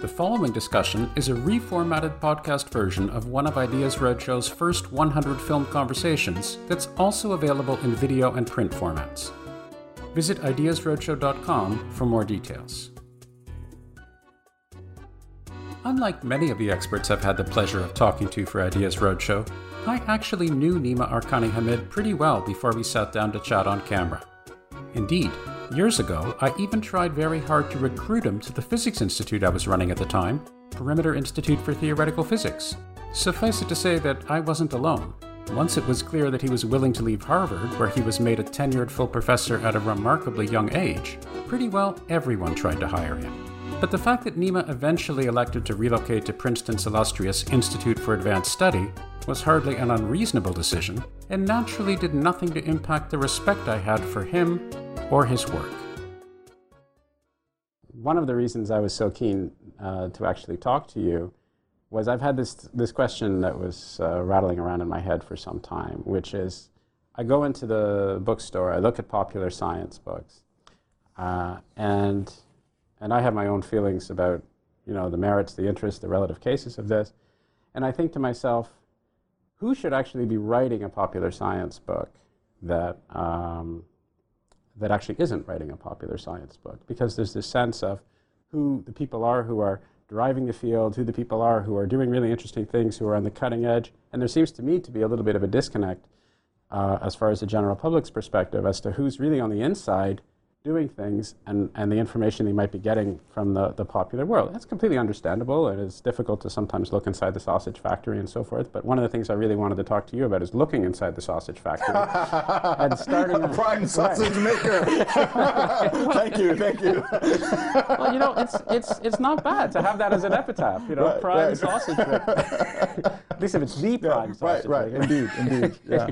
The following discussion is a reformatted podcast version of one of Ideas Roadshow's first 100 film conversations that's also available in video and print formats. Visit ideasroadshow.com for more details. Unlike many of the experts I've had the pleasure of talking to for Ideas Roadshow, I actually knew Nima Arkani-Hamed pretty well before we sat down to chat on camera. Indeed, Years ago, I even tried very hard to recruit him to the physics institute I was running at the time, Perimeter Institute for Theoretical Physics. Suffice it to say that I wasn't alone. Once it was clear that he was willing to leave Harvard, where he was made a tenured full professor at a remarkably young age, pretty well everyone tried to hire him. But the fact that Nima eventually elected to relocate to Princeton's illustrious Institute for Advanced Study was hardly an unreasonable decision, and naturally did nothing to impact the respect I had for him or his work. One of the reasons I was so keen uh, to actually talk to you was I've had this, this question that was uh, rattling around in my head for some time, which is I go into the bookstore, I look at popular science books, uh, and, and I have my own feelings about you know, the merits, the interests, the relative cases of this. And I think to myself, who should actually be writing a popular science book that um, that actually isn't writing a popular science book because there's this sense of who the people are who are driving the field, who the people are who are doing really interesting things, who are on the cutting edge. And there seems to me to be a little bit of a disconnect uh, as far as the general public's perspective as to who's really on the inside doing things and, and the information they might be getting from the, the popular world. That's completely understandable. It is difficult to sometimes look inside the sausage factory and so forth. But one of the things I really wanted to talk to you about is looking inside the sausage factory and starting a prime sausage maker. thank you, thank you. well, you know, it's, it's, it's not bad to have that as an epitaph, you know, right, prime right. sausage maker. At least if it's the prime yeah, sausage right, right, indeed, indeed, yeah.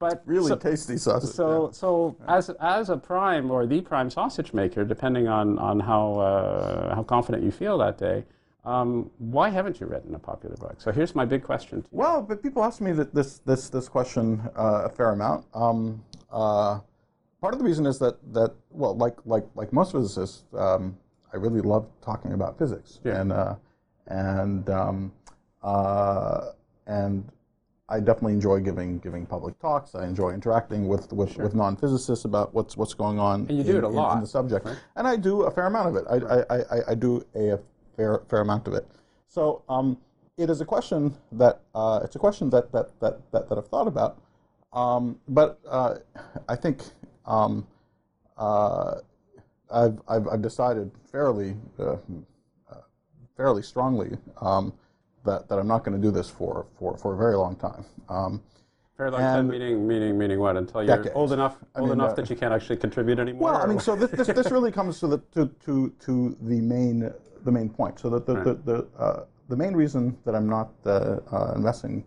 But really so, tasty sausage. So, yeah. so as, as a prime or the prime sausage maker, depending on, on how, uh, how confident you feel that day, um, why haven't you written a popular book? So here's my big question. Well, but people ask me that this, this, this question uh, a fair amount. Um, uh, part of the reason is that, that well, like, like, like most physicists, um, I really love talking about physics. Yeah. And, uh, and, um, uh, and I definitely enjoy giving giving public talks. I enjoy interacting with with, sure. with non physicists about what's what's going on. And you do in, it a lot in, in the subject, right? and I do a fair amount of it. I. I, I, I, do a, fair fair amount of it. So um, it is a question that uh, it's a question that that that that, that I've thought about, um, but uh, I think. Um, uh, I've, I've, I've, decided fairly, uh, uh, fairly strongly um, that, that I'm not going to do this for, for, for a very long time. Um, very long time meaning meaning meaning what until you're decades. old enough old mean, enough uh, that you can't actually contribute anymore. Well, I mean, so this, this, this really comes to the to, to, to the main the main point. So that the Right. the the, uh, the main reason that I'm not uh, uh, investing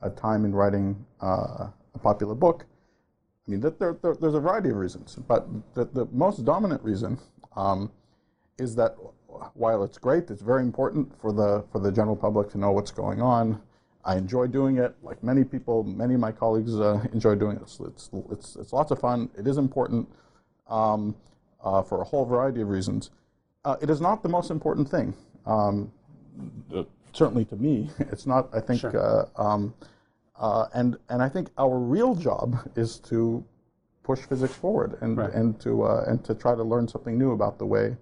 uh, time in writing uh, a popular book, I mean, that there, there, there's a variety of reasons, but the, the most dominant reason um, is that while it's great, it's very important for the for the general public to know what's going on. I enjoy doing it, like many people, many of my colleagues uh, enjoy doing it. It's, it's, it's, it's lots of fun. It is important um, uh, for a whole variety of reasons. Uh, it is not the most important thing. Um, certainly to me, it's not. I think, Sure. uh, um, uh, and and I think our real job is to push physics forward and Right. and to uh, and to try to learn something new about the way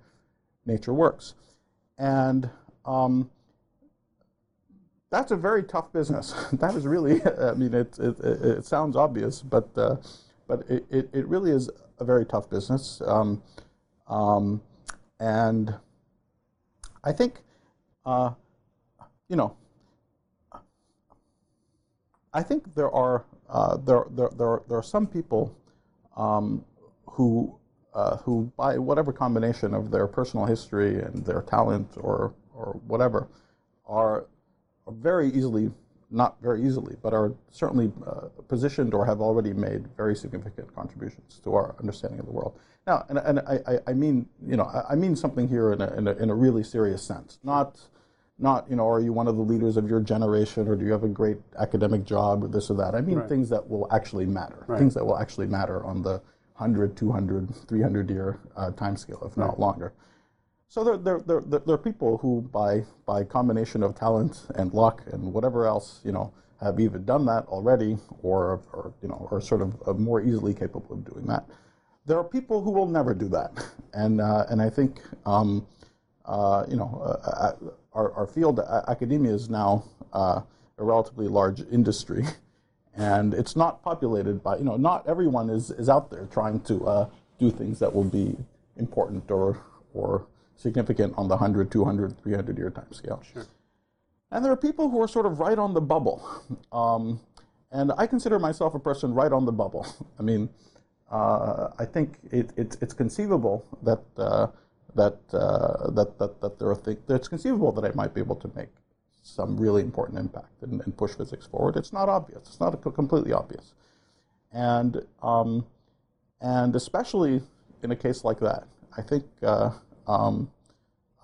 nature works. And um, that's a very tough business. that is really, I mean, it, it, it sounds obvious, but, uh, but it, it, really is a very tough business. Um, um, and I think, uh, you know, I think there are, uh, there, there, there, are, there are some people um, who, uh, who, by whatever combination of their personal history and their talent or, or whatever, are very easily, not very easily, but are certainly uh, positioned or have already made very significant contributions to our understanding of the world. Now, and, and I, I mean, you know, I mean something here in a, in a, in a really serious sense, not not, you know, are you one of the leaders of your generation or do you have a great academic job or this or that? I mean right. things that will actually matter, right. things that will actually matter on the 100, 200, 300 year uh, time scale, if right. not longer. So there, there, there, there, are people who, by, by combination of talent and luck and whatever else, you know, have either done that already or, or you know, are sort of uh, more easily capable of doing that. There are people who will never do that, and uh, and I think um, uh, you know uh, uh, our, our field academia is now uh, a relatively large industry, and it's not populated by you know not everyone is is out there trying to do things that will be important or or significant on the 100, 200, 300 year time scale. Sure. And there are people who are sort of right on the bubble. Um, and I consider myself a person right on the bubble. I mean, uh, I think it, it, it's conceivable that, uh, that, uh, that, that, that there are things, it's conceivable that I might be able to make some really important impact and, and push physics forward. It's not obvious. It's not completely obvious. And, um, and especially in a case like that, I think uh, um,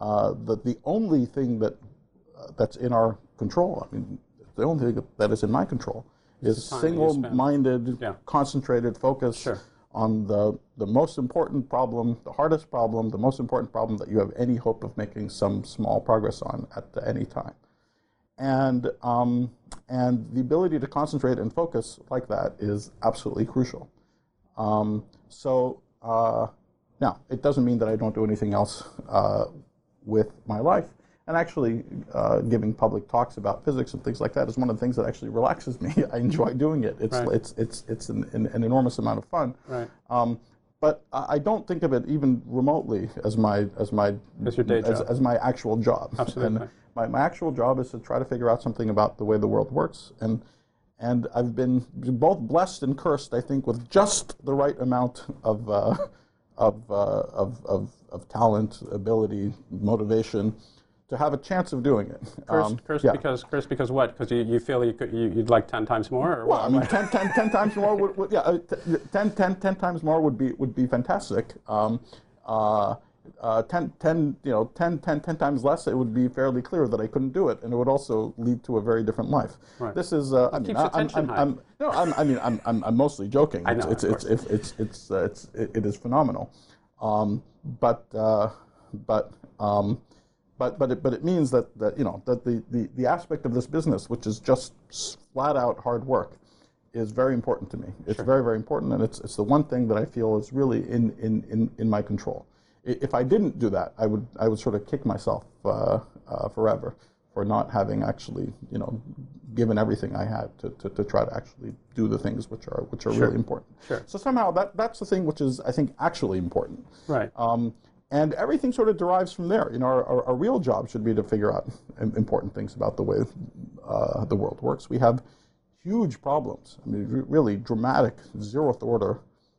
uh, the, the only thing that uh, that's in our control, I mean, the only thing that is in my control is single-minded, yeah. concentrated focus sure. on the, the most important problem, the hardest problem, the most important problem that you have any hope of making some small progress on at any time. And, um, and the ability to concentrate and focus like that is absolutely crucial. Um, so uh, now, it doesn't mean that I don't do anything else uh, with my life. And actually, uh, giving public talks about physics and things like that is one of the things that actually relaxes me. I enjoy doing it. It's, right. it's, it's, it's an, an, an, enormous amount of fun. Right. Um, but I don't think of it even remotely as my as my as, your day job. as, as my actual job. Absolutely. And my, my actual job is to try to figure out something about the way the world works. And and I've been both blessed and cursed, I think, with just the right amount of uh, of, uh, of, of, of, talent, ability, motivation, to have a chance of doing it. Cursed, um, cursed yeah. because cursed because what? Because you, you feel you could, you, would like ten times more? Or well, what? I mean, 10, 10, 10 times more would, would yeah, uh, 10, 10, 10 times more would be would be fantastic. Um, uh, uh, 10, 10, you know, 10, 10, 10 times less, it would be fairly clear that I couldn't do it, and it would also lead to a very different life. Right. This is, uh, I mean, I, I'm, I'm, I'm, no, I'm, i mean, I'm, I'm, I'm mostly joking. I know, it's, it's, it's, it's, it's, uh, it's, it, it is phenomenal. Um, but, uh, but, um, but, but, it, but it means that, that you know, that the, the, the aspect of this business, which is just flat out hard work, is very important to me. It's sure. very, very important, and it's, it's the one thing that I feel is really in, in, in, in my control if I didn't do that, I would I would sort of kick myself uh, uh, forever for not having actually you know given everything I had to, to, to try to actually do the things which are which are sure. really important. Sure. So somehow that that's the thing which is I think actually important. Right. Um, and everything sort of derives from there. You know, our, our, our, real job should be to figure out important things about the way uh, the world works. We have huge problems. I mean, really dramatic, zeroth order,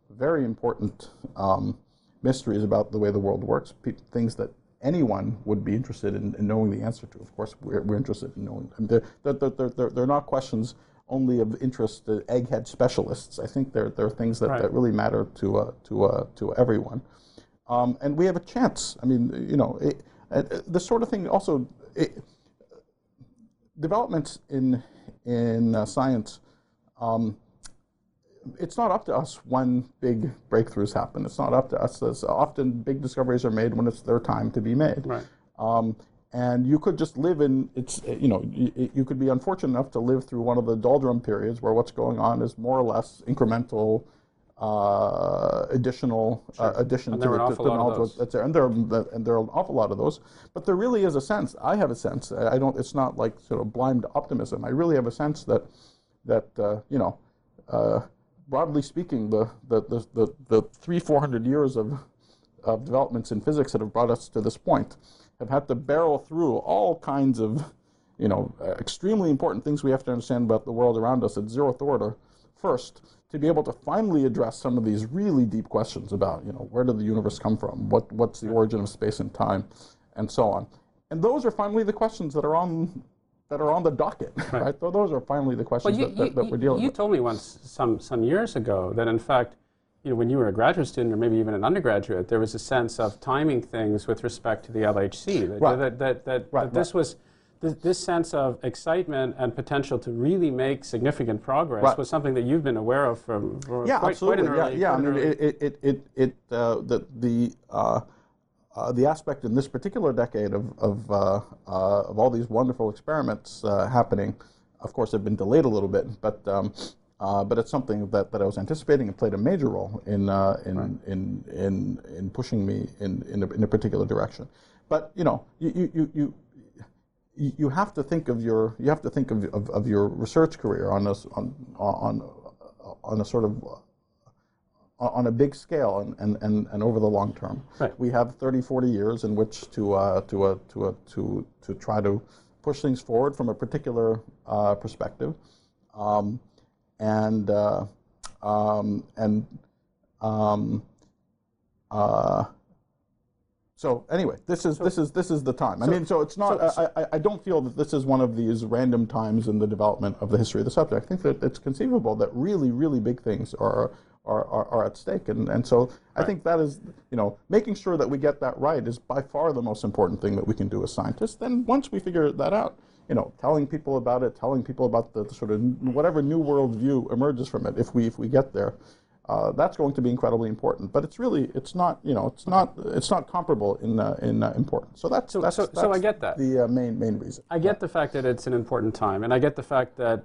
very important um, mysteries about the way the world works, things that anyone would be interested in, in, knowing the answer to. Of course, we're, we're interested in knowing. I mean, they're, they're, they're, they're, not questions only of interest to egghead specialists. I think they're, they're things that, right. that really matter to, uh, to, uh, to everyone. Um, and we have a chance. I mean, you know, it, uh, this sort of thing also, it, developments in, in uh, science um, it's not up to us when big breakthroughs happen. It's not up to us. Often big discoveries are made when it's their time to be made. Right. Um, and you could just live in it's you know you, you, could be unfortunate enough to live through one of the doldrum periods where what's going on is more or less incremental uh, additional uh, addition And to there are the, an to the of knowledge that's there, and there are, and there are an awful lot of those. But there really is a sense. I have a sense. I don't. It's not like sort of blind optimism. I really have a sense that that uh, you know, uh, broadly speaking, the the the the, the three four hundred years of of developments in physics that have brought us to this point have had to barrel through all kinds of, you know, uh, extremely important things we have to understand about the world around us at zeroth order first to be able to finally address some of these really deep questions about, you know, where did the universe come from? What, what's the origin of space and time? And so on. And those are finally the questions that are on that are on the docket, right? So those are finally the questions you, that, that, you- that we're dealing you with. You told me once some some years ago that in fact, you know, when you were a graduate student or maybe even an undergraduate, there was a sense of timing things with respect to the LHC. That Right. that, that, that, Right, that this was this, this sense of excitement and potential to really make significant progress Right. was something that you've been aware of from, from yeah, quite, absolutely. quite an early, yeah, yeah. I mean, it, it, it, it uh, the the uh, uh, the aspect in this particular decade of of, uh, uh, of all these wonderful experiments uh, happening, of course, have been delayed a little bit, but. Um, uh, but it's something that, that I was anticipating and played a major role in uh, in, in in in pushing me in in a, in a particular direction. But you know, you you, you, you have to think of your you have to think of, of, of your research career on a on on on a sort of uh, on a big scale and, and, and, and over the long term. Right. We have 30, 40 years in which to uh, to uh, to uh, to to try to push things forward from a particular uh, perspective, um, and uh, um, and um, uh, so anyway, this is this is this is the time. I mean, so it's not. I, I, I don't feel that this is one of these random times in the development of the history of the subject. I think that it's conceivable that really, really big things are are, are, are at stake, and and so I think that is you know making sure that we get that right is by far the most important thing that we can do as scientists. Then once we figure that out. You know, telling people about it, telling people about the, the sort of whatever new world view emerges from it. If we if we get there, uh, that's going to be incredibly important. But it's really it's not you know it's not it's not comparable in uh, in uh, importance. So that's that's, so- so I get that. the uh, main main reason. I get the fact that it's an important time, and I get the fact that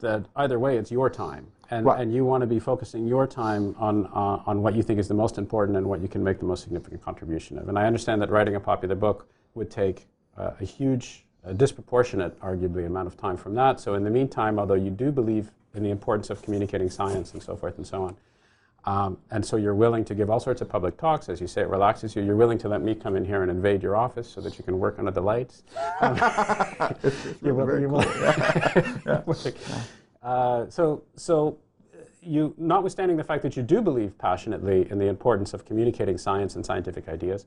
that either way, it's your time, and Right. and you want to be focusing your time on uh, on what you think is the most important and what you can make the most significant contribution of. And I understand that writing a popular book would take uh, a huge, a disproportionate, arguably, amount of time from that. So in the meantime, although you do believe in the importance of communicating science and so forth and so on. Um, and so you're willing to give all sorts of public talks, as you say, it relaxes you. You're willing to let me come in here and invade your office so that you can work under the lights. You're will- very you're willing. Uh, so, so uh, you, notwithstanding the fact that you do believe passionately in the importance of communicating science and scientific ideas,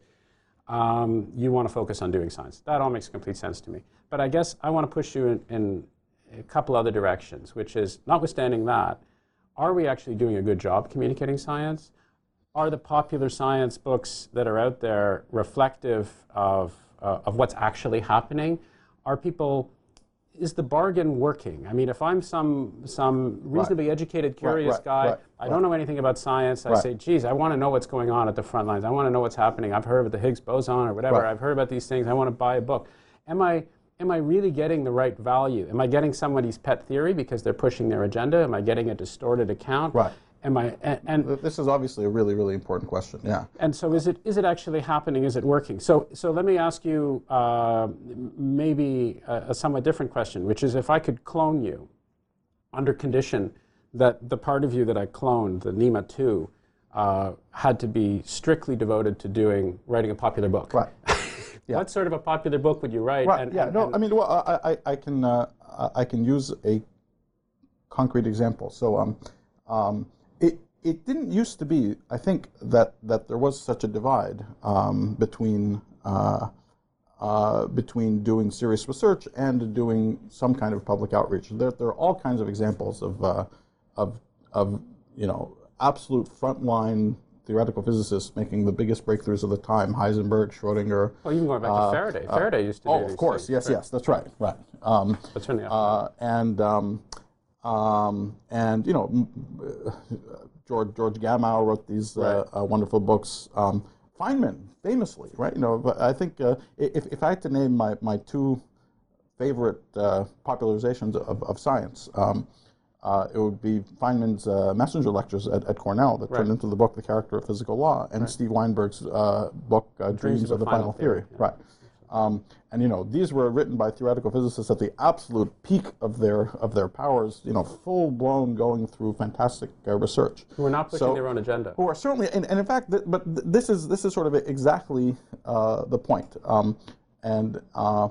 um, you want to focus on doing science. That all makes complete sense to me. But I guess I want to push you in, in a couple other directions, which is, notwithstanding that, are we actually doing a good job communicating science? Are the popular science books that are out there reflective of, uh, of what's actually happening? Are people, is the bargain working? I mean, if I'm some, some reasonably educated, curious right, guy, right, I don't know anything about science, I Right. say, geez, I want to know what's going on at the front lines. I want to know what's happening. I've heard of the Higgs boson or whatever. Right. I've heard about these things. I want to buy a book. Am I, am I really getting the right value? Am I getting somebody's pet theory because they're pushing their agenda? Am I getting a distorted account? Right. Am I, and, and, This is obviously a really really important question. Yeah. and so is it, is it actually happening? Is it working? So, so let me ask you uh, maybe a, a somewhat different question, which is if I could clone you under condition that the part of you that I cloned, the Nima 2, uh, had to be strictly devoted to doing, writing a popular book. Right. Yeah. What sort of a popular book would you write? Right. And- yeah. and- no. and- I mean, well, I, I, I can uh, I can use a concrete example. So, um, um, it it didn't used to be. I think that that there was such a divide um, between. Uh, uh, between doing serious research and doing some kind of public outreach, there, there are all kinds of examples of, uh, of, of you know, absolute frontline theoretical physicists making the biggest breakthroughs of the time. Heisenberg, Schrodinger, well, even going back uh, to Faraday. uh, Faraday used to. Oh, of course. things, Yes, yes, that's right. Right. Um, But certainly, uh, and um, um, and you know, uh, George George Gamow wrote these uh, uh, wonderful books. Um, Feynman, famously, right? You know, but I think uh, if if I had to name my my two favorite uh, popularizations of, of science. Uh, it would be Feynman's uh, messenger lectures at, at Cornell that turned into the book The Character of Physical Law, and Steve Weinberg's uh, book uh, Dreams, of the Final, Theory. Right. Um, and you know these were written by theoretical physicists at the absolute peak of their of their powers. You know, full blown, going through fantastic uh, research. Who are not pushing So- their own agenda. who are certainly, and, and in fact, th- but th- this is this is sort of exactly uh, the point. Um, and uh,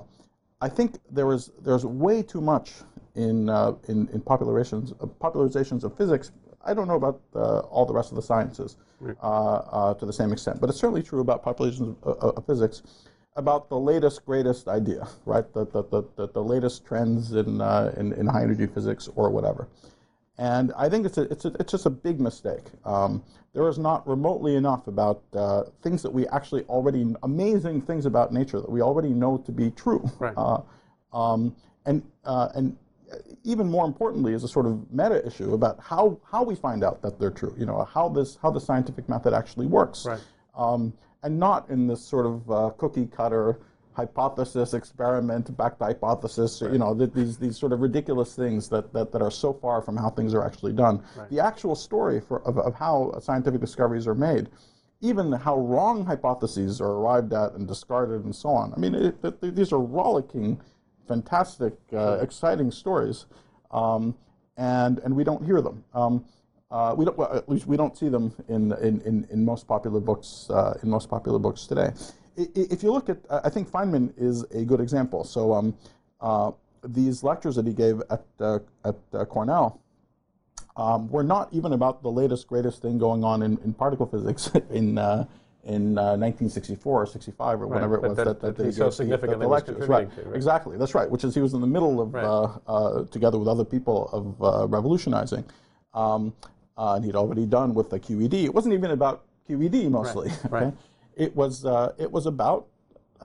I think there is there's way too much in uh, in, in popularizations uh, popularizations of physics. I don't know about uh, all the rest of the sciences uh, uh, to the same extent, but it's certainly true about populations of, of, of physics. About the latest, greatest idea, right? The, the, the, the, latest trends in, uh, in, in high energy physics or whatever. And I think it's, a, it's, a, it's just a big mistake. Um, there is not remotely enough about uh, things that we actually already, amazing things about nature that we already know to be true. Right. Uh, um, and, uh, and even more importantly is a sort of meta issue about how, how we find out that they're true, you know, how, this, how the scientific method actually works. Right. Um, and not in this sort of uh, cookie cutter hypothesis, experiment, back to hypothesis, you know, th- these, these sort of ridiculous things that, that, that are so far from how things are actually done. The actual story for, of, of how scientific discoveries are made, even how wrong hypotheses are arrived at and discarded and so on. I mean, it, it, these are rollicking, fantastic, uh, exciting stories, um, and, and we don't hear them. Um, uh, we don't, well, at least we don't see them in, in, in, in most popular books uh, in most popular books today. If you look at, I think Feynman is a good example. So um, uh, these lectures that he gave at uh, at uh, Cornell um, were not even about the latest greatest thing going on in, in particle physics in in uh, 1964 or 65 or whenever it was that- that, that they so gave the- significantly the, the was. Right. to, right? Exactly. That's right. Which is he was in the middle of Right. uh, uh, together with other people of uh, revolutionizing. Um, uh, and he'd already done with the QED. It wasn't even about QED mostly. right. okay? It was uh, it was about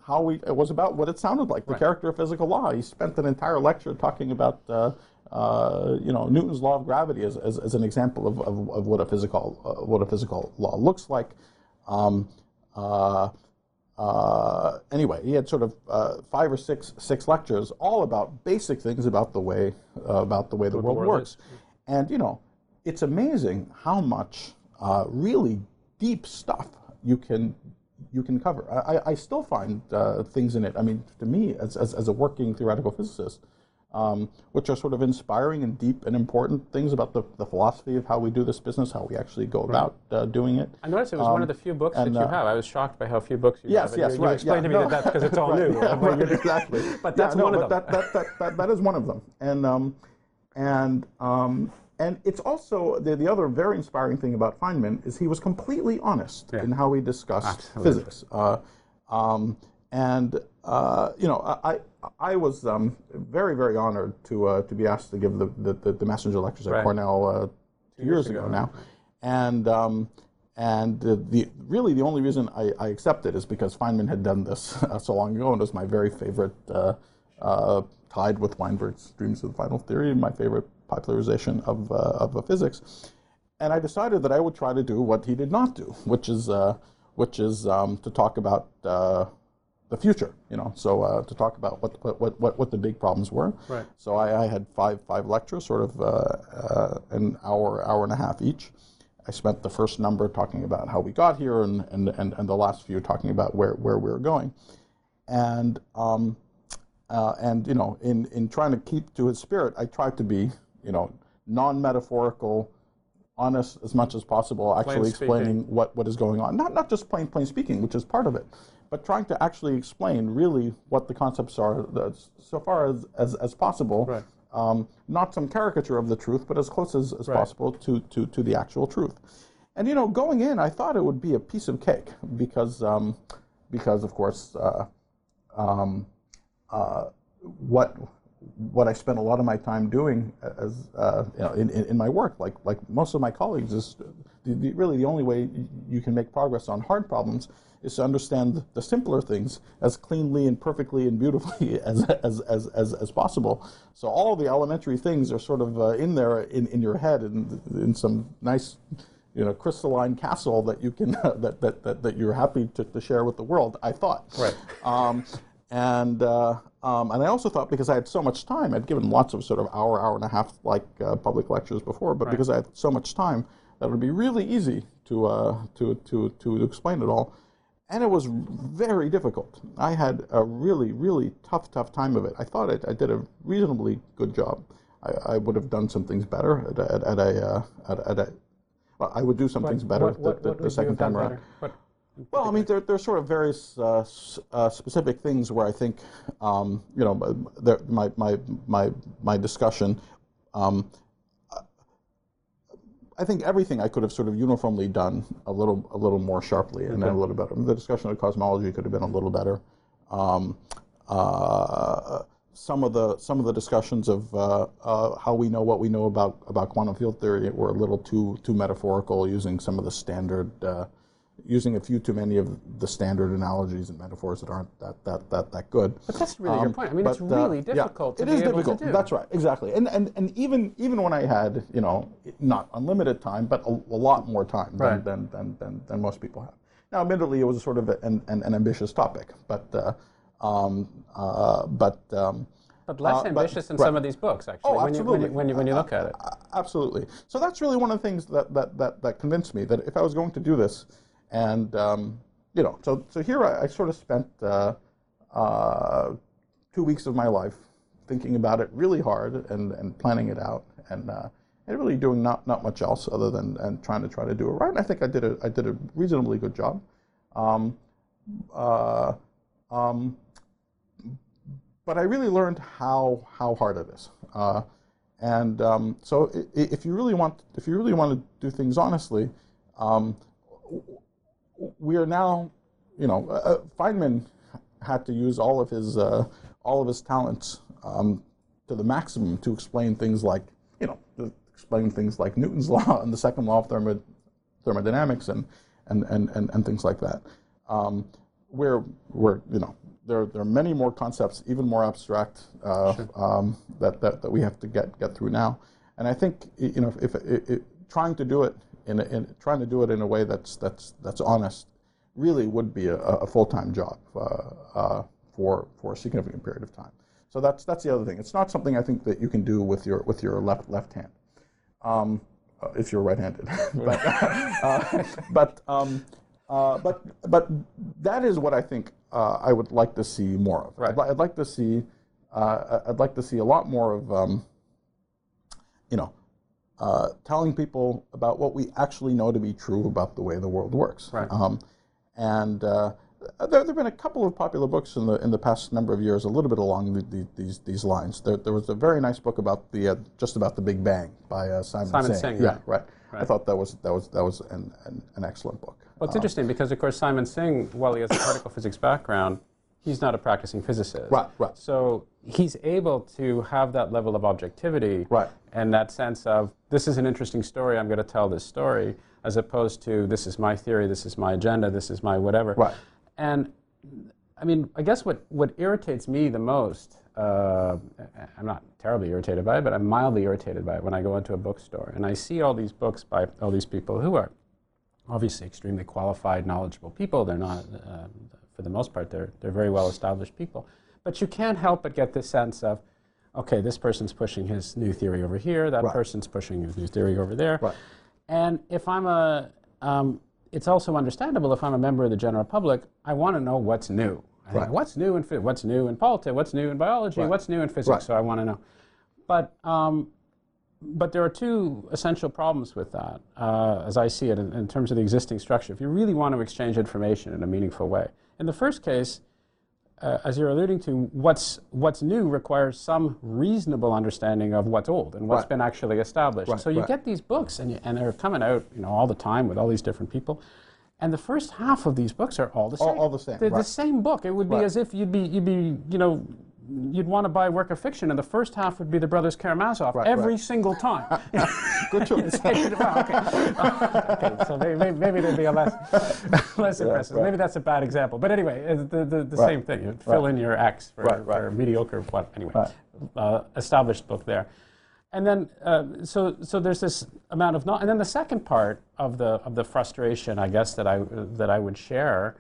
how we it was about what it sounded like the character of physical law. He spent an entire lecture talking about uh, uh, you know Newton's law of gravity as, as, as an example of, of, of what a physical uh, what a physical law looks like. Um, uh, uh, anyway, he had sort of uh, five or six six lectures, all about basic things about the way uh, about the way the, world, world works. is. And you know, it's amazing how much uh, really deep stuff you can you can cover. I, I- I still find uh, things in it. I mean, to me, as, as, as a working theoretical physicist, um, which are sort of inspiring and deep and important things about the, the philosophy of how we do this business, how we actually go about uh, doing it. I noticed it was one of the few books that you uh, have. I was shocked by how few books you Yes, have. and yes, you, you right. explained yeah, to me no. that that's because it's all Right, new. yeah, right, exactly. But Yeah, that's no, one of them. That, that, that, that, is one of them. And, um, and, um, and it's also the, the other very inspiring thing about Feynman is he was completely honest Yeah. in how he discussed Absolutely. physics. Uh, um, and uh, you know, I I, was um, very very honored to uh, to be asked to give the the, the, messenger lectures at Right. Cornell uh, two years, ago, now, and um, and the really the only reason I, I accepted is because Feynman had done this uh, so long ago and it was my very favorite. Uh, uh, tied with Weinberg's Dreams of the Final Theory, and my favorite popularization of, uh, of physics. And I decided that I would try to do what he did not do, which is, uh, which is um, to talk about uh, the future. You know, so uh, to talk about what, what, what, what the big problems were. Right. So I, I had five five lectures, sort of uh, uh, an hour hour and a half each. I spent the first number talking about how we got here, and and, and, and the last few talking about where, where we were going. And um, uh, and you know, in, in trying to keep to his spirit, I tried to be, you know, non-metaphorical, honest as much as possible, actually explaining what, what is going on. Not not just plain plain speaking, which is part of it, but trying to actually explain really what the concepts are, so far as, as, as possible. Right. Um, not some caricature of the truth, but as close as, as Right. possible to, to, to the actual truth. And you know, going in, I thought it would be a piece of cake because, um, because of course, uh, um, uh, what what I spent a lot of my time doing as uh, you know, in, in, my work, like like most of my colleagues, is the, the, really the only way you can make progress on hard problems is to understand the simpler things as cleanly and perfectly and beautifully as as, as, as, as possible. So all the elementary things are sort of uh, in there in, in your head in, in some nice you know, crystalline castle that you can that, that, that, that you're happy to, to share with the world. I thought. Right. Um, and uh, um, and I also thought because I had so much time, I'd given lots of sort of hour, hour and a half like uh, public lectures before, but because I had so much time, that would be really easy to uh, to to to explain it all. And it was very difficult. I had a really, really tough, tough time of it. I thought I, I did a reasonably good job. I, I, would have done some things better at, at, at a, uh, at, at, a well, I would do some What- things better what- what- the, the, the second time around. Well, I mean, there, there's sort of various uh, s- uh, specific things where I think, um, you know, there, my, my, my, my discussion, um, I think everything I could have sort of uniformly done a little, a little more sharply and then a little better. The discussion of cosmology could have been a little better. Um, uh, some of the some of the discussions of uh, uh, how we know what we know about about quantum field theory were a little too too metaphorical, using some of the standard, uh, using a few too many of the standard analogies and metaphors that aren't that that that, that good. But that's a really your Um, point. I mean, it's but, uh, really yeah, difficult to it is difficult. That's right, exactly. And, and and even even when I had you know not unlimited time, but a, a lot more time than, Right. than, than, than, than most people have. Now, admittedly, it was a sort of an, an, an ambitious topic, but uh, um, uh, but um, But less uh, but- ambitious than right. some of these books, actually. Oh, when you, when you, when you, when you look at it. Absolutely. So that's really one of the things that, that, that, that convinced me that if I was going to do this, and um, you know, so so here I, I sort of spent uh, uh, two weeks of my life thinking about it really hard and, and planning it out, and uh, and really doing not, not much else other than and trying to try to do it right. And I think I did a I did a reasonably good job. Um, uh, um, but I really learned how how hard it is. Uh, and um, so, if you really want, if you really want to do things honestly, um, we are now, you know, uh, uh, Feynman had to use all of his uh, all of his talents um, to the maximum to explain things like, you know, to explain things like Newton's law and the second law of thermo- thermodynamics and and, and, and, and things like that. Um, where where you know there, there are many more concepts, even more abstract, uh, um, that, that, that we have to get, get through now. And I think you know if, if, if trying to do it in, a, in trying to do it in a way that's that's that's honest really would be a, a full time job uh, uh, for for a significant period of time. So that's that's the other thing. It's not something I think that you can do with your with your left left hand. Um, uh, if you're right-handed, but uh, but um, uh, but but that is what I think uh, I would like to see more of. Right. I'd, li- I'd like to see uh, I'd like to see a lot more of um, you know uh, telling people about what we actually know to be true about the way the world works. Right. Um, and uh, there have been a couple of popular books in the in the past number of years, a little bit along the, the, these these lines. There, there was a very nice book about the uh, just about the Big Bang by uh, Simon, Simon Singh. Singh, Yeah, right. right. I thought that was that was that was an, an, an excellent book. Well, it's interesting because, of course, Simon Singh, while he has a particle physics background, he's not a practicing physicist. Right, right. So he's able to have that level of objectivity Right. and that sense of, this is an interesting story, I'm going to tell this story, as opposed to, this is my theory, this is my agenda, this is my whatever. Right. And I mean, I guess what, what irritates me the most, uh, I'm not terribly irritated by it, but I'm mildly irritated by it when I go into a bookstore and I see all these books by all these people who are obviously extremely qualified, knowledgeable people. They're not, um, for the most part, they're, they're very well established people. But you can't help but get this sense of, okay, this person's pushing his new theory over here, that Right. person's pushing his new theory over there. Right. And if I'm a, um, it's also understandable if I'm a member of the general public, I want to know what's new. I think, Right. What's new in what's new in politics? What's new in biology? Right. What's new in physics? Right. So I want to know. But um, but there are two essential problems with that, uh, as I see it, in, in terms of the existing structure. If you really want to exchange information in a meaningful way, in the first case, uh, as you're alluding to, what's what's new requires some reasonable understanding of what's old and what's Right. been actually established. Right, so you right. get these books, and, you, and they're coming out, you know, all the time with all these different people. And the first half of these books are all the same. all the same, They're the same book. It would be as if you'd be, you'd be, you know, you'd want to buy a work of fiction, and the first half would be the Brothers Karamazov Right, every right. single time. Good choice. well, okay. okay, so maybe, maybe there'd be a less, less impressive. right. Maybe that's a bad example. But anyway, it's the, the, same thing. You fill in your X for, for mediocre, what, anyway, uh, established book there. And then, uh, so, so there's this amount of, not, and then the second part of the, of the frustration, I guess, that I, that I would share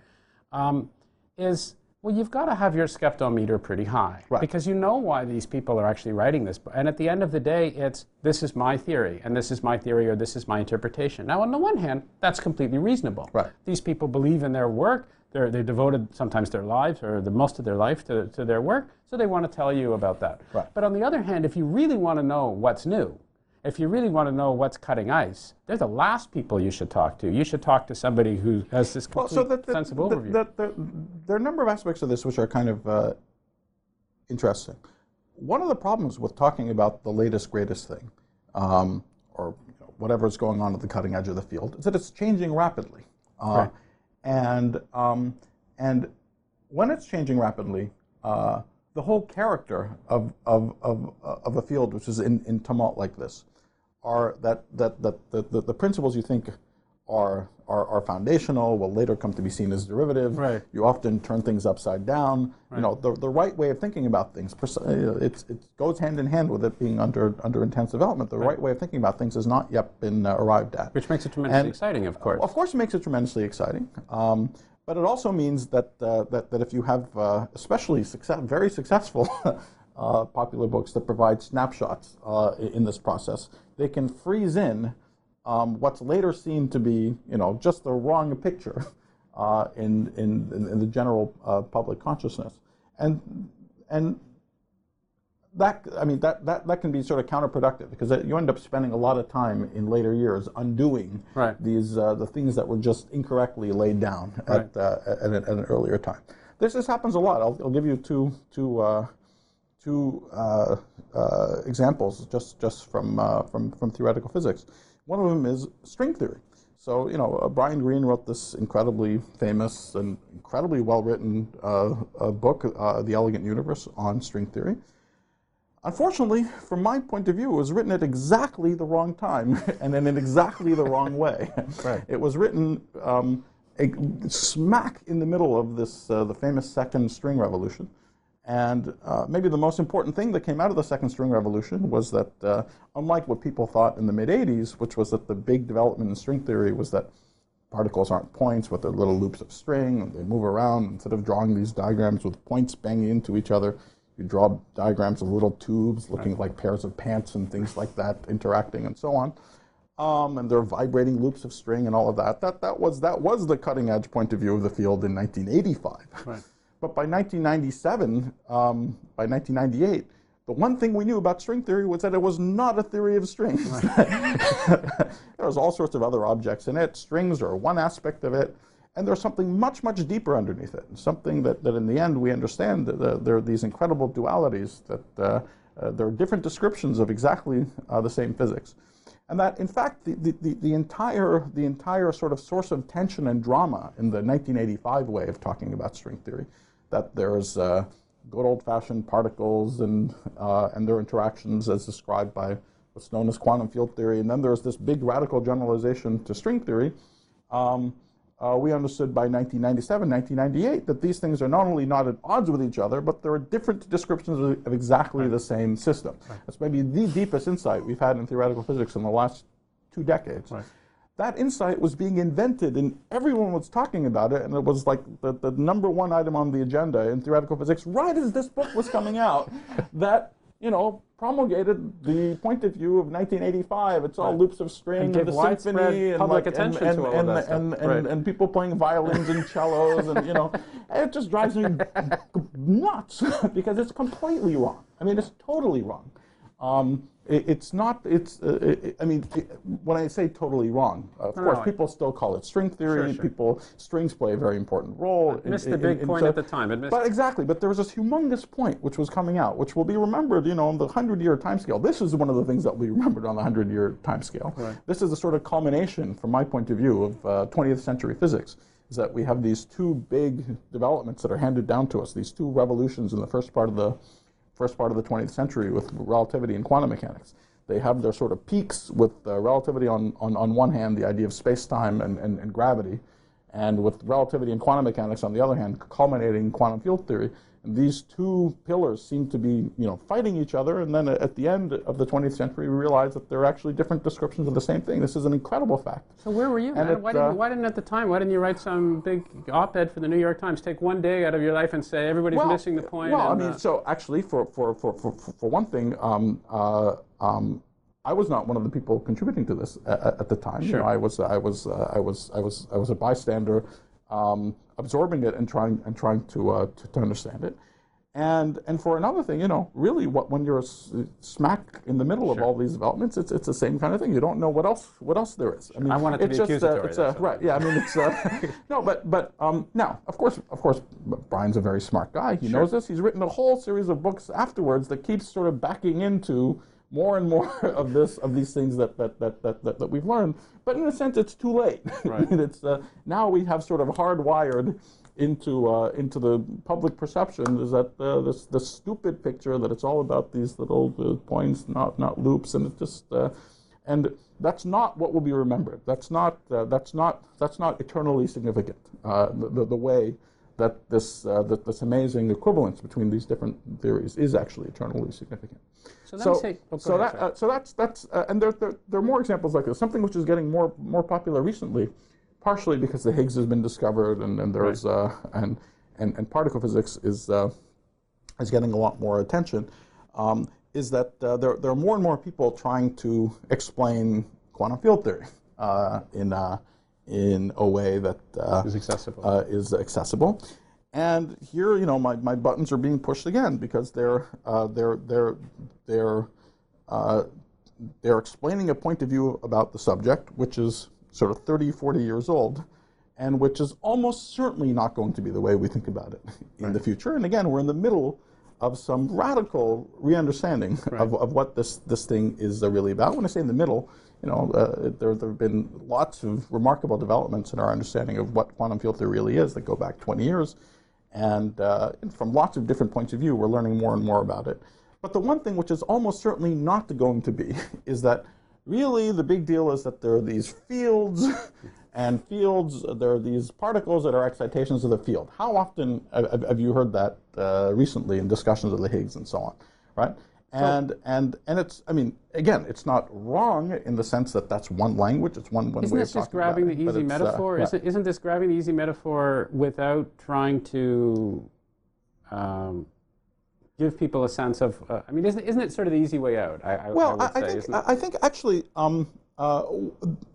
um, is well, you've got to have your skeptometer pretty high Right. because you know why these people are actually writing this. And at the end of the day, it's this is my theory, and this is my theory, or this is my interpretation. Now, on the one hand, that's completely reasonable. Right. These people believe in their work. They're, they devoted sometimes their lives or the most of their life to, to their work, so they want to tell you about that. Right. But on the other hand, if you really want to know what's new, if you really want to know what's cutting ice, they're the last people you should talk to. You should talk to somebody who has this Well, so that, that, sense of overview. that- there are a number of aspects of this which are kind of uh, interesting. One of the problems with talking about the latest, greatest thing, um, or you know, whatever is going on at the cutting edge of the field, is that it's changing rapidly. Uh, Right. And um, and when it's changing rapidly, uh, the whole character of, of, of, of a field which is in, in tumult like this are that, that, that the, principles you think are, are, are foundational will later come to be seen as derivative. Right. You often turn things upside down. You know, the, the right way of thinking about things, it's, it goes hand in hand with it being under, under intense development. The right. way of thinking about things has not yet been uh, arrived at. which makes it tremendously And- exciting, of course. Of course, it makes it tremendously exciting. Um, but it also means that, uh, that, that if you have uh, especially success, very successful uh, popular books that provide snapshots uh, in this process, they can freeze in um, what's later seen to be, you know, just the wrong picture uh, in, in, in, the general uh, public consciousness. And, and that I mean that, that that can be sort of counterproductive because you end up spending a lot of time in later years undoing Right. these uh, the things that were just incorrectly laid down at, uh, at, an, at an earlier time. This this happens a lot. I'll, I'll give you two two uh, two uh, uh, examples just just from uh, from from theoretical physics. One of them is string theory. So you know, uh, Brian Greene wrote this incredibly famous and incredibly well written uh, uh, book, uh, The Elegant Universe, on string theory. Unfortunately, from my point of view, it was written at exactly the wrong time and in exactly the wrong way. Right. It was written um, a, smack in the middle of this, uh, the famous second string revolution. And uh, maybe the most important thing that came out of the second string revolution was that, uh, unlike what people thought in the mid 80s, which was that the big development in string theory was that particles aren't points, but they're little loops of string, and they move around. Instead of drawing these diagrams with points banging into each other, you draw diagrams of little tubes looking like pairs of pants and things like that, interacting and so on. Um, and they're vibrating loops of string and all of that. That, that, was, that was the cutting edge point of view of the field in 1985. Right. But by 1997, um, by 1998, the one thing we knew about string theory was that it was not a theory of strings. there was all sorts of other objects in it. Strings are one aspect of it, and there's something much, much deeper underneath it. Something that, that in the end we understand that uh, there are these incredible dualities that uh, uh, there are different descriptions of exactly uh, the same physics. And that, in fact, the, the, the entire, the entire sort of source of tension and drama in the 1985 way of talking about string theory, that there's uh, good old-fashioned particles and, uh, and their interactions as described by what's known as quantum field theory, and then there's this big radical generalization to string theory. Um, uh, we understood by 1997, 1998 that these things are not only not at odds with each other, but there are different descriptions of, of exactly the same system. That's maybe the deepest insight we've had in theoretical physics in the last two decades. That insight was being invented, and everyone was talking about it, and it was like the, the number one item on the agenda in theoretical physics right as this book was coming out. that you know promulgated the point of view of 1985. It's all loops of string And and, the symphony and public like, attention and, to all and, that and, stuff. and, Right. and people playing violins and cellos and you know it just drives me nuts because it's completely wrong i mean it's totally wrong um, it's not it's uh, it, i mean it, when i say totally wrong of No, course no, I- people still call it string theory Sure, sure. people strings play a very important role in- missed the big in- point so- at the time. It missed- but exactly but there was this humongous point which was coming out which will be remembered you know on the 100 year time scale this is one of the things that will be remembered on the 100 year time scale this is a sort of culmination from my point of view of uh, 20th century physics is that we have these two big developments that are handed down to us these two revolutions in the first part of the first part of the 20th century with relativity and quantum mechanics. They have their sort of peaks with uh, relativity on, on, on one hand the idea of space-time and, and, and gravity and with relativity and quantum mechanics on the other hand culminating in quantum field theory these two pillars seem to be, you know, fighting each other. And then at the end of the 20th century, we realize that they're actually different descriptions of the same thing. This is an incredible fact. So where were you? And it, why, didn't, uh, why didn't at the time? Why didn't you write some big op-ed for the New York Times? Take one day out of your life and say everybody's missing the point. Well, I mean, uh, so actually, for for for for, for one thing, um, uh, um, I was not one of the people contributing to this at, at the time. You Sure. know, I was I was uh, I was I was I was a bystander, um, absorbing it and trying and trying to, uh, to to understand it. And and for another thing, you know, really, what when you're smack in the middle of all these developments, it's it's the same kind of thing. You don't know what else what else there is. I mean, I want it to it's be just, Uh, it's, all. right. Yeah. I mean, it's uh, no, but but um, now, of course, of course, Brian's a very smart guy. He knows this. He's written a whole series of books afterwards that keeps sort of backing into more and more of this of these things that that that that, that, that we've learned. But in a sense, it's too late. Mean, it's uh, now we have sort of hardwired into uh, into the public perception is that uh, this this stupid picture that it's all about these little uh, points, not not loops, and it just uh, and that's not what will be remembered. That's not uh, that's not that's not eternally significant. Uh, the, the the way that this uh, that this amazing equivalence between these different theories is actually eternally significant. So let me say- oh, so ahead, that uh, so that's that's uh, and there, there there are more examples like this. Something which is getting more more popular recently, partially because the Higgs has been discovered and, and there's uh, and, and and particle physics is uh, is getting a lot more attention. Um, is that uh, there there are more and more people trying to explain quantum field theory uh, in uh, in a way that uh, Is accessible. uh, is accessible. And here, you know, my, my buttons are being pushed again because they're uh, they're they're they're uh, they're explaining a point of view about the subject, which is sort of 30, 40 years old, and which is almost certainly not going to be the way we think about it in the future. And again, we're in the middle of some radical re-understanding of, of what this, this thing is really about. When I say in the middle, you know, uh, there, there have been lots of remarkable developments in our understanding of what quantum field theory really is that go back 20 years. And, uh, from lots of different points of view, we're learning more and more about it. But the one thing which is almost certainly not going to be is that really the big deal is that there are these fields, and fields, there are these particles that are excitations of the field. How often have, have you heard that uh, recently in discussions of the Higgs and so on, right? And and and it's I mean again it's not wrong in the sense that that's one language it's one one Isn't way this of just talking about grabbing it, the but easy it's, uh, metaphor? right. Isn't, isn't this grabbing the easy metaphor without trying to um, give people a sense of? Uh, I mean, isn't, isn't it sort of the easy way out? I, I, Well, I I, would I say, think isn't it? I I think actually um, uh,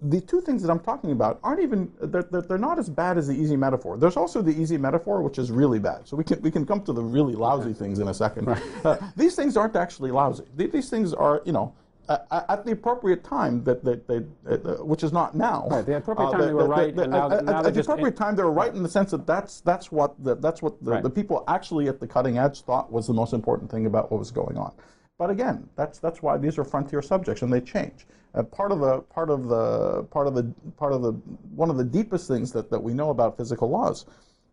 the two things that I'm talking about aren't even they're, they're, not as bad as the easy metaphor. There's also the easy metaphor, which is really bad. So we can we can come to the really lousy things in a second. Uh, these things aren't actually lousy. These things are you know. Uh, at the appropriate time, that, that, that uh, which is not now. Right, the appropriate uh, time that- they were right, and now- at, now at the appropriate time, they were right in the sense that that's that's what the, that's what the, Right. the people actually at the cutting edge thought was the most important thing about what was going on. But again, that's that's why these are frontier subjects and they change. Uh, part of the part of the part of the part of the one of the deepest things that, that we know about physical laws,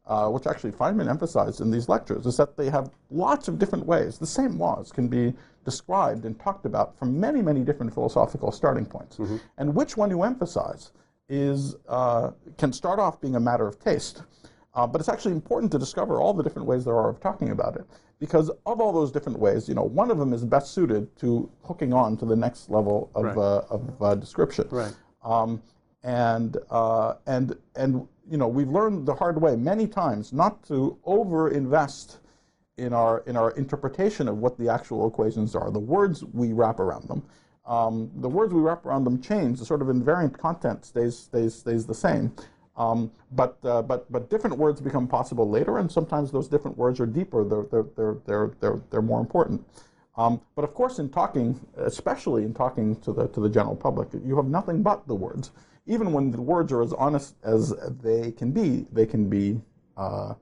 uh, which actually Feynman emphasized in these lectures, is that they have lots of different ways. The same laws can be described and talked about from many many different philosophical starting points, and which one you emphasize is uh, can start off being a matter of taste. Uh, but it's actually important to discover all the different ways there are of talking about it. Because of all those different ways, you know, one of them is best suited to hooking on to the next level of, Right. uh, of uh, description. Right. Um, and, uh, and, and, you know, we've learned the hard way many times not to over-invest in our, in our interpretation of what the actual equations are, the words we wrap around them. Um, the words we wrap around them change. The sort of invariant content stays, stays, stays the same. Um, but, uh, but, but different words become possible later, and sometimes those different words are deeper. They're, they're, they're, they're, they're, they're more important. Um, but of course, in talking, especially in talking to the, to the general public, you have nothing but the words. Even when the words are as honest as they can be, they can be. Uh,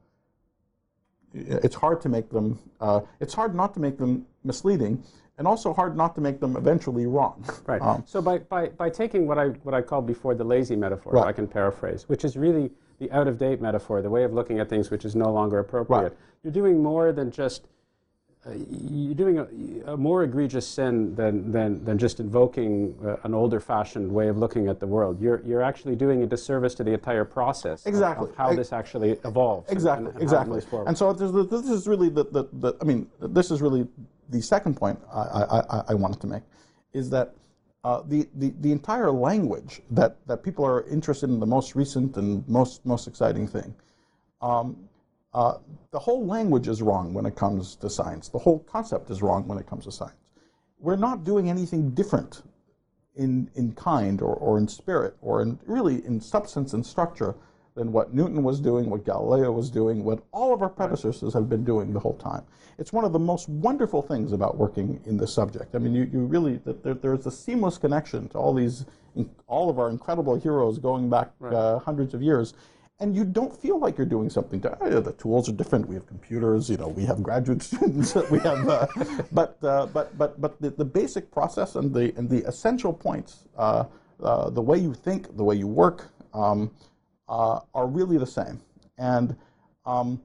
it's hard to make them. Uh, it's hard not to make them misleading, and also hard not to make them eventually wrong. Right. Um, so by, by, by taking what I what I called before the lazy metaphor, if Right. I can paraphrase, which is really the out of date metaphor, the way of looking at things which is no longer appropriate. Right. You're doing more than just you're doing a, a, more egregious sin than, than, than just invoking uh, an older fashioned way of looking at the world. You're, you're actually doing a disservice to the entire process exactly. of, of how I, this actually evolves. Exactly, and, and exactly. And so this is really the, the, the, I mean, this is really the second point I, I, I wanted to make is that uh, the, the, the entire language that, that people are interested in the most recent and most, most exciting thing. Um, uh, the whole language is wrong when it comes to science. The whole concept is wrong when it comes to science. We're not doing anything different in, in kind or, or in spirit or in really in substance and structure than what Newton was doing, what Galileo was doing, what all of our predecessors have been doing the whole time. It's one of the most wonderful things about working in this subject. I mean, you, you really, there, there's a seamless connection to all these, all of our incredible heroes going back right. uh, hundreds of years. And you don't feel like you're doing something. To, the tools are different. We have computers. You know, we have graduate students. we have, uh, but uh, but but but the, the basic process and the and the essential points, uh, uh, the way you think, the way you work, um, uh, are really the same. And um,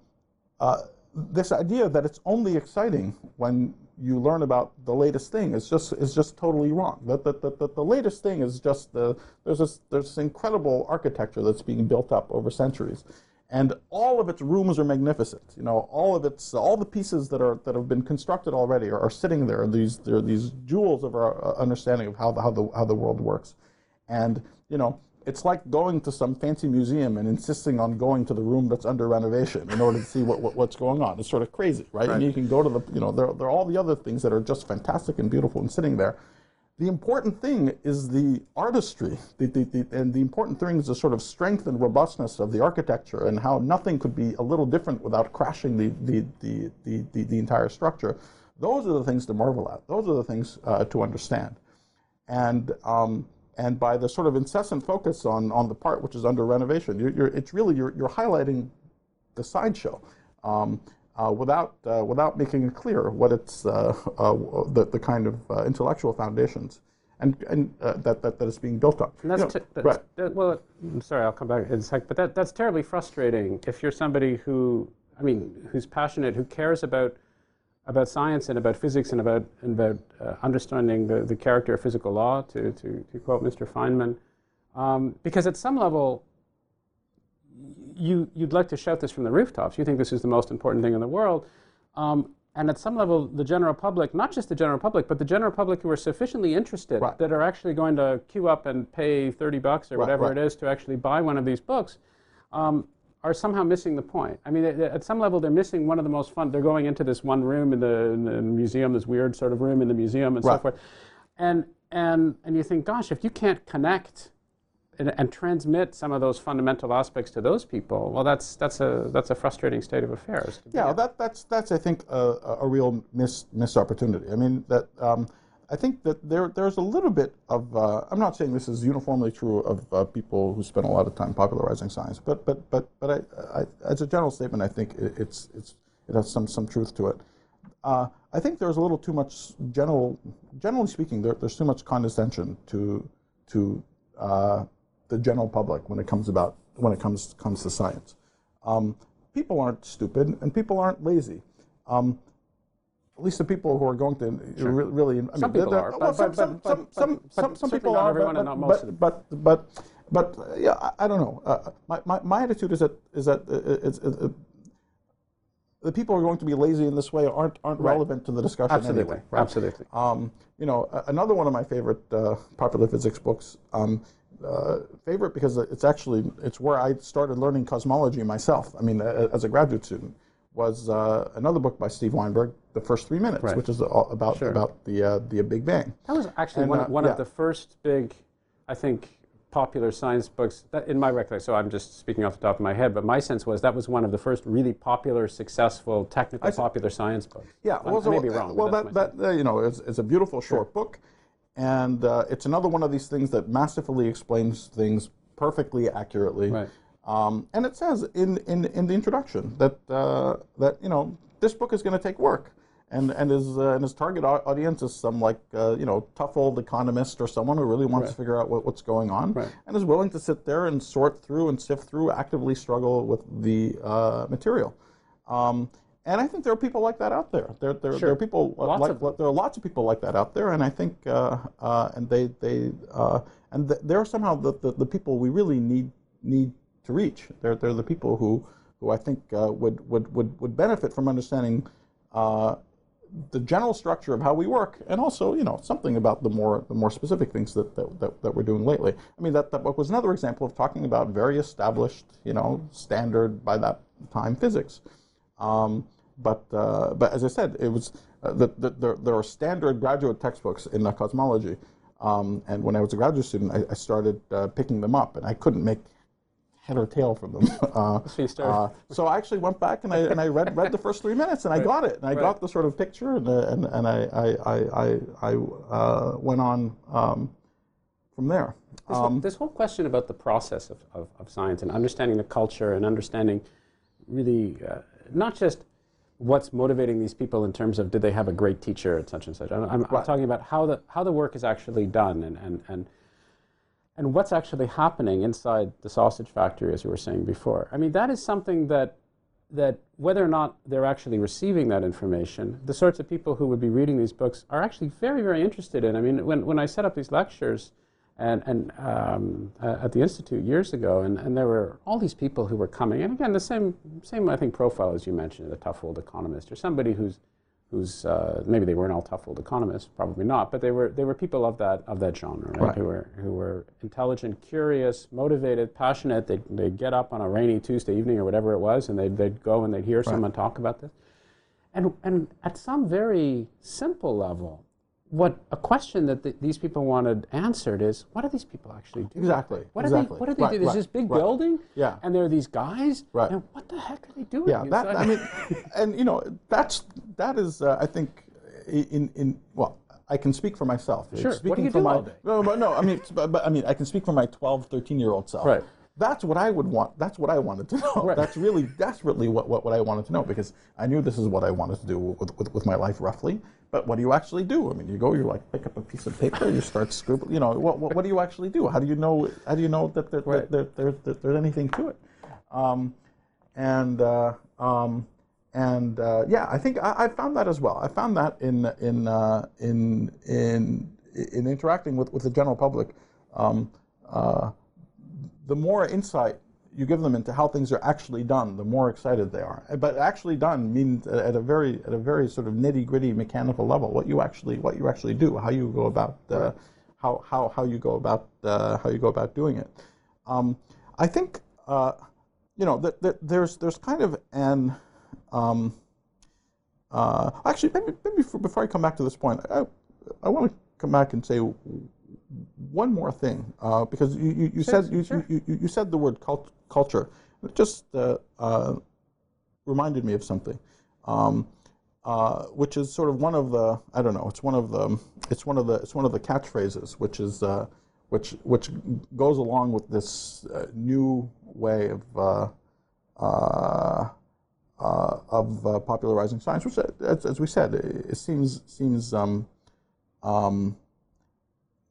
uh, this idea that it's only exciting when you learn about the latest thing is just is just totally wrong. That the, the, the, the latest thing is just the there's this there's this incredible architecture that's being built up over centuries, and all of its rooms are magnificent. You know, all of its all the pieces that are that have been constructed already are, are sitting there. These they're these jewels of our uh, understanding of how the, how the how the world works, and you know it's like going to some fancy museum and insisting on going to the room that's under renovation in order to see what, what what's going on. It's sort of crazy, right? right? And you can go to the, you know, there, there are all the other things that are just fantastic and beautiful and sitting there. The important thing is the artistry, the, the, the, and the important thing is the sort of strength and robustness of the architecture and how nothing could be a little different without crashing the, the, the, the, the, the entire structure. Those are the things to marvel at. Those are the things uh, to understand. And um, and by the sort of incessant focus on, on the part which is under renovation, you're, you're, it's really you're, you're highlighting the sideshow um, uh, without uh, without making it clear what it's uh, uh the, the kind of uh, intellectual foundations and, and uh, that, that that is being built on. And that's, you know, that's right. That, well, I'm sorry, I'll come back in a sec, but that, that's terribly frustrating if you're somebody who I mean who's passionate, who cares about about science and about physics and about, and about uh, understanding the, the character of physical law, to, to, to quote Mr. Feynman. Um, because at some level, you, you'd like to shout this from the rooftops. You think this is the most important thing in the world. Um, and at some level, the general public, not just the general public, but the general public who are sufficiently interested right. that are actually going to queue up and pay 30 bucks or right, whatever right. it is to actually buy one of these books, um, are somehow missing the point. I mean, at some level, they're missing one of the most fun. They're going into this one room in the, in the museum, this weird sort of room in the museum, and right. so forth. And and and you think, gosh, if you can't connect and, and, transmit some of those fundamental aspects to those people, well, that's that's a that's a frustrating state of affairs. Yeah, that, that's that's I think a, a real miss miss opportunity. I mean that. Um, I think that there there's a little bit of uh, I'm not saying this is uniformly true of uh, people who spend a lot of time popularizing science, but but but but I, I, as a general statement, I think it, it's it's it has some some truth to it. Uh, I think there's a little too much general generally speaking there, there's too much condescension to to uh, the general public when it comes about when it comes comes to science. Um, people aren't stupid and people aren't lazy. Um, at least the people who are going to sure. really, I some mean, people are, well, some, some, some, some, some, some people are, but, but, but, but, but, uh, yeah, I, I, don't know. Uh, my, my, my attitude is that is that uh, it's, it's, the people who are going to be lazy in this way aren't aren't right. relevant to the discussion Absolutely. anyway. Right? Absolutely. Um, you know, another one of my favorite uh, popular physics books. Um, uh, favorite because it's actually it's where I started learning cosmology myself. I mean, as a graduate student was uh, another book by Steve Weinberg, The First Three Minutes, right. which is about sure. about the uh, the Big Bang. That was actually and, one, uh, one yeah. of the first big, I think, popular science books that, in my recollection. So I'm just speaking off the top of my head, but my sense was that was one of the first really popular, successful, technical, popular science books. Yeah, well, I, I may be wrong. Well, that, that uh, you know, it's, it's, a beautiful short sure. book, and uh, it's another one of these things that masterfully explains things perfectly accurately. Right. Um, and it says in, in, in the introduction that, uh, that you know, this book is going to take work. And, and, his, uh, and his target audience is some like, uh, you know, tough old economist or someone who really wants right. to figure out what, what's going on right. and is willing to sit there and sort through and sift through, actively struggle with the uh, material. Um, and I think there are people like that out there. There, there, there are people Lots like of there are lots of people like that out there, and I think uh, uh, and they they uh, and th- they're somehow the, the, the people we really need need to reach. They're they're the people who who I think uh, would, would would would benefit from understanding. Uh, the general structure of how we work, and also, you know, something about the more the more specific things that that, that, that we're doing lately. I mean, that, that book was another example of talking about very established, you know, standard by that time physics. Um, but uh, but as I said, it was uh, the, the, there, there are standard graduate textbooks in cosmology, um, and when I was a graduate student, I, I started uh, picking them up, and I couldn't make head or tail from them. Uh, So uh, so I actually went back and I and I read read the first three minutes and I got it and I got the sort of picture and and, and I I I I, I uh, went on um, from there. This, whole, this whole question about the process of, of, of science and understanding the culture and understanding really uh, not just what's motivating these people in terms of did they have a great teacher at such and such. I'm, I'm, I'm talking about how the, how the work is actually done and, and, and, and what's actually happening inside the sausage factory, as you were saying before. I mean, that is something that, that whether or not they're actually receiving that information, the sorts of people who would be reading these books are actually very, very interested in. I mean, when, when I set up these lectures, and, and um, uh, at the institute years ago, and, and there were all these people who were coming, and again, the same, same I think profile as you mentioned, the tough old economist, or somebody who's, who's uh, maybe they weren't all tough old economists, probably not, but they were, they were people of that, of that genre, right? Right. Who were, who were intelligent, curious, motivated, passionate. They'd, they'd get up on a rainy Tuesday evening or whatever it was, and they'd, they'd go and they'd hear someone talk about this. And, and at some very simple level, what a question that th these people wanted answered is, what are these people actually do? Exactly, What exactly. do they? What do they Right, do? There's this big right. building, Yeah. and there are these guys, Right. and what the heck are they doing? Yeah, that? I mean, and you know, that's that is uh, I think in in well. I can speak for myself. Sure. What do Speaking you do my, all day? No, but no, I mean, but, but I mean, I can speak for my 12, 13 year old self. Right. That's what I would want. That's what I wanted to know. Right. That's really desperately what, what, what I wanted to know because I knew this is what I wanted to do with, with, with my life roughly. But what do you actually do? I mean, you go, you like pick up a piece of paper, you start scribbling. You know, what, what, what do you actually do? How do you know? How do you know that there, Right. that there, there, there, there's anything to it? Um, and uh, um, and uh, yeah, I think I, I found that as well. I found that in in uh, in in in interacting with, with the general public, um, uh, the more insight you give them into how things are actually done, the more excited they are. But actually done means at a very at a very sort of nitty gritty mechanical level what you actually what you actually do, how you go about uh, how, how how you go about uh, how you go about doing it. Um, I think uh, you know that that there's there's kind of an um, uh, actually maybe, maybe before, before I come back to this point, I, I want to come back and say one more thing uh, because you, you, you said you, sure. you, you, said the word cult, culture. It just uh, uh, reminded me of something, um, uh, which is sort of one of the I don't know. It's one of the it's one of the it's one of the catchphrases, which is uh, which which goes along with this uh, new way of. Uh, uh, uh, of uh, popularizing science, which, as, as we said, it, it seems seems um, um,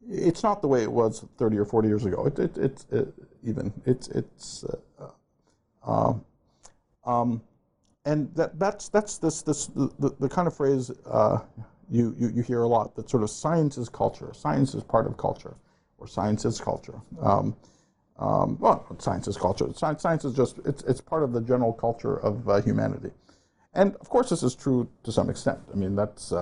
it's not the way it was 30 or 40 years ago. It, it, it's it, even it's it's uh, uh, um, and that that's that's this this the, the, kind of phrase uh, you, you you hear a lot that sort of science is culture, science is part of culture, or science is culture. Um, um, well, science is culture. Science, science is just it's it's part of the general culture of uh, humanity, and of course this is true to some extent. I mean that's,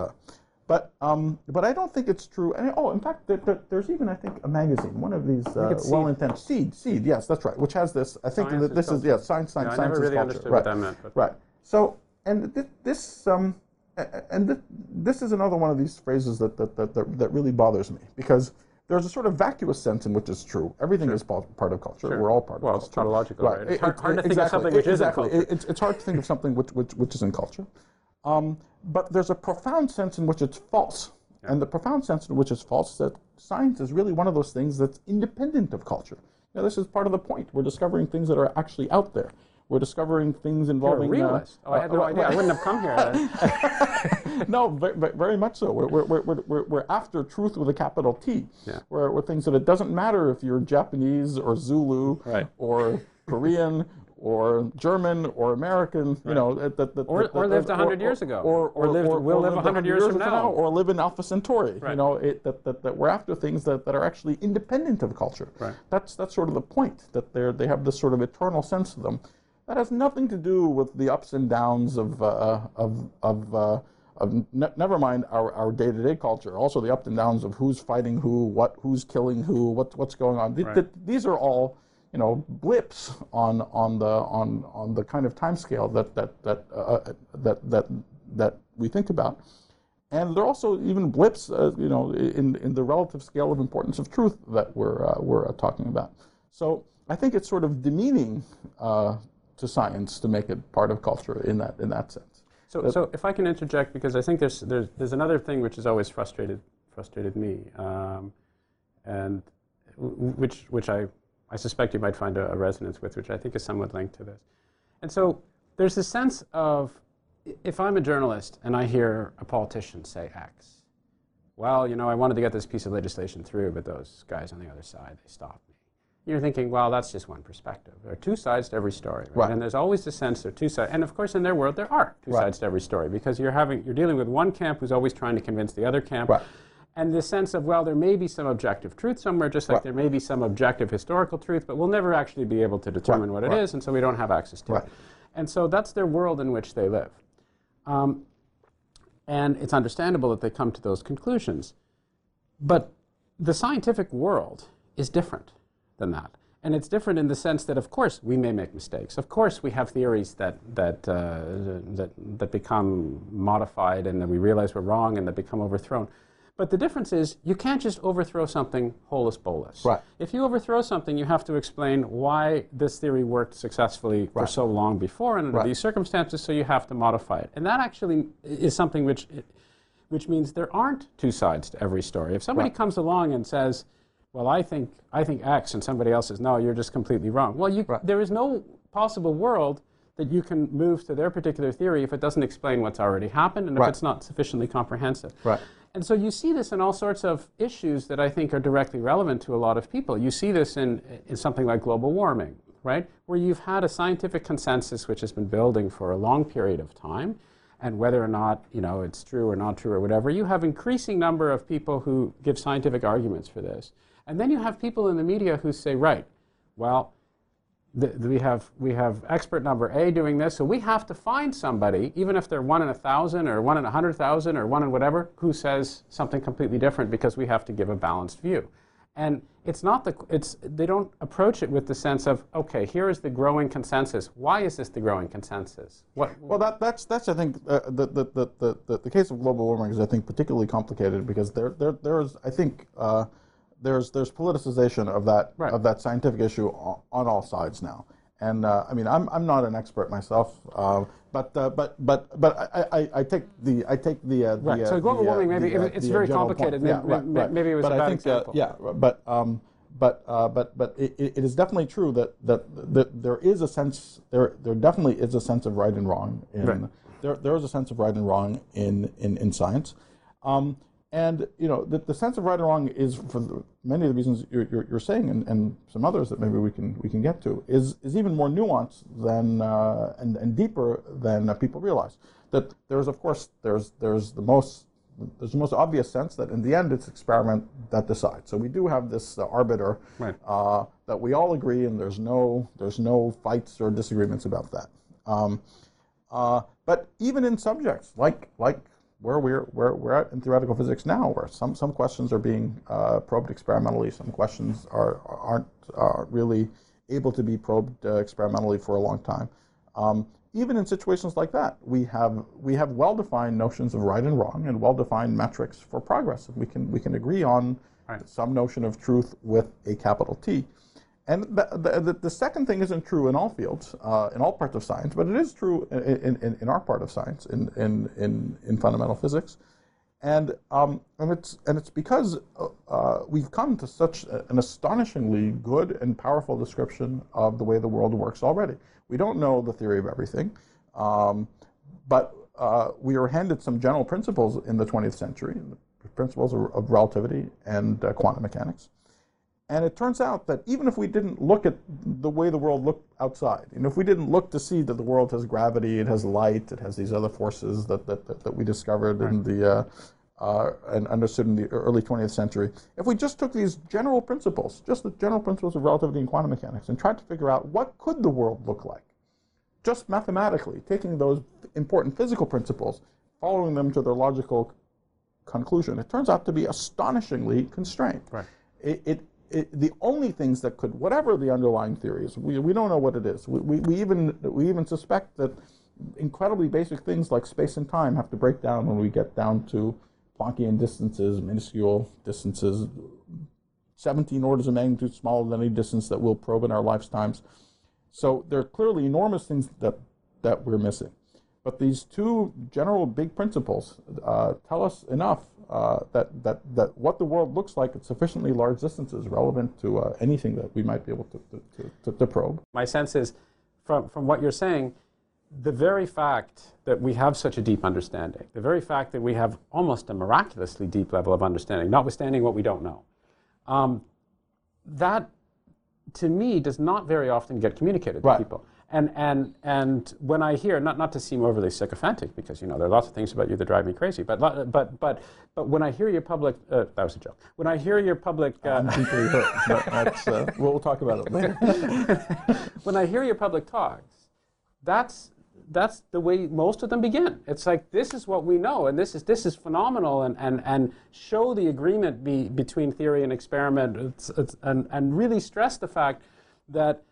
but um, but I don't think it's true. And oh, in fact, there, there, there's even I think a magazine, one of these uh, Seed. well-intentioned Seed, Seed, yes, that's right, which has this. I think Science this is culture. yeah, science, science, I science never is really culture. right. what that meant, Right. So and th- this um, a- a- and th- this is another one of these phrases that that, that, that that really bothers me because. There's a sort of vacuous sense in which it's true. Everything is part of culture. We're all part Well, of it's tautological, right? It's hard- it- hard to think of something which isn't exactly. culture. It- It's, it's hard to think of something which, which, which isn't culture. Um, but there's a profound sense in which it's false. And the profound sense in which it's false is that science is really one of those things that's independent of culture. Now, this is part of the point. We're discovering things that are actually out there. We're discovering things You're a involving. uh, oh, I had no uh, idea. I wouldn't have come here. no, very, very much so. We're, we're, we're, we're, we're after truth with a capital T. Yeah. We're, we're things that it doesn't matter if you're Japanese or Zulu Right. or Korean or German or American, you know, that, that, that, Or- that- or lived 100 years ago. or, Or lived- will live 100 years from now. or live in Alpha Centauri. You know, it, that, that, that we're after things that, that are actually independent of culture. Right. That's that's sort of the point that they they have this sort of eternal sense to them. That has nothing to do with the ups and downs of uh, of of. Uh, of ne- never mind our, our day-to-day culture, also the ups and downs of who's fighting who, what, who's killing who, what, what's going on. Th- th- these are all, you know, blips on on the on on the kind of timescale that that that uh, that that that we think about. And there are also even blips, uh, you know, in, in the relative scale of importance of truth that we're, uh, we're uh, talking about. So I think it's sort of demeaning uh, to science to make it part of culture in that, in that sense. So, so if I can interject, because I think there's, there's, there's another thing which has always frustrated, frustrated me, um, and which, which I, I suspect you might find a, a resonance with, which I think is somewhat linked to this. And so there's a sense of, if I'm a journalist and I hear a politician say X, well, you know, I wanted to get this piece of legislation through, but those guys on the other side, they stopped me. You're thinking, well, that's just one perspective. There are two sides to every story, right? Right. And there's always the sense there are two sides. And of course, in their world, there are two Right. sides to every story because you're having you're dealing with one camp who's always trying to convince the other camp. Right. And the sense of, well, there may be some objective truth somewhere, just like Right. there may be some objective historical truth, but we'll never actually be able to determine what it is, right. and so we don't have access to Right. it. And so that's their world in which they live. Um, and it's understandable that they come to those conclusions. But the scientific world is different than that. And it's different in the sense that, of course, we may make mistakes. Of course, we have theories that, that, uh, that, that become modified and that we realize we're wrong and that become overthrown. But the difference is you can't just overthrow something holus bolus. Right. If you overthrow something, you have to explain why this theory worked successfully for so long before and under Right. these circumstances, so you have to modify it. And that actually is something which, which means there aren't two sides to every story. If somebody Right. comes along and says, well, I think, I think X, and somebody else says, no, you're just completely wrong. Well, you, Right. there is no possible world that you can move to their particular theory if it doesn't explain what's already happened and if it's not sufficiently comprehensive. Right. And so you see this in all sorts of issues that I think are directly relevant to a lot of people. You see this in, in something like global warming, right? Where you've had a scientific consensus which has been building for a long period of time, and whether or not you know it's true or not true or whatever, you have increasing number of people who give scientific arguments for this. And then you have people in the media who say, right, well, we have we have expert number A doing this, so we have to find somebody, even if they're one in a thousand or one in a hundred thousand or one in whatever, who says something completely different because we have to give a balanced view. And it's not the it's they don't approach it with the sense of okay, here is the growing consensus. Why is this the growing consensus? What Well, that, that's that's I think uh, the, the, the, the, the the case of global warming is I think particularly complicated because there there there is I think uh, there's there's politicization of that Right. of that scientific issue on, on all sides now. And uh, I mean, I'm, I'm not an expert myself, uh, but uh, but but but I, I, I take the I take the uh, the, Right. uh, So global the, uh, warming, maybe the, uh, it's uh, very complicated. point. May- Yeah, right, right. maybe it was but a I bad think, example. Uh, yeah, but um, but uh, but but it, it it is definitely true that, that that there is a sense there there definitely is a sense of right and wrong in there there is a sense of right and wrong in in, in science. Um, and you know the, the sense of right and wrong is for the, many of the reasons you're, you're, you're saying, and, and some others that maybe we can we can get to, is is even more nuanced than uh, and, and deeper than uh, people realize. That there's of course there's there's the most there's the most obvious sense that in the end it's experiment that decides. So we do have this uh, arbiter Right. uh, that we all agree, and there's no there's no fights or disagreements about that. Um, uh, but even in subjects like like where we're where we're at in theoretical physics now, where some some questions are being uh, probed experimentally, some questions are aren't uh, really able to be probed uh, experimentally for a long time. Um, even in situations like that, we have we have well-defined notions of right and wrong and well-defined metrics for progress. We can we can agree on Right. some notion of truth with a capital T. And the, the, the, second thing isn't true in all fields, uh, in all parts of science, but it is true in, in, in our part of science, in, in, in, fundamental physics. And, um, and, it's, and it's because uh, we've come to such an astonishingly good and powerful description of the way the world works already. We don't know the theory of everything, um, but uh, we are handed some general principles in the 20th century, principles of, of relativity and uh, quantum mechanics. And it turns out that even if we didn't look at the way the world looked outside, and if we didn't look to see that the world has gravity, it has light, it has these other forces that, that, that, that we discovered right. in the, uh, uh, and understood in the early 20th century, if we just took these general principles, just the general principles of relativity and quantum mechanics, and tried to figure out what could the world look like, just mathematically, taking those important physical principles, following them to their logical conclusion, it turns out to be astonishingly constrained. Right. It, it, it, the only things that could, whatever the underlying theories, we, we don't know what it is. We, we, we, even, we even suspect that incredibly basic things like space and time have to break down when we get down to Planckian distances, minuscule distances, 17 orders of magnitude smaller than any distance that we'll probe in our lifetimes. So there are clearly enormous things that, that we're missing. But these two general big principles uh, tell us enough uh, that, that, that what the world looks like at sufficiently large distances relevant to uh, anything that we might be able to, to, to, to, probe. My sense is, from, from what you're saying, the very fact that we have such a deep understanding, the very fact that we have almost a miraculously deep level of understanding, notwithstanding what we don't know, um, that to me does not very often get communicated to people. And, and, and when I hear, not, not to seem overly sycophantic, because you know there are lots of things about you that drive me crazy, but, but, but, but when I hear your public, uh, that was a joke. When I hear your public, uh, I'm deeply hurt. That's, uh, we'll talk about it later. when I hear your public talks, that's that's the way most of them begin. It's like this is what we know, and this is this is phenomenal, and and, and show the agreement be, between theory and experiment, it's, it's, and and really stress the fact that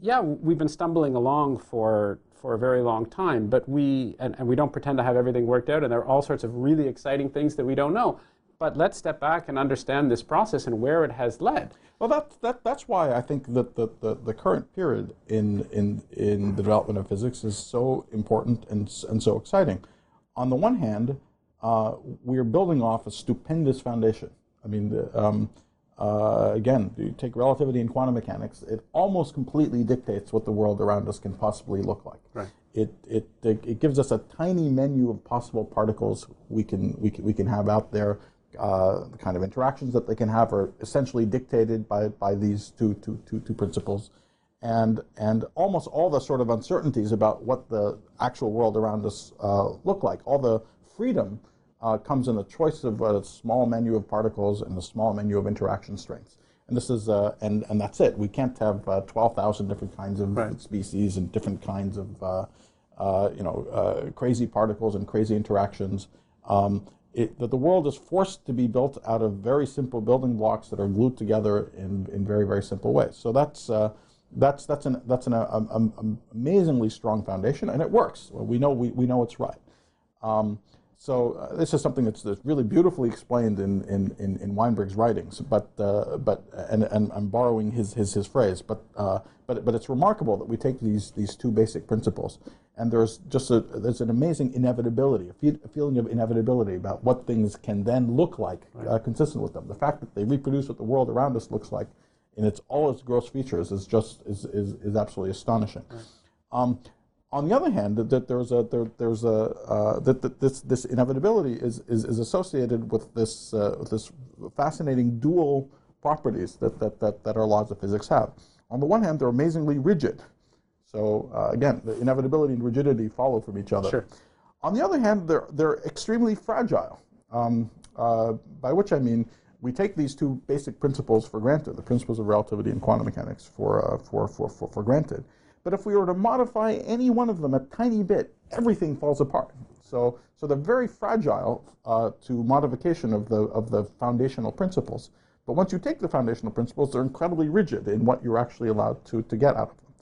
yeah, we've been stumbling along for for a very long time, but we and, and we don't pretend to have everything worked out, and there are all sorts of really exciting things that we don't know. But let's step back and understand this process and where it has led. Well, that, that, that's why I think that the, the, the current period in, in, in the development of physics is so important and, and so exciting. On the one hand, uh, we're building off a stupendous foundation. I mean, um, uh, again, you take relativity and quantum mechanics, it almost completely dictates what the world around us can possibly look like. Right. It, it, it gives us a tiny menu of possible particles we can, we can, we can have out there. Uh, the kind of interactions that they can have are essentially dictated by, by these two, two, two, two principles. And, and almost all the sort of uncertainties about what the actual world around us uh, look like, all the freedom uh, comes in the choice of a small menu of particles and a small menu of interaction strengths. And this is, uh, and, and that's it. We can't have uh, 12,000 different kinds of right. species and different kinds of, uh, uh, you know, uh, crazy particles and crazy interactions. Um, it, that the world is forced to be built out of very simple building blocks that are glued together in, in very, very simple ways. So that's, that's, that's an, that's an um, um, amazingly strong foundation, and it works. We know, we, we know it's right. Um, so uh, this is something that's, that's, really beautifully explained in, in, in, in Weinberg's writings, but, uh, but and, and I'm borrowing his, his, his phrase, but, uh, but, but it's remarkable that we take these, these two basic principles, and there's just a, there's an amazing inevitability, a, fe- a feeling of inevitability about what things can then look like right. Uh, consistent with them. The fact that they reproduce what the world around us looks like in its all its gross features is just is, is, is absolutely astonishing. Right. Um, on the other hand, that, there's a there, there's a uh, that, that, this this inevitability is is, is associated with this uh, with this fascinating dual properties that, that that that our laws of physics have. On the one hand, they're amazingly rigid. So uh, again, the inevitability and rigidity follow from each other. Sure. On the other hand, they're they're extremely fragile. Um, uh, by which I mean we take these two basic principles for granted, the principles of relativity and quantum mechanics for, uh, for, for, for, for granted. But if we were to modify any one of them a tiny bit, everything falls apart. So, so they're very fragile uh, to modification of the, of the foundational principles. But once you take the foundational principles, they're incredibly rigid in what you're actually allowed to, to get out of them.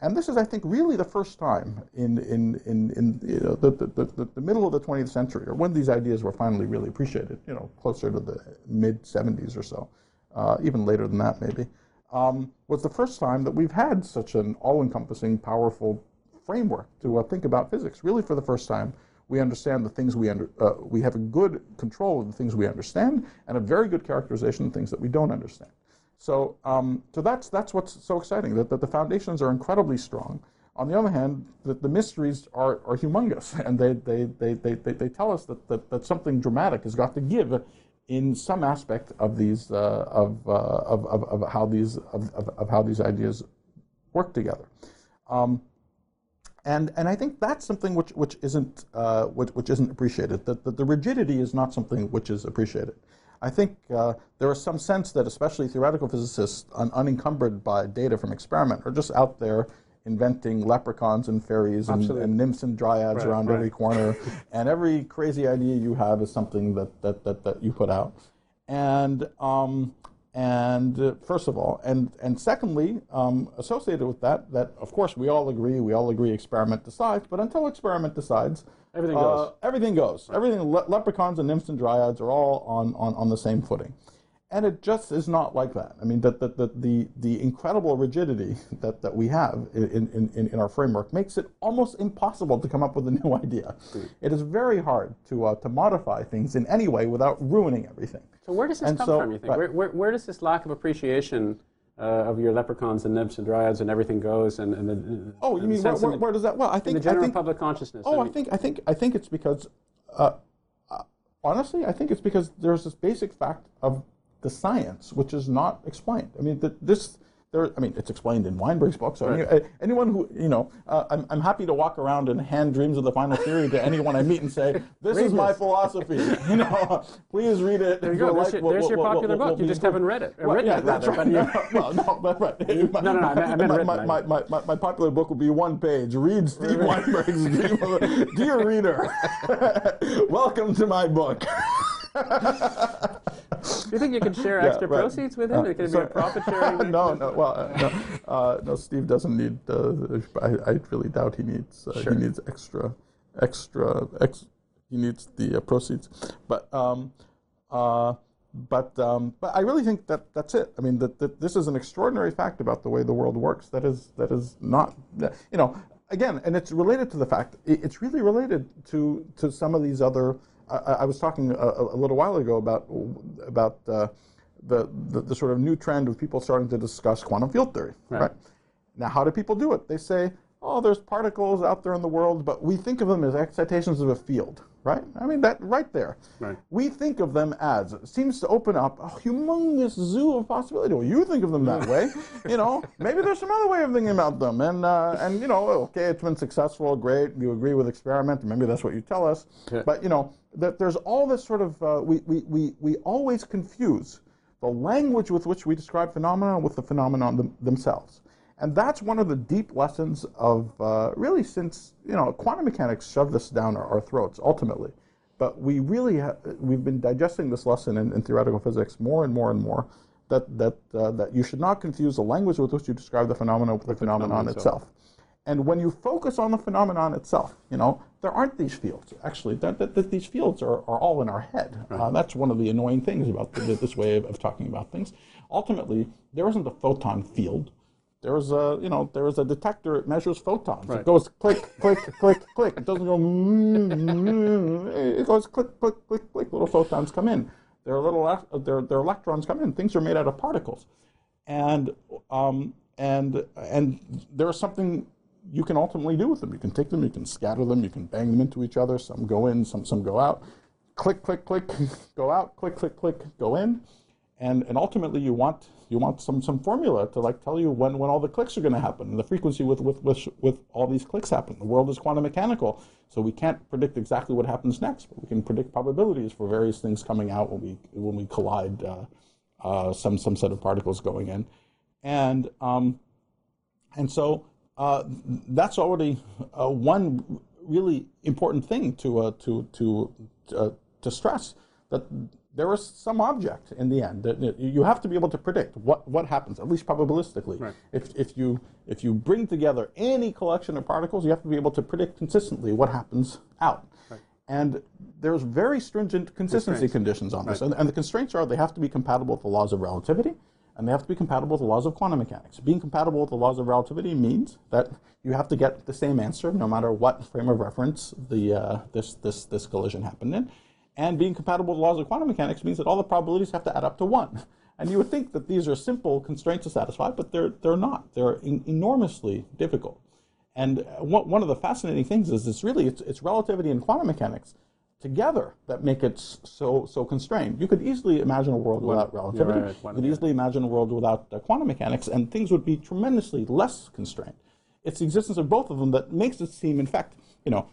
And this is, I think, really the first time in, in, in, in you know, the, the, the, the, middle of the 20th century, or when these ideas were finally really appreciated, you know, closer to the mid 70s or so, uh, even later than that maybe, um, was the first time that we've had such an all-encompassing, powerful framework to uh, think about physics. Really, for the first time, we understand the things we under, uh, we have a good control of the things we understand, and a very good characterization of things that we don't understand. So, um, so that's that's what's so exciting that, that the foundations are incredibly strong. On the other hand, the, the mysteries are, are humongous, and they, they, they, they, they, tell us that, that, that something dramatic has got to give in some aspect of these uh, of, uh, of, of, of how these of, of, how these ideas work together. Um, and, and I think that's something which, which, isn't, uh, which, which isn't appreciated. That the, the, rigidity is not something which is appreciated. I think uh, there is some sense that especially theoretical physicists, un unencumbered by data from experiment, are just out there inventing leprechauns and fairies and, and nymphs and dryads right, around right. every corner. and every crazy idea you have is something that, that, that, that you put out. And, um, and uh, first of all, and, and secondly, um, associated with that, that of course we all agree, we all agree experiment decides, but until experiment decides, everything goes. Uh, everything goes. Right. Everything, le leprechauns and nymphs and dryads are all on, on, on the same footing. And it just is not like that. I mean, that, that, that the, the incredible rigidity that, that we have in, in, in our framework makes it almost impossible to come up with a new idea. It is very hard to, uh, to modify things in any way without ruining everything. So where does this and come so, from, you think? Right. Where, where, where, does this lack of appreciation uh, of your leprechauns and nymphs and dryads and everything goes and, and the, oh you mean where, where, where, does that well I think the general I think, public consciousness oh I, mean, I, think I think I think it's because uh, uh, honestly I think it's because there's this basic fact of the science, which is not explained. I mean, the, this, there, I mean, it's explained in Weinberg's book. So right. any, anyone who, you know, uh, I'm, I'm happy to walk around and hand dreams of the final theory to anyone I meet and say, this is my philosophy. You know, please read it. There you go. There's, your, there's your popular book. you just haven't read it. Well, yeah, that's right. no, well, no, that's right. no, no, no, I meant my, my, my, my, my, popular book will be one page. Read Steve Weinberg's Dream of a, Dear reader, welcome to my book. Do you think you can share extra yeah, proceeds with him? Uh, Could it be a profit sharing? no, no. Well, uh, no, uh, no. Steve doesn't need. Uh, I, I really doubt he needs. Uh, sure. He needs extra, extra. Ex, he needs the uh, proceeds, but. Um, but um, but I really think that that's it. I mean, that, that this is an extraordinary fact about the way the world works. That is that is not you know again, and it's related to the fact. It's really related to to some of these other I, I was talking a, a, little while ago about about uh, the, the, the sort of new trend of people starting to discuss quantum field theory. Right. right. Now, how do people do it? They say, "Oh, there's particles out there in the world, but we think of them as excitations of a field." Right? I mean, that right there. Right. We think of them as, it seems to open up a humongous zoo of possibility. Well, you think of them that way. You know, maybe there's some other way of thinking about them. And, uh, and you know, okay, it's been successful, great, you agree with experiment, maybe that's what you tell us. Yeah. But, you know, that there's all this sort of, uh, we, we, we, we always confuse the language with which we describe phenomena with the phenomenon them, themselves. And that's one of the deep lessons of uh, really since, you know, quantum mechanics shoved this down our, our throats ultimately. But we really, we've been digesting this lesson in, in, theoretical physics more and more and more that, that, uh, that you should not confuse the language with which you describe the phenomenon with the, the phenomenon, phenomenon itself. itself. And when you focus on the phenomenon itself, you know, there aren't these fields. Actually, that, that, that these fields are, are all in our head. Right. Uh, that's one of the annoying things about the, this way of, of talking about things. Ultimately, there isn't a photon field there was a, you know, there was a detector. It measures photons. Right. It goes click, click, click, click. It doesn't go. It goes click, click, click, click. Little photons come in. There are little. Their their electrons come in. Things are made out of particles, and um, and and there is something you can ultimately do with them. You can take them. You can scatter them. You can bang them into each other. Some go in. Some some go out. Click, click, click. Go out. Click, click, click. Go in. And and ultimately, you want you want some some formula to like tell you when, when all the clicks are going to happen and the frequency with, with with with all these clicks happen. The world is quantum mechanical, so we can't predict exactly what happens next, but we can predict probabilities for various things coming out when we when we collide uh, uh, some some set of particles going in, and um, and so uh, that's already uh, one really important thing to uh, to to uh, to stress that there is some object in the end. that You have to be able to predict what, what happens, at least probabilistically. Right. If, if, you, if you bring together any collection of particles, you have to be able to predict consistently what happens out. Right. And there's very stringent consistency conditions on this. Right. And, and the constraints are they have to be compatible with the laws of relativity, and they have to be compatible with the laws of quantum mechanics. Being compatible with the laws of relativity means that you have to get the same answer no matter what frame of reference the, uh, this, this, this collision happened in. And being compatible with the laws of quantum mechanics means that all the probabilities have to add up to one. And you would think that these are simple constraints to satisfy, but they're, they're not. They're enormously difficult. And one of the fascinating things is it's really, it's, it's relativity and quantum mechanics together that make it so so constrained. You could easily imagine a world without relativity. Right, you could easily imagine a world without uh, quantum mechanics, and things would be tremendously less constrained. It's the existence of both of them that makes it seem, in fact, you know,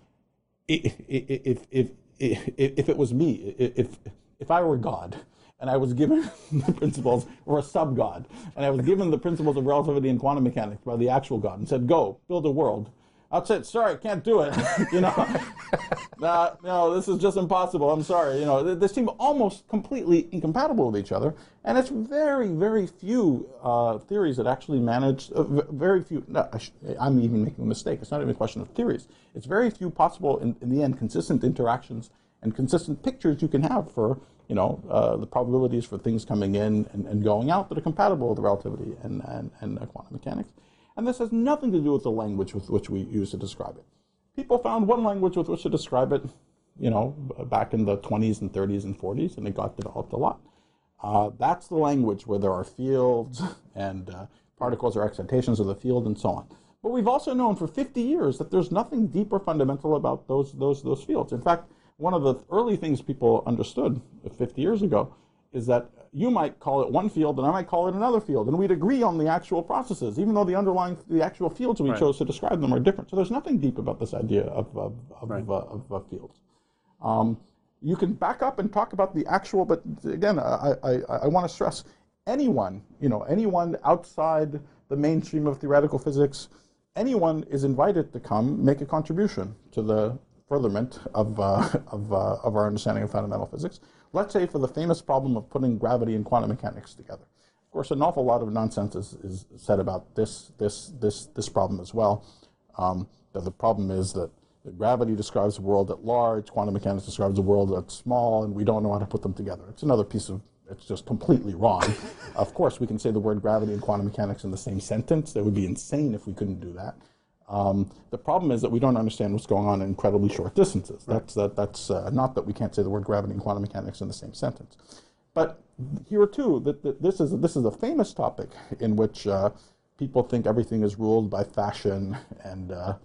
if if if if, it was me, if if I were God, and I was given the principles, or a sub God, and I was given the principles of relativity and quantum mechanics by the actual God, and said, "Go build a world." I'd say, sorry, can't do it. you know, nah, no, this is just impossible. I'm sorry. You know, they, seem almost completely incompatible with each other, and it's very, very few uh, theories that actually manage. Uh, very few. No, I am even making a mistake. It's not even a question of theories. It's very few possible, in, in the end, consistent interactions and consistent pictures you can have for you know uh, the probabilities for things coming in and, and, going out that are compatible with relativity and and, and quantum mechanics. And this has nothing to do with the language with which we use to describe it. People found one language with which to describe it, you know, back in the 20s and 30s and 40s, and it got developed a lot. Uh, that's the language where there are fields and uh, particles or excitations of the field and so on. But we've also known for 50 years that there's nothing deep or fundamental about those, those, those fields. In fact, one of the early things people understood 50 years ago is that you might call it one field and I might call it another field, and we'd agree on the actual processes, even though the underlying, the actual fields we right. chose to describe them are different. So there's nothing deep about this idea of, of, of, right. uh, of uh, fields. Um, you can back up and talk about the actual, but again, I, I, I want to stress anyone, you know, anyone outside the mainstream of theoretical physics, anyone is invited to come make a contribution to the furtherment of, uh, of, uh, of our understanding of fundamental physics. Let's say for the famous problem of putting gravity and quantum mechanics together. Of course, an awful lot of nonsense is, is said about this, this, this, this problem as well. Um, that the problem is that gravity describes the world at large, quantum mechanics describes the world at small, and we don't know how to put them together. It's another piece of, it's just completely wrong. of course, we can say the word gravity and quantum mechanics in the same sentence. That would be insane if we couldn't do that. Um, the problem is that we don't understand what's going on in incredibly short distances. Right. That's, that, that's uh, not that we can't say the word gravity and quantum mechanics in the same sentence. But here too, that, that this, is, this is a famous topic in which uh, people think everything is ruled by fashion and, uh,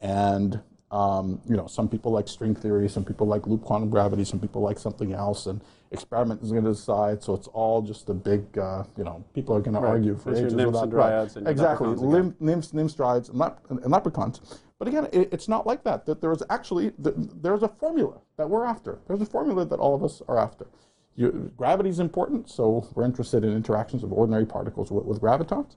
and um, you know, some people like string theory, some people like loop quantum gravity, some people like something else, and experiment is going to decide. So it's all just a big, uh, you know, people are going right. to argue for ages without right. exactly Lim, nymphs, nymphs, dryads, and, lep- and, leprechauns. But again, it, it's not like that. That there is actually there's a formula that we're after. There's a formula that all of us are after. Gravity is important, so we're interested in interactions of ordinary particles with, with gravitons.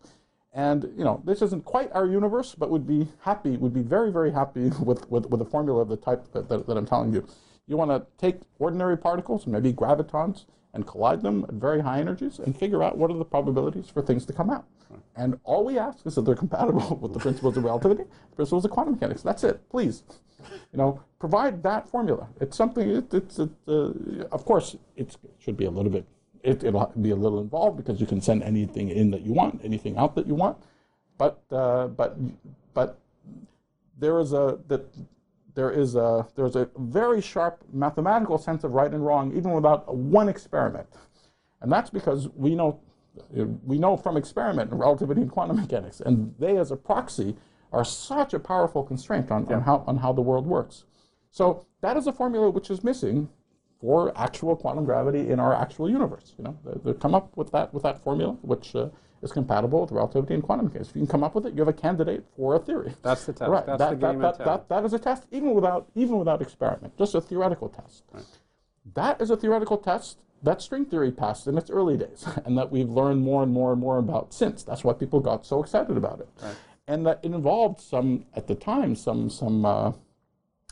And you know, this isn't quite our universe, but would be happy, would be very, very happy with, with, with a formula of the type that, that, that I'm telling you. You want to take ordinary particles, maybe gravitons, and collide them at very high energies and figure out what are the probabilities for things to come out. And all we ask is that they're compatible with the principles of relativity, the principles of quantum mechanics. That's it, please. You know, provide that formula. It's something, it, it's, it, uh, of course, it should be a little bit it, will be a little involved because you can send anything in that you want, anything out that you want. But uh, but but there is a that there is a there's a very sharp mathematical sense of right and wrong even without one experiment, and that's because we know we know from experiment in relativity and quantum mechanics, and they as a proxy are such a powerful constraint on, yeah. on how on how the world works. So that is a formula which is missing for actual quantum gravity in our actual universe. You know, they, they come up with that with that formula, which uh, is compatible with relativity and quantum mechanics. If you can come up with it, you have a candidate for a theory. That's the test. Right. That's that, the game that, that, that, that is a test, even without even without experiment, just a theoretical test. Right. That is a theoretical test that string theory passed in its early days, and that we've learned more and more and more about since. That's why people got so excited about it, right. and that it involved some at the time some some. Uh,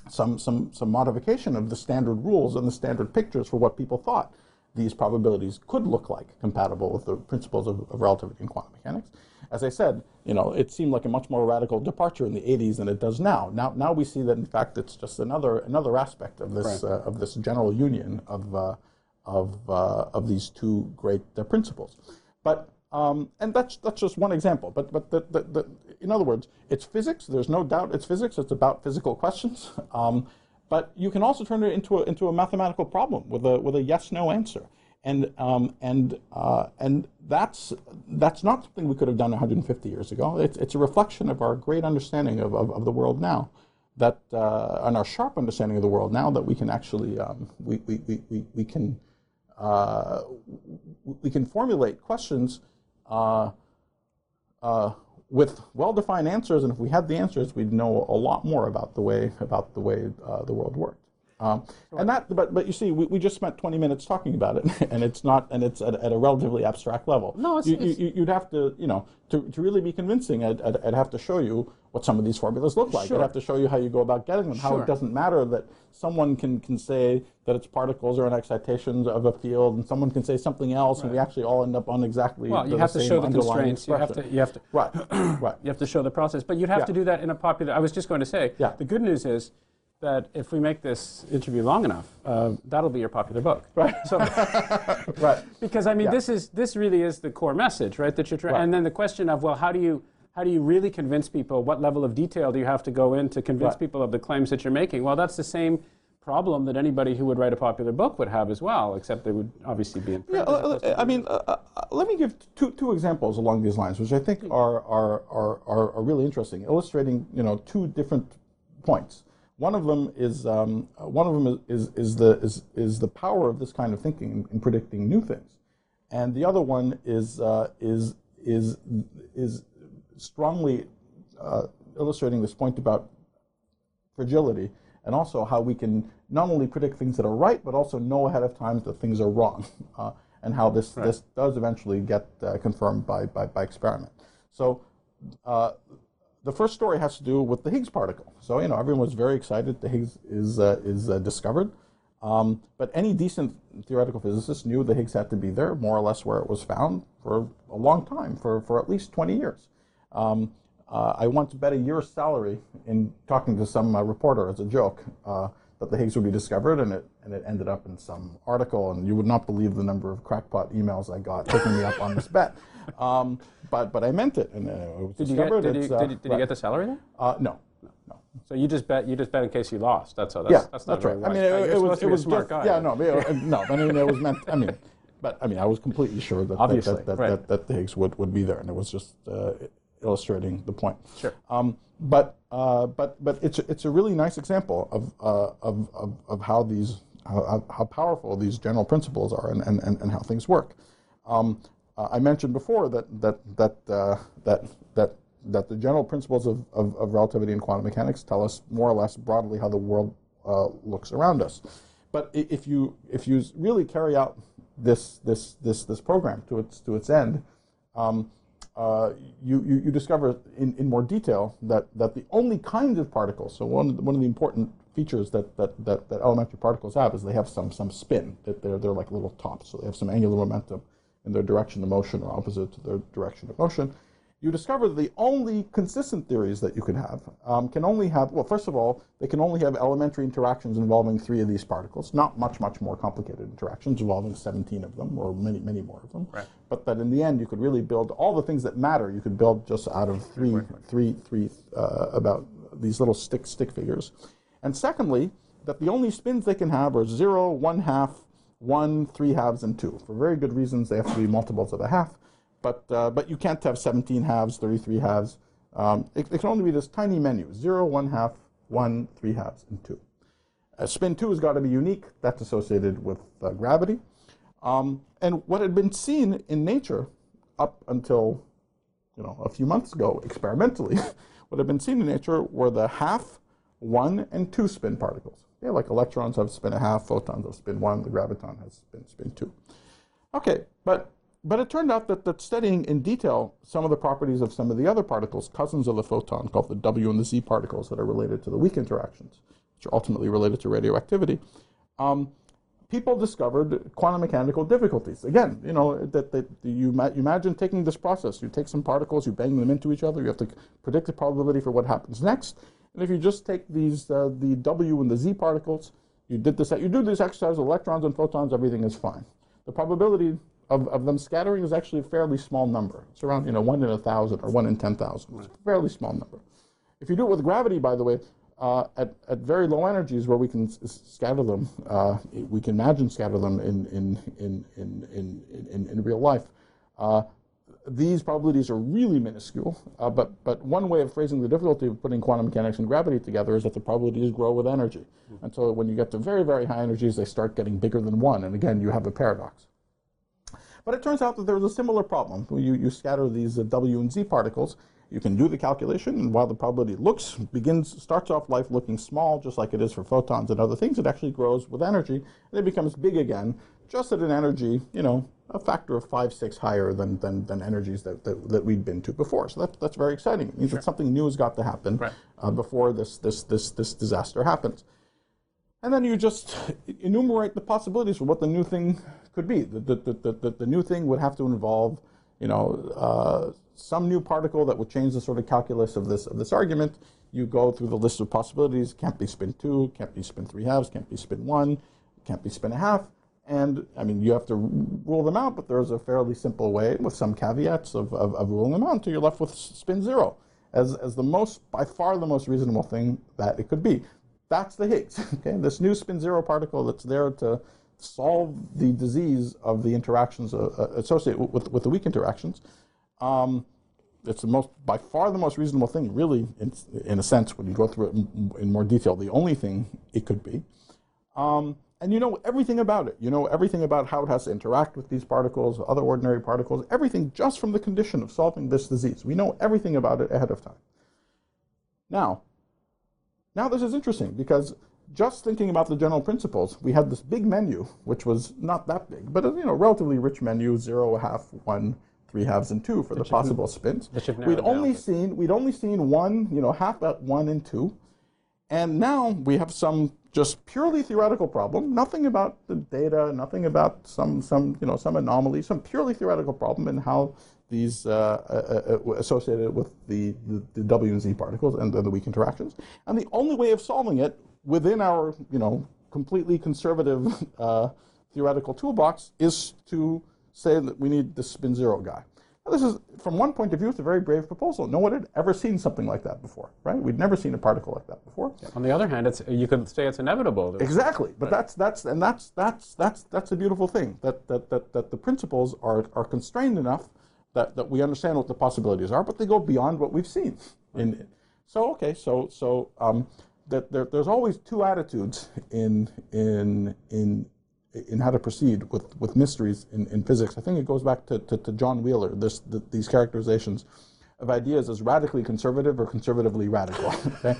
some, some, some modification of the standard rules and the standard pictures for what people thought these probabilities could look like compatible with the principles of, of, relativity and quantum mechanics. As I said, you know, it seemed like a much more radical departure in the 80s than it does now. Now, now we see that in fact it's just another another aspect of this right. uh, of this general union of uh, of uh, of these two great uh, principles. But um, and that's that's just one example. But but the, the, the, in other words, it's physics. There's no doubt it's physics. It's about physical questions. Um, but you can also turn it into a, into a mathematical problem with a with a yes no answer. And um, and uh, and that's that's not something we could have done 150 years ago. It's it's a reflection of our great understanding of, of, of the world now. that uh, and our sharp understanding of the world now that we can actually um, we, we, we, we, we can uh, we can formulate questions uh, uh, with well-defined answers, and if we had the answers, we'd know a lot more about the way about the way uh, the world worked. Um, and that, but but you see, we, we just spent 20 minutes talking about it, and it's not, and it's at, at a relatively abstract level. No, it's- you, it's- you, you'd have to, you know, to, to really be convincing, I'd, I'd, I'd have to show you what some of these formulas look like. Sure. I'd have to show you how you go about getting them. How Sure. it doesn't matter that someone can, can say that its particles are an excitation of a field, and someone can say something else, and we actually all end up on exactly Well, the, you have to same show the constraints. You have to. You have to. Right, right. You have to show the process, but you'd have Yeah. to do that in a popular. I was just going to say, Yeah. the good news is that if we make this interview long enough, uh, that'll be your popular book. Right. So, Right. because I mean, Yeah. this is this really is the core message, right? That you're trying. Right. And then the question of, well, how do you how do you really convince people? What level of detail do you have to go in to convince Right. people of the claims that you're making? Well, that's the same problem that anybody who would write a popular book would have as well, except they would obviously be in print. Yeah, uh, I mean, uh, uh, let me give two, two examples along these lines, which I think are, are, are, are, are really interesting, illustrating you know two different points. One of them is um, one of them is, is, the is, is the power of this kind of thinking in, in predicting new things, and the other one is uh, is is is strongly uh, illustrating this point about fragility and also how we can not only predict things that are right, but also know ahead of time that things are wrong, uh, and how this, this does eventually get uh, confirmed by, by, by experiment. So uh, the first story has to do with the Higgs particle. So you know everyone was very excited the Higgs is, uh, is uh, discovered, um, but any decent theoretical physicist knew the Higgs had to be there, more or less where it was found, for a long time, for, for at least 20 years. Um, uh, I once bet a year's salary in talking to some uh, reporter as a joke uh, that the Higgs would be discovered, and it and it ended up in some article, and you would not believe the number of crackpot emails I got taking me up on this bet. Um, but but I meant it, and uh, it was Did you get, did, you, uh, you, did you get the salary there? Uh, no, no. So you just bet you just bet in case you lost. That's all. That's, Yeah, that's, not that's right. I mean, it, it was it was smart guy. Yeah, no, but, uh, no. I mean, it was meant. I mean, but I mean, I was completely sure that Obviously, that, that, right. that, that the Higgs would, would be there, and it was just uh, illustrating the point. Sure. Um, but uh, but but it's it's a really nice example of uh, of, of of how these how, how powerful these general principles are and, and, and, and how things work. Um, uh, I mentioned before that that that uh, that that that the general principles of, of, of relativity and quantum mechanics tell us more or less broadly how the world uh, looks around us. But if you if you really carry out this this this this program to its to its end, um, uh, you, you, you discover in, in more detail that, that the only kind of particles, so one of the, one of the important features that, that, that, that elementary particles have is they have some, some spin, that they're, they're like little tops, so they have some angular momentum in their direction of motion or opposite to their direction of motion. You discover that the only consistent theories that you can have um, can only have, well, first of all, they can only have elementary interactions involving three of these particles, not much, much more complicated interactions involving 17 of them or many, many more of them. Right. But that in the end, you could really build all the things that matter. You could build just out of three, three, three, uh, about these little stick stick figures. And secondly, that the only spins they can have are zero, one half, one, three halves, and two. For very good reasons, they have to be multiples of a half. But uh, but you can't have 17 halves, 33 halves. Um, it, it can only be this tiny menu: zero, one half, one, three halves, and two. Uh, spin two has got to be unique. That's associated with uh, gravity. Um, and what had been seen in nature up until you know a few months ago, experimentally, what had been seen in nature were the half, one, and two spin particles. Yeah, like electrons have spin a half, photons have spin one, the graviton has spin spin two. Okay, but but it turned out that, that studying in detail some of the properties of some of the other particles, cousins of the photon, called the W and the Z particles that are related to the weak interactions, which are ultimately related to radioactivity, um, people discovered quantum mechanical difficulties. Again, you know, that, that you, ma- you imagine taking this process, you take some particles, you bang them into each other, you have to predict the probability for what happens next. And if you just take these, uh, the W and the Z particles, you did this, you do this exercise electrons and photons, everything is fine. The probability of, of them scattering is actually a fairly small number. It's around, you know, one in a thousand or one in 10,000. It's a fairly small number. If you do it with gravity, by the way, uh, at, at very low energies where we can scatter them, uh, we can imagine scatter them in, in, in, in, in, in, in real life, uh, these probabilities are really minuscule, uh, but, but one way of phrasing the difficulty of putting quantum mechanics and gravity together is that the probabilities grow with energy. And so when you get to very, very high energies, they start getting bigger than one. And again, you have a paradox. But it turns out that there's a similar problem. You, you scatter these uh, W and Z particles, you can do the calculation, and while the probability looks, begins, starts off life looking small, just like it is for photons and other things, it actually grows with energy, and it becomes big again, just at an energy, you know, a factor of five, six higher than, than, than energies that, that, that we'd been to before. So that, that's very exciting. It means sure. that something new has got to happen right. uh, before this, this, this, this disaster happens. And then you just enumerate the possibilities for what the new thing could be. The, the, the, the, the new thing would have to involve, you know, uh, some new particle that would change the sort of calculus of this, of this argument. You go through the list of possibilities. Can't be spin 2, can't be spin 3 halves, can't be spin 1, can't be spin a half. And I mean, you have to rule them out, but there's a fairly simple way with some caveats of, of, of ruling them out until you're left with spin 0 as, as the most, by far the most reasonable thing that it could be. That's the Higgs. Okay, this new spin zero particle that's there to solve the disease of the interactions uh, uh, associated with, with the weak interactions. Um, it's the most, by far, the most reasonable thing, really, in, in a sense, when you go through it in, in more detail. The only thing it could be. Um, and you know everything about it. You know everything about how it has to interact with these particles, other ordinary particles, everything just from the condition of solving this disease. We know everything about it ahead of time. Now, now this is interesting because just thinking about the general principles, we had this big menu, which was not that big, but a you know, relatively rich menu, zero, half, one, three halves, and two for the possible spins. We'd only seen we'd only seen one, you know, half at one and two. And now we have some just purely theoretical problem, nothing about the data, nothing about some, some, you know, some anomaly, some purely theoretical problem in how these uh, uh, uh, associated with the, the, the, W and Z particles and, the weak interactions. And the only way of solving it within our, you know, completely conservative uh, theoretical toolbox is to say that we need the spin zero guy. Now, this is, from one point of view, it's a very brave proposal. No one had ever seen something like that before, right? We'd never seen a particle like that before. Yeah. On the other hand, it's, you could say it's inevitable. Exactly, but right. that's that's and that's that's that's that's a beautiful thing that that that, that the principles are are constrained enough that, that we understand what the possibilities are, but they go beyond what we've seen. In, so okay, so so um, that there, there's always two attitudes in in in in how to proceed with, with mysteries in, in physics. I think it goes back to, to, to John Wheeler, this, the, these characterizations of ideas as radically conservative or conservatively radical. Okay?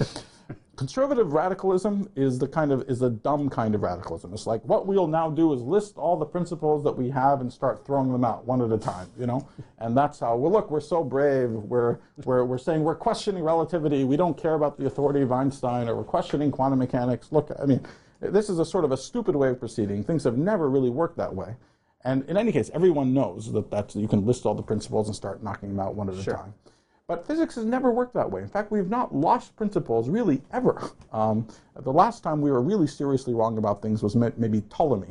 Conservative radicalism is the kind of is the dumb kind of radicalism. It's like what we'll now do is list all the principles that we have and start throwing them out one at a time, you know. And that's how. Well, look, we're so brave. We're we're we're saying we're questioning relativity. We don't care about the authority of Einstein, or we're questioning quantum mechanics. Look, I mean, this is a sort of a stupid way of proceeding. Things have never really worked that way. And in any case, everyone knows that that's, you can list all the principles and start knocking them out one at sure. a time. But physics has never worked that way. In fact, we've not lost principles really ever. Um, the last time we were really seriously wrong about things was maybe Ptolemy.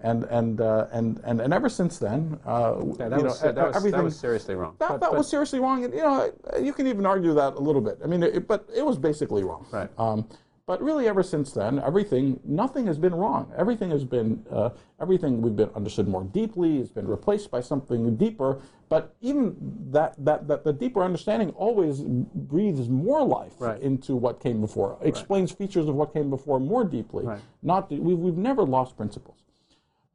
And, and, uh, and, and, and ever since then, uh, yeah, that, was, know, that, was, everything, that was seriously wrong. That, but, that but, was seriously wrong. And, you know, you can even argue that a little bit. I mean, it, but it was basically wrong. Right. Um, but really, ever since then, everything, nothing has been wrong. Everything has been, uh, everything we've been understood more deeply. It's been replaced by something deeper. But even that, that, that the deeper understanding always breathes more life right. into what came before, explains right. features of what came before more deeply. Right. Not we've, we've never lost principles.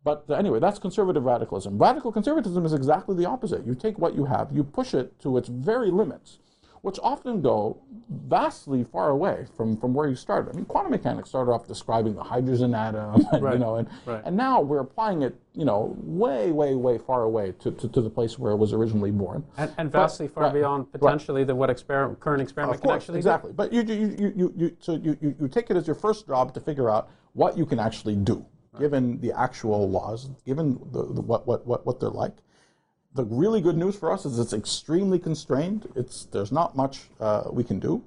But anyway, that's conservative radicalism. Radical conservatism is exactly the opposite. You take what you have, you push it to its very limits which often go vastly far away from, from where you started. I mean, quantum mechanics started off describing the hydrogen atom, and, right. you know, and, right. and now we're applying it, you know, way, way, way far away to, to, to the place where it was originally born. And, and vastly but, far right, beyond potentially the what experiment, current experiment of course, can actually exactly. do. But you, you, you, you, you, so you, you, you take it as your first job to figure out what you can actually do, given the actual laws, given the, the, what, what, what, what they're like the really good news for us is it's extremely constrained. It's, there's not much uh, we can do.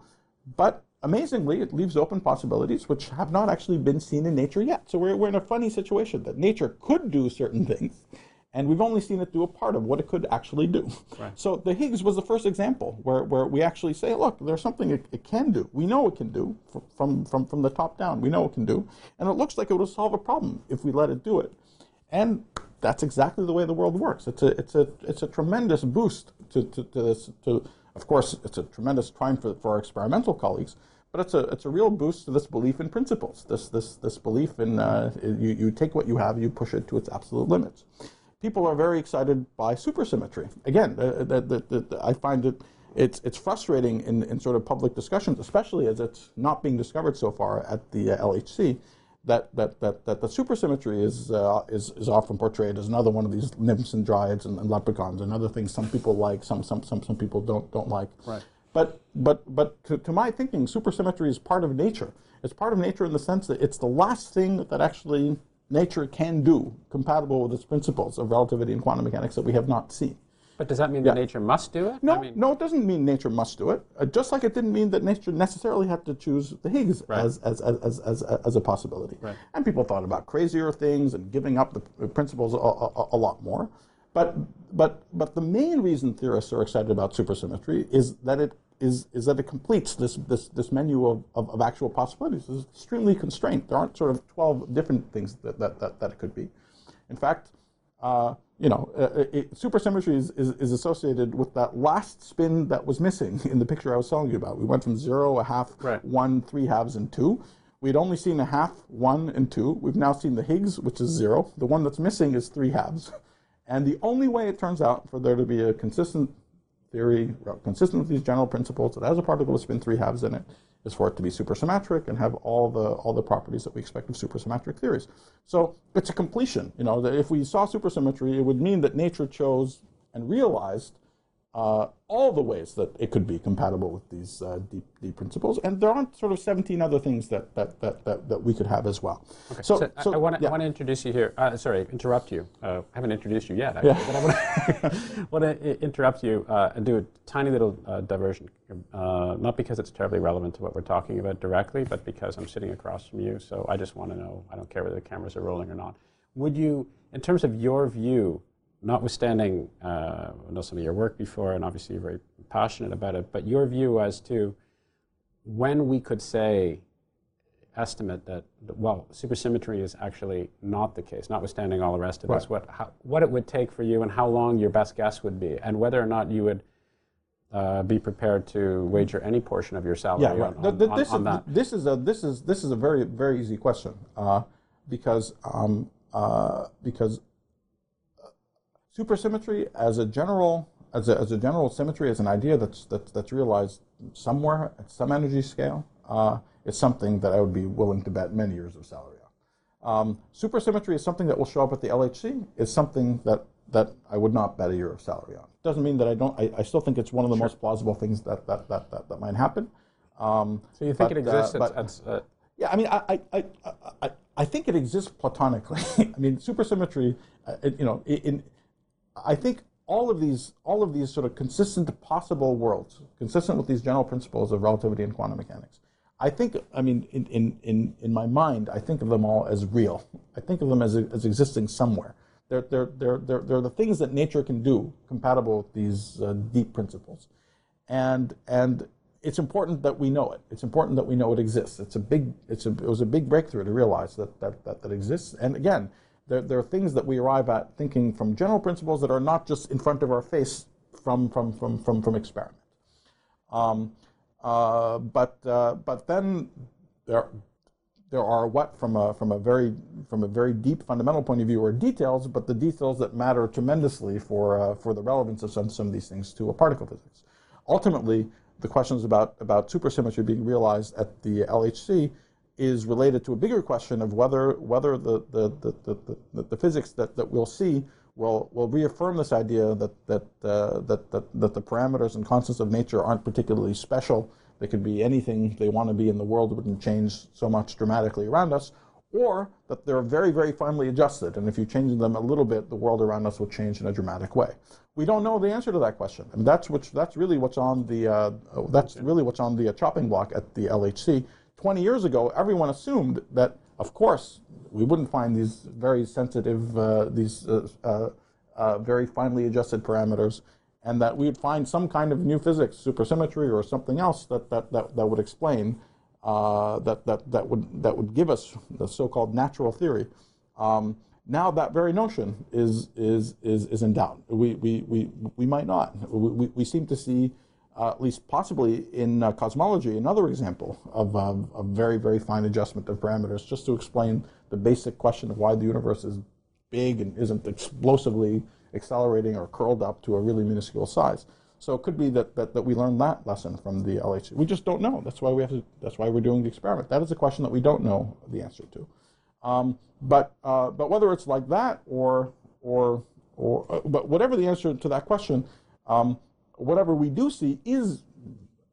But amazingly, it leaves open possibilities which have not actually been seen in nature yet. So we're, we're in a funny situation that nature could do certain things, and we've only seen it do a part of what it could actually do. Right. So the Higgs was the first example where, where we actually say, look, there's something it, it can do. We know it can do from, from, from the top down. We know it can do. And it looks like it will solve a problem if we let it do it. And that's exactly the way the world works. It's a, it's a, it's a tremendous boost to, to, to this. To, of course, it's a tremendous triumph for, for our experimental colleagues, but it's a, it's a real boost to this belief in principles, this, this, this belief in uh, you, you take what you have, you push it to its absolute limits. People are very excited by supersymmetry. Again, uh, the, the, the, I find it it's, it's frustrating in, in sort of public discussions, especially as it's not being discovered so far at the uh, LHC, that, that, that, that the supersymmetry is, uh, is, is often portrayed as another one of these nymphs and dryads and, and, leprechauns and other things some people like, some, some, some, some people don't, don't like. Right. But, but, but to, to my thinking, supersymmetry is part of nature. It's part of nature in the sense that it's the last thing that actually nature can do compatible with its principles of relativity and quantum mechanics that we have not seen. But does that mean yeah. that nature must do it? No, I mean, no, it doesn't mean nature must do it. Uh, just like it didn't mean that nature necessarily had to choose the Higgs right. as, as, as, as, as, a possibility. Right. And people thought about crazier things and giving up the principles a, a, a, lot more. But, but, but the main reason theorists are excited about supersymmetry is that it is, is that it completes this, this, this menu of, of, of actual possibilities. It's extremely constrained. There aren't sort of 12 different things that, that, that, that it could be. In fact, uh, you know, uh, it, supersymmetry is, is, is, associated with that last spin that was missing in the picture I was telling you about. We went from zero, a half, right. one, three halves, and two. We'd only seen a half, one, and two. We've now seen the Higgs, which is zero. The one that's missing is three halves. And the only way it turns out for there to be a consistent theory, consistent with these general principles, that has a particle with spin three halves in it, is for it to be supersymmetric and have all the all the properties that we expect of supersymmetric theories. So it's a completion. You know, that if we saw supersymmetry, it would mean that nature chose and realized uh, all the ways that it could be compatible with these uh, deep, deep principles. And there aren't sort of 17 other things that, that, that, that, that we could have as well. Okay. So, so, so I, want to yeah. introduce you here. Uh, sorry, interrupt you. Uh, I haven't introduced you yet, actually, yeah. but I want to interrupt you uh, and do a tiny little uh, diversion. not because it's terribly relevant to what we're talking about directly, but because I'm sitting across from you. So I just want to know, I don't care whether the cameras are rolling or not. Would you, in terms of your view notwithstanding, uh, I know some of your work before, and obviously you're very passionate about it, but your view as to when we could say, estimate that, well, supersymmetry is actually not the case, notwithstanding all the rest of right. this, what, how, what it would take for you and how long your best guess would be, and whether or not you would uh, be prepared to wager any portion of your salary yeah, right. on, on, this, on, on is, this, is a, this, is, this is a very, very easy question uh, because, um, uh, because Supersymmetry as a general as a, as a general symmetry, as an idea that's, that's, that's realized somewhere at some energy scale, uh, is something that I would be willing to bet many years of salary on. Um, supersymmetry is something that will show up at the LHC, is something that, that I would not bet a year of salary on. Doesn't mean that I don't, I, I still think it's one of the sure. most plausible things that, that, that, that, that might happen. Um, so you think but, it exists uh, but, at, at, yeah, I mean, I, I, I, I, think it exists platonically. I mean, supersymmetry, uh, it, you know, in, I think all of these, all of these sort of consistent possible worlds, consistent with these general principles of relativity and quantum mechanics, I think, I mean, in, in, in, in my mind, I think of them all as real. I think of them as, as existing somewhere. They're, they're, they're, they're, they're the things that nature can do compatible with these uh, deep principles. And, and it's important that we know it. It's important that we know it exists. It's a big, it's a, it was a big breakthrough to realize that, that, that, that exists. And again, there, there are things that we arrive at thinking from general principles that are not just in front of our face from, from, from, from, from experiment. Um, uh, but, uh, but then there, there are what from a, from, a very, from a very deep fundamental point of view are details, but the details that matter tremendously for, uh, for the relevance of some, some of these things to a particle physics. Ultimately, the questions about, about supersymmetry being realized at the LHC is related to a bigger question of whether whether the the, the, the, the, the physics that, that we'll see will will reaffirm this idea that that, uh, that that that the parameters and constants of nature aren't particularly special. They could be anything they want to be in the world. Wouldn't change so much dramatically around us, or that they're very very finely adjusted. And if you change them a little bit, the world around us will change in a dramatic way. We don't know the answer to that question, and that's which that's really what's on the uh, that's really what's on the uh, chopping block at the LHC 20 years ago, everyone assumed that, of course, we wouldn't find these very sensitive, uh, these uh, uh, uh, very finely adjusted parameters, and that we would find some kind of new physics, supersymmetry or something else that, that, that, that would explain, uh, that, that, that, would, that would give us the so-called natural theory. Um, now that very notion is is is, is in doubt. We, we, we, we might not. We, we, we seem to see, uh, at least possibly in uh, cosmology, another example of a very very fine adjustment of parameters, just to explain the basic question of why the universe is big and isn't explosively accelerating or curled up to a really minuscule size. So it could be that, that, that we learned that lesson from the LHC. We just don't know. That's why we have to. That's why we're doing the experiment. That is a question that we don't know the answer to. Um, but uh, but whether it's like that or or or uh, but whatever the answer to that question, um, whatever we do see is,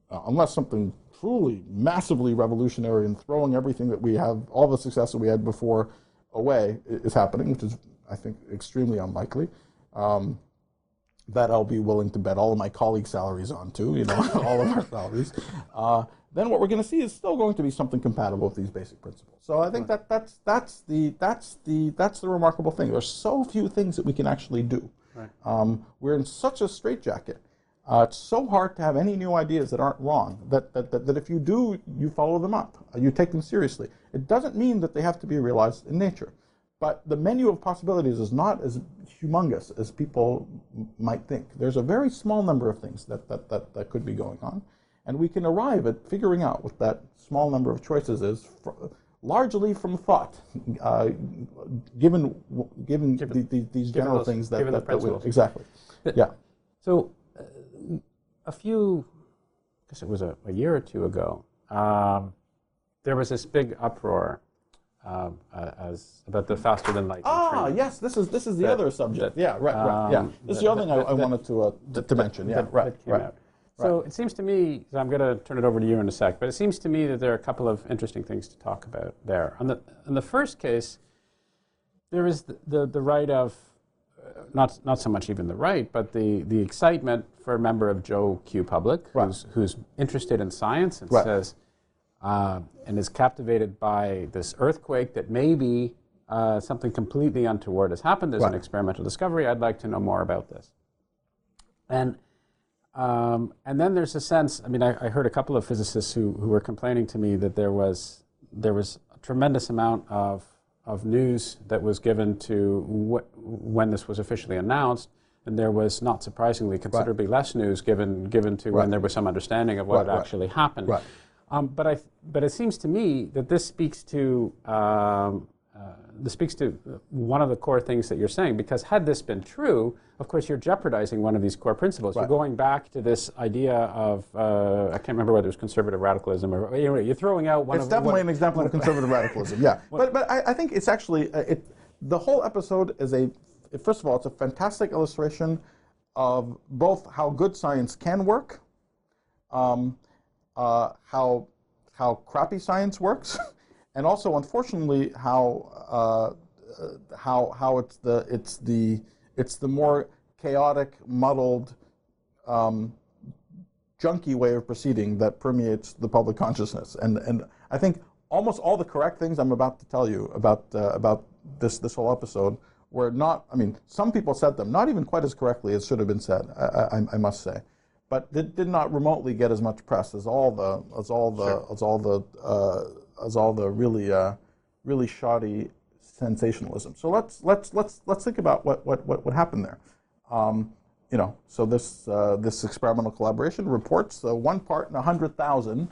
uh, unless something truly massively revolutionary and throwing everything that we have, all the success that we had before, away is happening, which is I think extremely unlikely. Um, that I'll be willing to bet all of my colleagues' salaries on too, you know, all of our salaries. Uh, then what we're going to see is still going to be something compatible with these basic principles. So I think that that's that's the that's the that's the remarkable thing. There's so few things that we can actually do. Right. Um, we're in such a straitjacket. Uh, it's so hard to have any new ideas that aren't wrong. That, that, that, that if you do, you follow them up. Uh, you take them seriously. It doesn't mean that they have to be realized in nature. But the menu of possibilities is not as humongous as people might think. There's a very small number of things that, that, that, that could be going on. And we can arrive at figuring out what that small number of choices is largely from thought, uh, given, given, given the, the, these general those, things that, that, that we, exactly. But, yeah. So a few, I guess it was a, a year or two ago, um, there was this big uproar um, uh, as about the faster than light. Ah, yes, this is this is the that, other subject. That, yeah, right, right. Yeah, um, this is the other thing I, I wanted to uh, to, to mention. Yeah, right, right. Out. So right. it seems to me, I'm going to turn it over to you in a sec, but it seems to me that there are a couple of interesting things to talk about there. On the, in the first case, there is the, the, the right of, not, not so much even the right, but the, the excitement for a member of Joe Q Public right. who's, who's interested in science and right. says, uh, and is captivated by this earthquake that maybe uh, something completely untoward has happened. There's an experimental discovery. I'd like to know more about this. And um, and then there's a sense. I mean, I, I, heard a couple of physicists who, who were complaining to me that there was there was a tremendous amount of of news that was given to wh- when this was officially announced, and there was not surprisingly considerably right. less news given given to right. when there was some understanding of what right, actually happened. Um, but I but it seems to me that this speaks to um, uh, this speaks to one of the core things that you're saying, because had this been true, of course, you're jeopardizing one of these core principles. Right. You're going back to this idea of, uh, I can't remember whether it was conservative radicalism or, know, you're throwing out one it's of It's definitely an example of conservative radicalism, yeah. But, but I, I think it's actually, uh, it, the whole episode is a, first of all, it's a fantastic illustration of both how good science can work, um, uh, how, how crappy science works, and also, unfortunately, how uh, how how it's the it's the it's the more chaotic, muddled, um, junky way of proceeding that permeates the public consciousness. And and I think almost all the correct things I'm about to tell you about uh, about this this whole episode were not. I mean, some people said them not even quite as correctly as should have been said. I, I, I must say. But it did not remotely get as much press as all the as all the sure. as all the uh, as all the really, uh, really shoddy sensationalism. So let's let's let's let's think about what what what, what happened there. Um, you know, so this uh, this experimental collaboration reports uh, one part in hundred thousand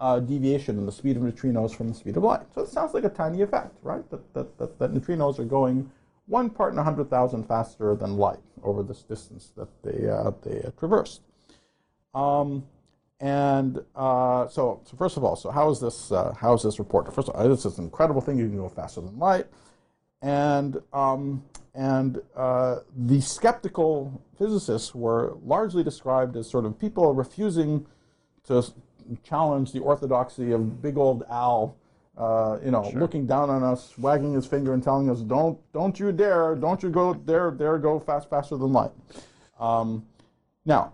uh, deviation in the speed of neutrinos from the speed of light. So it sounds like a tiny effect, right? That that, that, that neutrinos are going one part in hundred thousand faster than light over this distance that they uh, they traversed. Um, and uh, so, so first of all, so how is this uh, how is this reported? First of all, this is an incredible thing. You can go faster than light, and um, and uh, the skeptical physicists were largely described as sort of people refusing to challenge the orthodoxy of big old Al. Uh, you know, sure. looking down on us, wagging his finger, and telling us, "Don't, don't you dare! Don't you go there, there, go fast, faster than light." Um, now,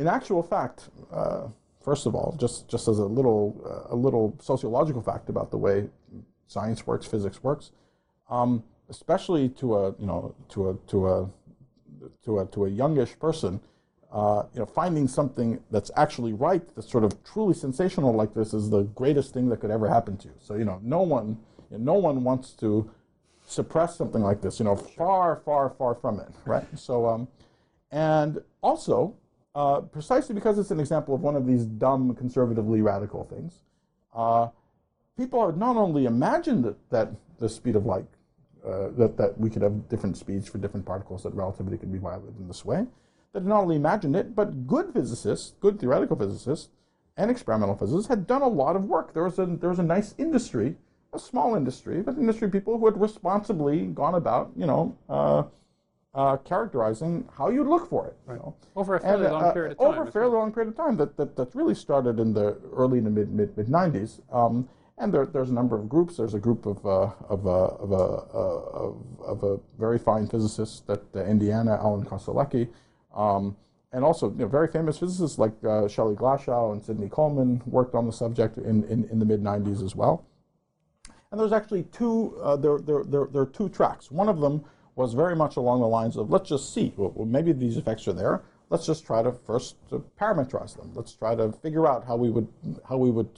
in actual fact, uh, First of all, just, just as a little, uh, a little sociological fact about the way science works, physics works, um, especially to a, you know, to a, to a, to a, to a youngish person, uh, you know, finding something that's actually right, that's sort of truly sensational like this is the greatest thing that could ever happen to you. So, you know, no one, you know, no one wants to suppress something like this. You know, far, far, far from it, right? So, um, and also, uh, precisely because it's an example of one of these dumb, conservatively radical things, uh, people had not only imagined that, that the speed of light, uh, that, that we could have different speeds for different particles, that relativity could be violated in this way, that not only imagined it, but good physicists, good theoretical physicists, and experimental physicists had done a lot of work. There was a, there was a nice industry, a small industry, but industry people who had responsibly gone about, you know, uh, characterizing how you look for it. You know. Over a fairly And, long uh, period of time. Over a fairly long period of time that, that, that really started in the early to mid mid, mid 90s. Um, and there, there's a number of groups. There's a group of, uh, of, uh, of, a, uh, of, of a very fine physicist at uh, Indiana, Alan Kostelecký, um, and also you know, very famous physicists like uh, Shelley Glashow and Sidney Coleman worked on the subject in, in, in the mid 90s as well. And there's actually two, uh, there, there, there, there are two tracks. One of them was very much along the lines of let's just see, well, maybe these effects are there. Let's just try to first uh, parameterize them. Let's try to figure out how we would how we would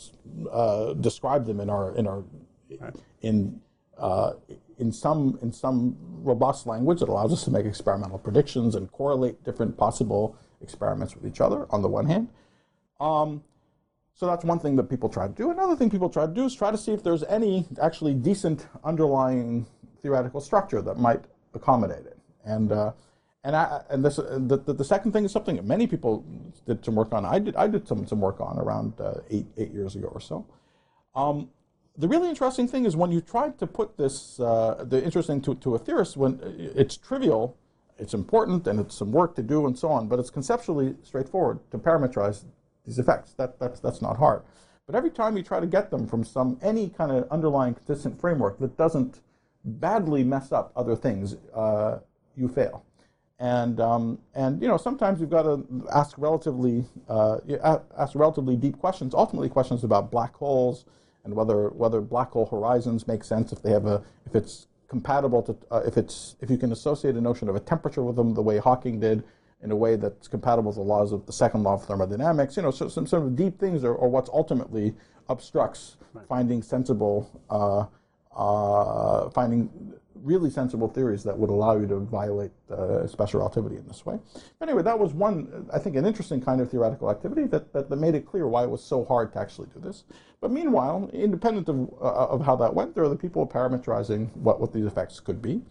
uh, describe them in our in our in uh, in some in some robust language that allows us to make experimental predictions and correlate different possible experiments with each other. On the one hand, um, so that's one thing that people try to do. Another thing people try to do is try to see if there's any actually decent underlying theoretical structure that might accommodate it. And uh, and I, and this uh, the, the, the second thing is something that many people did some work on. I did I did some some work on around uh, eight eight years ago or so. Um, the really interesting thing is when you try to put this uh, the interesting to, to a theorist when it's trivial, it's important and it's some work to do and so on, but it's conceptually straightforward to parameterize these effects. That, that's, that's not hard. But every time you try to get them from some any kind of underlying consistent framework that doesn't badly mess up other things, uh, you fail. And, um, and you know sometimes you've got to ask relatively uh, ask relatively deep questions. Ultimately, questions about black holes and whether whether black hole horizons make sense if they have a if it's compatible to uh, if it's if you can associate a notion of a temperature with them the way Hawking did in a way that's compatible with the laws of the second law of thermodynamics. You know, so some sort of deep things are, are what's ultimately obstructs finding sensible, uh, uh, finding really sensible theories that would allow you to violate uh, special relativity in this way. Anyway, that was one, I think, an interesting kind of theoretical activity that, that, that made it clear why it was so hard to actually do this. But meanwhile, independent of, uh, of how that went, there are the people parameterizing what, what these effects could be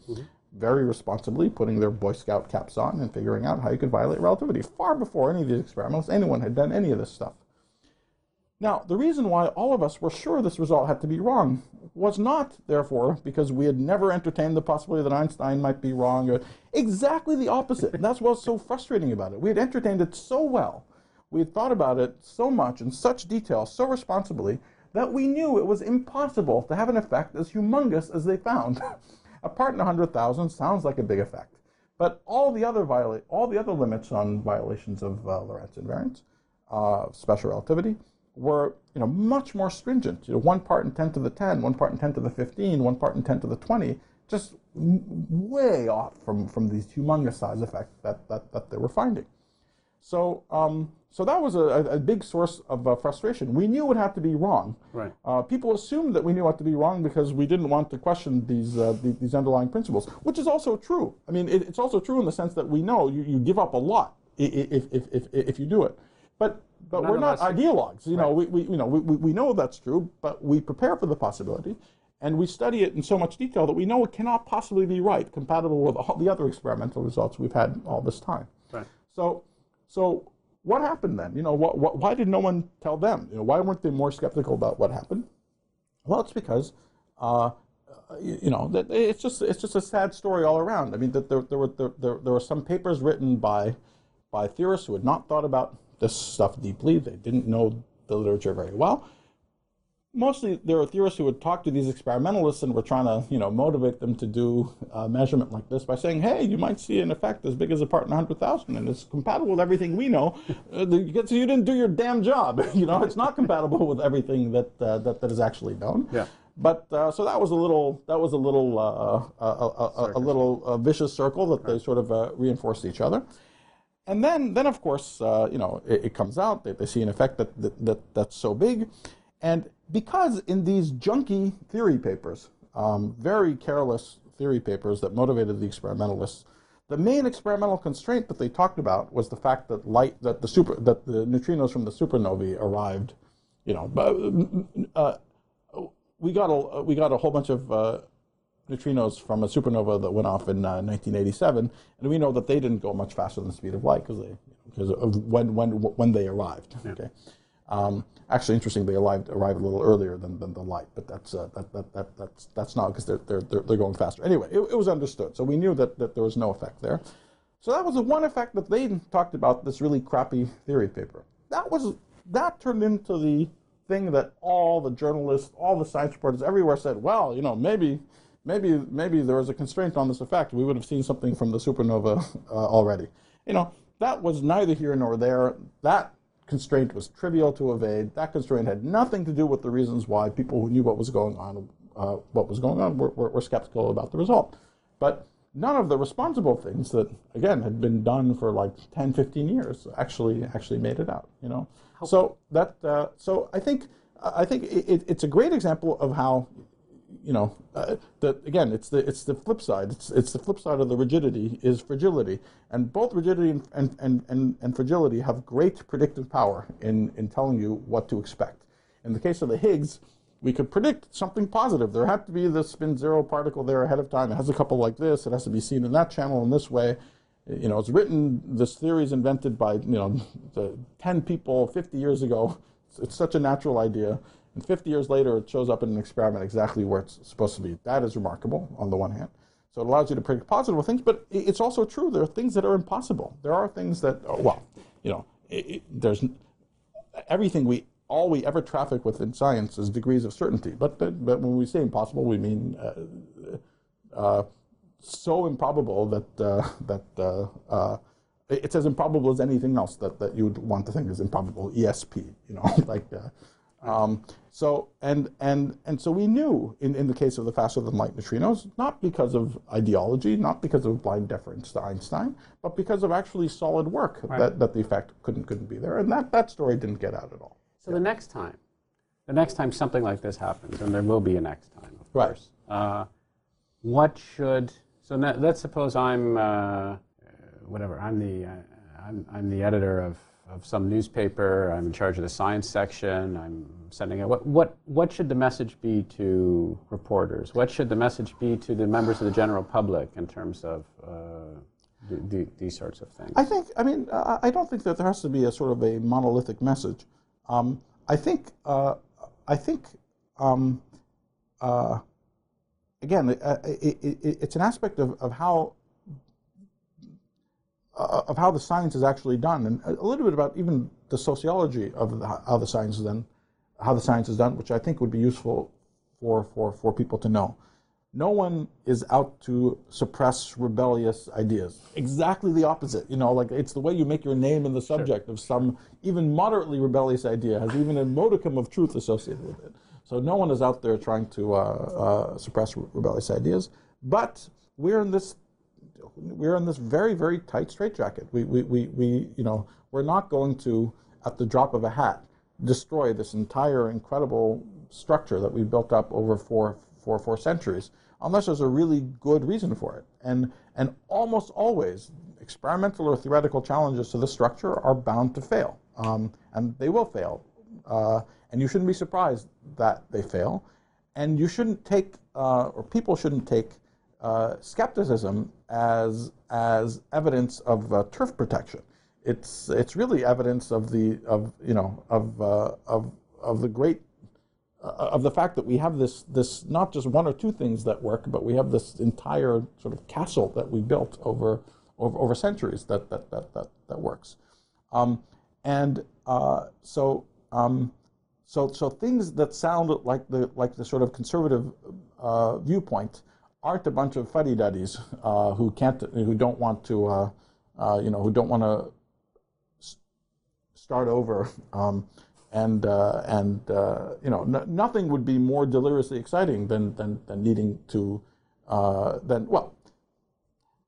very responsibly putting their Boy Scout caps on and figuring out how you could violate relativity far before any of these experiments anyone had done any of this stuff. Now, the reason why all of us were sure this result had to be wrong was not, therefore, because we had never entertained the possibility that Einstein might be wrong. Or exactly the opposite. And that's what's so frustrating about it. We had entertained it so well, we had thought about it so much in such detail, so responsibly, that we knew it was impossible to have an effect as humongous as they found. a part in 100,000 sounds like a big effect. But all the other viola- all the other limits on violations of uh, Lorentz invariance, uh, special relativity, were you know much more stringent. You know, one part in 10 to the 10, one part in 10 to the 15, one part in 10 to the 20, just way off from, from these humongous size effects that, that, that they were finding. So, um, so that was a, a big source of uh, frustration. We knew it had to be wrong. Right. Uh, people assumed that we knew what to be wrong because we didn't want to question these uh, the, these underlying principles, which is also true. I mean, it, it's also true in the sense that we know you, you give up a lot if, if, if, if you do it. But but we're not ideologues. You know, we, we you know we, we we know that's true, but we prepare for the possibility, and we study it in so much detail that we know it cannot possibly be right, compatible with all the other experimental results we've had all this time. Right. So, so what happened then? You know, what, what, why did no one tell them? You know, why weren't they more skeptical about what happened? Well, it's because, uh, you, you know, that it's just it's just a sad story all around. I mean, that there, there were there, there, there were some papers written by by theorists who had not thought about this stuff deeply. They didn't know the literature very well. Mostly there are theorists who would talk to these experimentalists and were trying to you know motivate them to do a measurement like this by saying hey you might see an effect as big as a part in 100000 and it's compatible with everything we know. Uh, so you didn't do your damn job. You know it's not compatible with everything that uh, that, that is actually known. Yeah. but uh, so that was a little that was a little uh, a, a, a, a little uh, vicious circle that they sort of uh, reinforced each other and then, then of course, uh, you know, it, it comes out. They, see an effect that, that, that that's so big, and because in these junky theory papers, um, very careless theory papers that motivated the experimentalists. The main experimental constraint that they talked about was the fact that light, that the super, that the neutrinos from the supernovae arrived. You know, uh, we got a we got a whole bunch of uh, neutrinos from a supernova that went off in uh, 1987, and we know that they didn't go much faster than the speed of light because they because of when when when they arrived. Yeah. Okay. Um, actually, interesting, they arrived, arrived a little earlier than, than the light, but that's, uh, that, that, that, that's, that's not because they're, they're, they're, they're, going faster. Anyway, it, it, was understood. So we knew that, that there was no effect there. So that was the one effect that they talked about, this really crappy theory paper. That, was, that turned into the thing that all the journalists, all the science reporters everywhere said, well, you know, maybe, maybe, maybe there was a constraint on this effect. We would have seen something from the supernova uh, already. You know, that was neither here nor there. That constraint was trivial to evade. That constraint had nothing to do with the reasons why people who knew what was going on, uh, what was going on, were, were, were, skeptical about the result. But none of the responsible things that, again, had been done for like 10, 15 years actually actually made it out. You know, so that uh, so I think I think it, it's a great example of how you know, uh, that again, it's the it's the flip side. It's it's the flip side of the rigidity is fragility, and both rigidity and and, and, and, and fragility have great predictive power in in telling you what to expect. In the case of the Higgs, we could predict something positive. There had to be the spin zero particle there ahead of time. It has a couple like this. It has to be seen in that channel in this way. You know, it's written. This theory is invented by you know, the ten people 50 years ago. It's, it's such a natural idea and 50 years later, it shows up in an experiment exactly where it's supposed to be. That is remarkable, on the one hand. So it allows you to predict positive things, but it's also true there are things that are impossible. There are things that, oh, well, you know, it, it, there's everything we, all we ever traffic with in science is degrees of certainty. But, but, but when we say impossible, we mean uh, uh, so improbable that, uh, that uh, uh, it's as improbable as anything else that, that you would want to think is improbable. ESP, you know, like uh, um, so and and and so we knew in, in the case of the faster than light neutrinos, not because of ideology, not because of blind deference to Einstein, but because of actually solid work right. that, that the effect couldn't couldn't be there. And that, that story didn't get out at all. So yeah. the next time, the next time something like this happens, and there will be a next time, of right. course. Uh, what should so let's suppose I'm uh, whatever I'm the uh, I'm, I'm the editor of of some newspaper. I'm in charge of the science section. I'm sending out What, what, what should the message be to reporters? What should the message be to the members of the general public in terms of uh, these sorts of things? I think, I mean, I don't think that there has to be a sort of a monolithic message. Um, I think, uh, I think, um, uh, again, it, it, it, it's an aspect of, of how uh, of how the science is actually done, and a little bit about even the sociology of the, how the science is done, how the science is done, which I think would be useful for, for, for people to know. No one is out to suppress rebellious ideas. Exactly the opposite. You know, like it's the way you make your name in the subject sure. of some even moderately rebellious idea has even a modicum of truth associated with it. So no one is out there trying to uh, uh, suppress rebellious ideas. But we're in this we're in this very, very tight straitjacket. We, we, we, we, you know, we're not going to, at the drop of a hat, destroy this entire incredible structure that we built up over four, four, four centuries, unless there's a really good reason for it. And, and almost always, experimental or theoretical challenges to the structure are bound to fail. Um, and they will fail. Uh, and you shouldn't be surprised that they fail. And you shouldn't take, uh, or people shouldn't take uh, skepticism as, as evidence of uh, turf protection. It's, it's really evidence of the, of, you know, of, uh, of, of the great, uh, of the fact that we have this, this, not just one or two things that work, but we have this entire sort of castle that we built over, over, over centuries that, that, that, that, that works. Um, and uh, so, um, so, so things that sound like the, like the sort of conservative uh, viewpoint aren't a bunch of fuddy-duddies uh, who can't, who don't want to, uh, uh, you know, who don't want to start over. Um, and uh, and uh, you know, nothing would be more deliriously exciting than than, than needing to, uh, than well.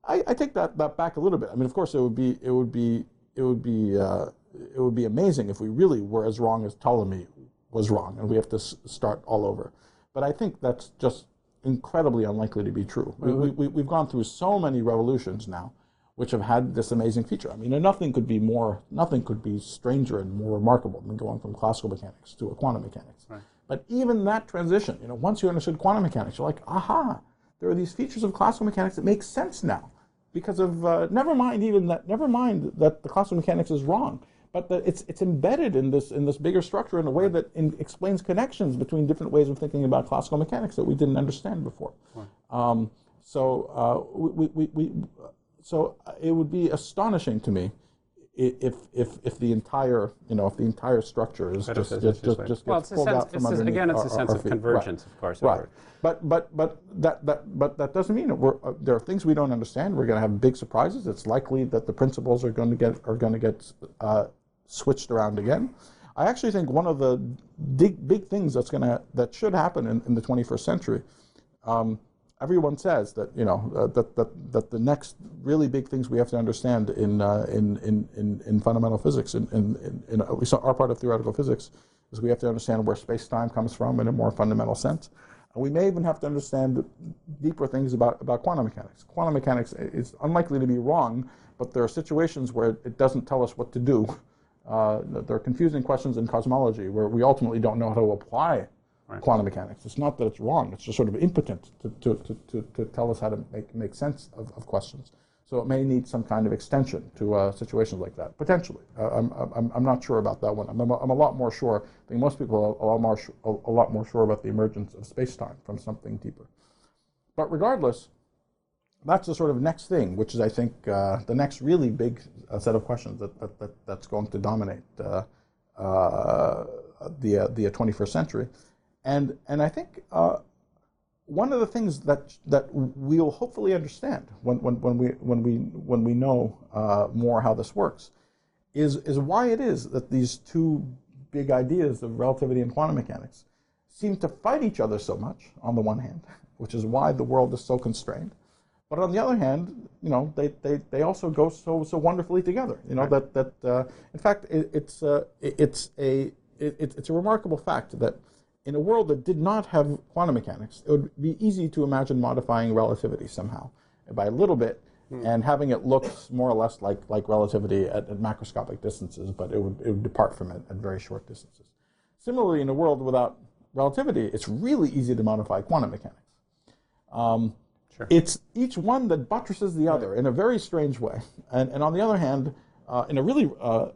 I, I, take that, that back a little bit. I mean, of course, it would be it would be it would be it would be amazing if we really were as wrong as Ptolemy was wrong, and we have to start all over. But I think that's just incredibly unlikely to be true. We, we, we, we've gone through so many revolutions now, which have had this amazing feature. I mean, nothing could be more, nothing could be stranger and more remarkable than going from classical mechanics to a quantum mechanics. Right. But even that transition, you know, once you understood quantum mechanics, you're like, aha, there are these features of classical mechanics that make sense now, because of uh, never mind even that, never mind that the classical mechanics is wrong, but that it's it's embedded in this in this bigger structure in a way that in, explains connections between different ways of thinking about classical mechanics that we didn't understand before. Um, so uh, we, we, we, so it would be astonishing to me if if if the entire you know if the entire structure is just Metaphysics just just, like- just well, gets it's pulled sense- out from it's a- underneath again, it's a sense our of feet. convergence, Right. of course, Right. over- But but but that that but that doesn't mean that we're, uh, there are things we don't understand. We're going to have big surprises. It's likely that the principles are going to get are going to get uh, switched around again. I actually think one of the big big things that's to that should happen in, in the 21st century. Um, everyone says that you know uh, that, that that the next really big things we have to understand in uh, in, in, in in fundamental physics in, in, in, in at least our part of theoretical physics is we have to understand where space time comes from in a more fundamental sense. And we may even have to understand deeper things about, about quantum mechanics. Quantum mechanics is unlikely to be wrong, but there are situations where it doesn't tell us what to do. Uh, there are confusing questions in cosmology where we ultimately don't know how to apply quantum mechanics. It's not that it's wrong, it's just sort of impotent to, to, to, to, to tell us how to make, make sense of, of questions. So it may need some kind of extension to uh, situations like that, potentially. Uh, I'm, I'm, I'm not sure about that one. I'm, a- I'm a lot more sure, I think most people are a lot more, a, a lot more sure about the emergence of space-time from something deeper. But regardless, that's the sort of next thing, which is, I think, uh, the next really big uh, set of questions that, that, that, that's going to dominate uh, uh, the, uh, the 21st century. And, and I think one of the things that, that we'll hopefully understand when, when, when, we, when, we, when we know more how this works is, is why it is that these two big ideas of relativity and quantum mechanics seem to fight each other so much on the one hand, which is why the world is so constrained. But on the other hand, you know, they, they, they also go so so wonderfully together. You know that that uh, in fact it, it's uh, it, it's a it, it's a remarkable fact that in a world that did not have quantum mechanics, it would be easy to imagine modifying relativity somehow by a little bit and having it look more or less like like relativity at, at macroscopic distances, but it would it would depart from it at very short distances. Similarly, in a world without relativity, it's really easy to modify quantum mechanics. Um, Sure. It's each one that buttresses the other in a very strange way, and, and on the other hand, uh, in a really uh,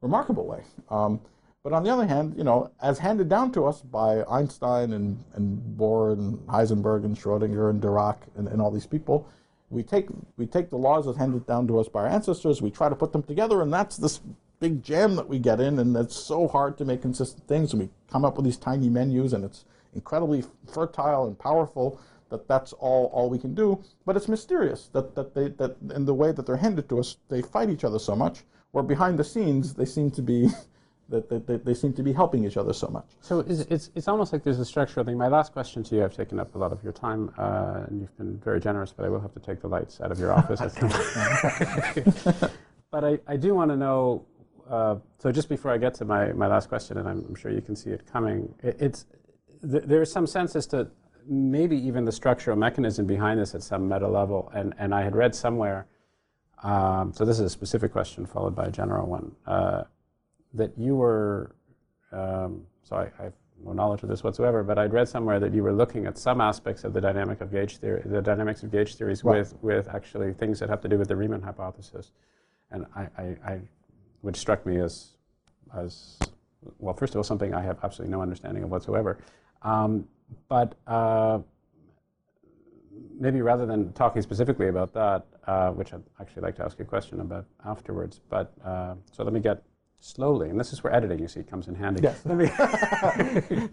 remarkable way. Um, but on the other hand, you know, as handed down to us by Einstein and, and Bohr and Heisenberg and Schrodinger and Dirac and, and all these people, we take we take the laws as handed down to us by our ancestors, we try to put them together, and that's this big jam that we get in, and it's so hard to make consistent things, and we come up with these tiny menus, and it's incredibly fertile and powerful that that's all, all we can do. But it's mysterious that, that they that in the way that they're handed to us, they fight each other so much, where behind the scenes they seem to be that, that, that they seem to be helping each other so much. So it's, it's, it's almost like there's a structural thing. My last question to you, I've taken up a lot of your time, uh, and you've been very generous, but I will have to take the lights out of your office. I think. but I, I do want to know, uh, so just before I get to my, my last question, and I'm, I'm sure you can see it coming, it, it's, th- there is some sense as to maybe even the structural mechanism behind this at some meta level. And, and I had read somewhere, um, so this is a specific question followed by a general one, uh, that you were, um, so I, I have no knowledge of this whatsoever, but I'd read somewhere that you were looking at some aspects of the dynamic of gauge theory, the dynamics of gauge theories Right. with, with actually things that have to do with the Riemann hypothesis. And I, I, I which struck me as, as, well, first of all, something I have absolutely no understanding of whatsoever. Um, but uh, maybe rather than talking specifically about that, uh, which I'd actually like to ask you a question about afterwards, but uh, so let me get slowly, and this is where editing, you see, comes in handy. Yes. Let me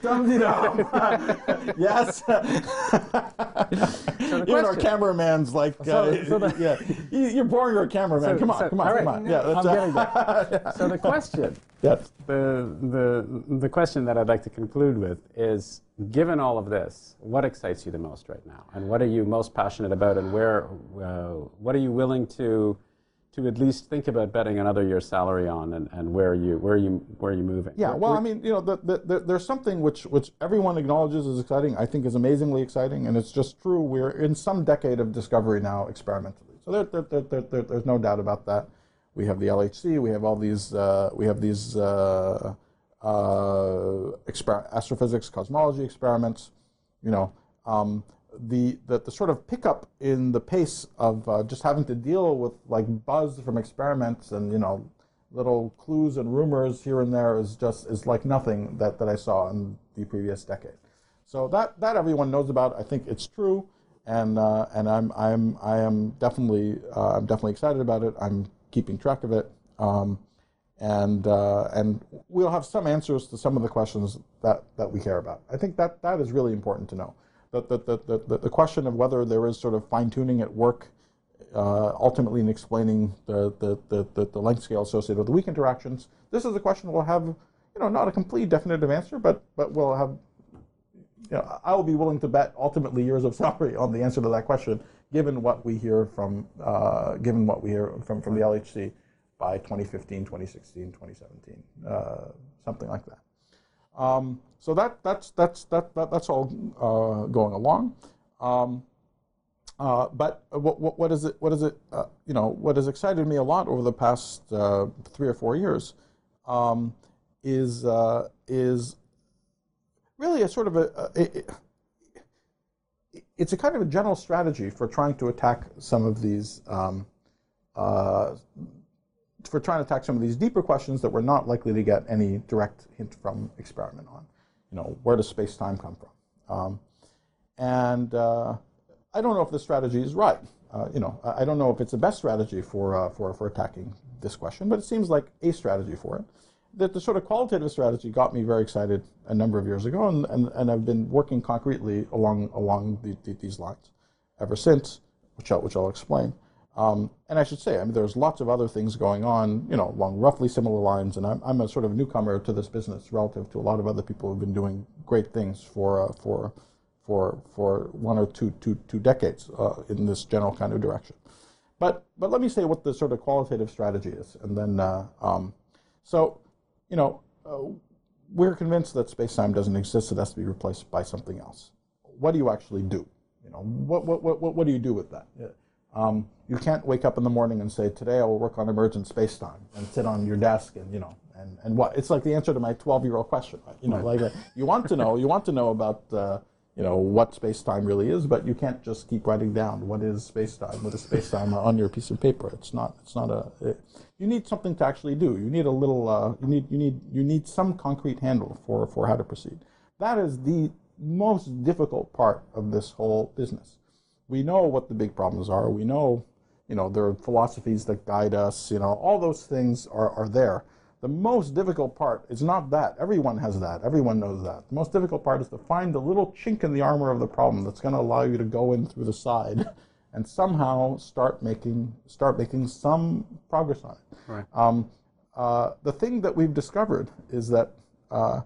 yes. Even our cameraman's like, uh, So- so the- yeah, You- you're boring our cameraman. So- come on, so- come on, all come right. on. Yeah, I'm getting there. so the question, yes. the, the, the question that I'd like to conclude with is, given all of this, what excites you the most right now? And what are you most passionate about? And where, uh, what are you willing to to at least think about betting another year's salary on, and, and where are you where are you where are you moving? Yeah, Where- well, where- I mean, you know, the, the, the, there's something which which everyone acknowledges is exciting. I think is amazingly exciting, and it's just true. We're in some decade of discovery now, experimentally. So there, there, there, there, there- there's no doubt about that. We have the LHC. We have all these. Uh, we have these uh, uh, exper- astrophysics, cosmology experiments. You know, um, the, the the sort of pickup in the pace of uh, just having to deal with like buzz from experiments and you know little clues and rumors here and there is just is like nothing that, that I saw in the previous decade. So that that everyone knows about. I think it's true, and uh, and I'm I'm I am definitely uh, I'm definitely excited about it. I'm keeping track of it, um, and uh, and we'll have some answers to some of the questions that, that we care about. I think that that is really important to know. That the, the, the, question of whether there is sort of fine tuning at work uh, ultimately in explaining the, the, the, the, the length scale associated with the weak interactions. This is a question we'll have, you know, not a complete definitive answer, but but we'll have, you know, I will be willing to bet ultimately years of salary on the answer to that question, given what we hear from, uh, given what we hear from, from the LHC by 2015, 2016, 2017, uh, something like that. Um, so that that's that's that, that that's all uh, going along. Um, uh, but what, what, what is it? What is it? Uh, you know, what has excited me a lot over the past uh, three or four years um, is uh, is really a sort of a, a it, it- it's a kind of a general strategy for trying to attack some of these um, uh, for trying to attack some of these deeper questions that we're not likely to get any direct hint from experiment on. You know, where does space-time come from? Um, and uh, I don't know if the strategy is right. Uh, you know, I don't know if it's the best strategy for, uh, for, for attacking this question, but it seems like a strategy for it. That the sort of qualitative strategy got me very excited a number of years ago, and, and, and I've been working concretely along, along the, the, these lines ever since, which I'll, which I'll explain. Um, and I should say, I mean, there's lots of other things going on, you know, along roughly similar lines. And I'm, I'm a sort of newcomer to this business relative to a lot of other people who've been doing great things for, uh, for, for, for one or two, two, two decades uh, in this general kind of direction. But, but let me say what the sort of qualitative strategy is. And then, uh, um, so, you know, uh, we're convinced that space-time doesn't exist. It has to be replaced by something else. What do you actually do? You know, what, what, what, what do you do with that? Um, you can't wake up in the morning and say, today I will work on emergent space-time and sit on your desk and, you know, and, and what? It's like the answer to my 12-year-old question, right? You know, like you want to know, you want to know about, uh, you know, what space-time really is, but you can't just keep writing down what is space-time, what is space-time on your piece of paper. It's not, it's not a, it, you need something to actually do. You need a little, uh, you need, you need, you need some concrete handle for, for how to proceed. That is the most difficult part of this whole business we know what the big problems are. We know, you know, there are philosophies that guide us. You know, all those things are, are there. The most difficult part is not that. Everyone has that. Everyone knows that. The most difficult part is to find the little chink in the armor of the problem that's going to allow you to go in through the side and somehow start making start making some progress on it. Right. Um, uh, the thing that we've discovered is that uh,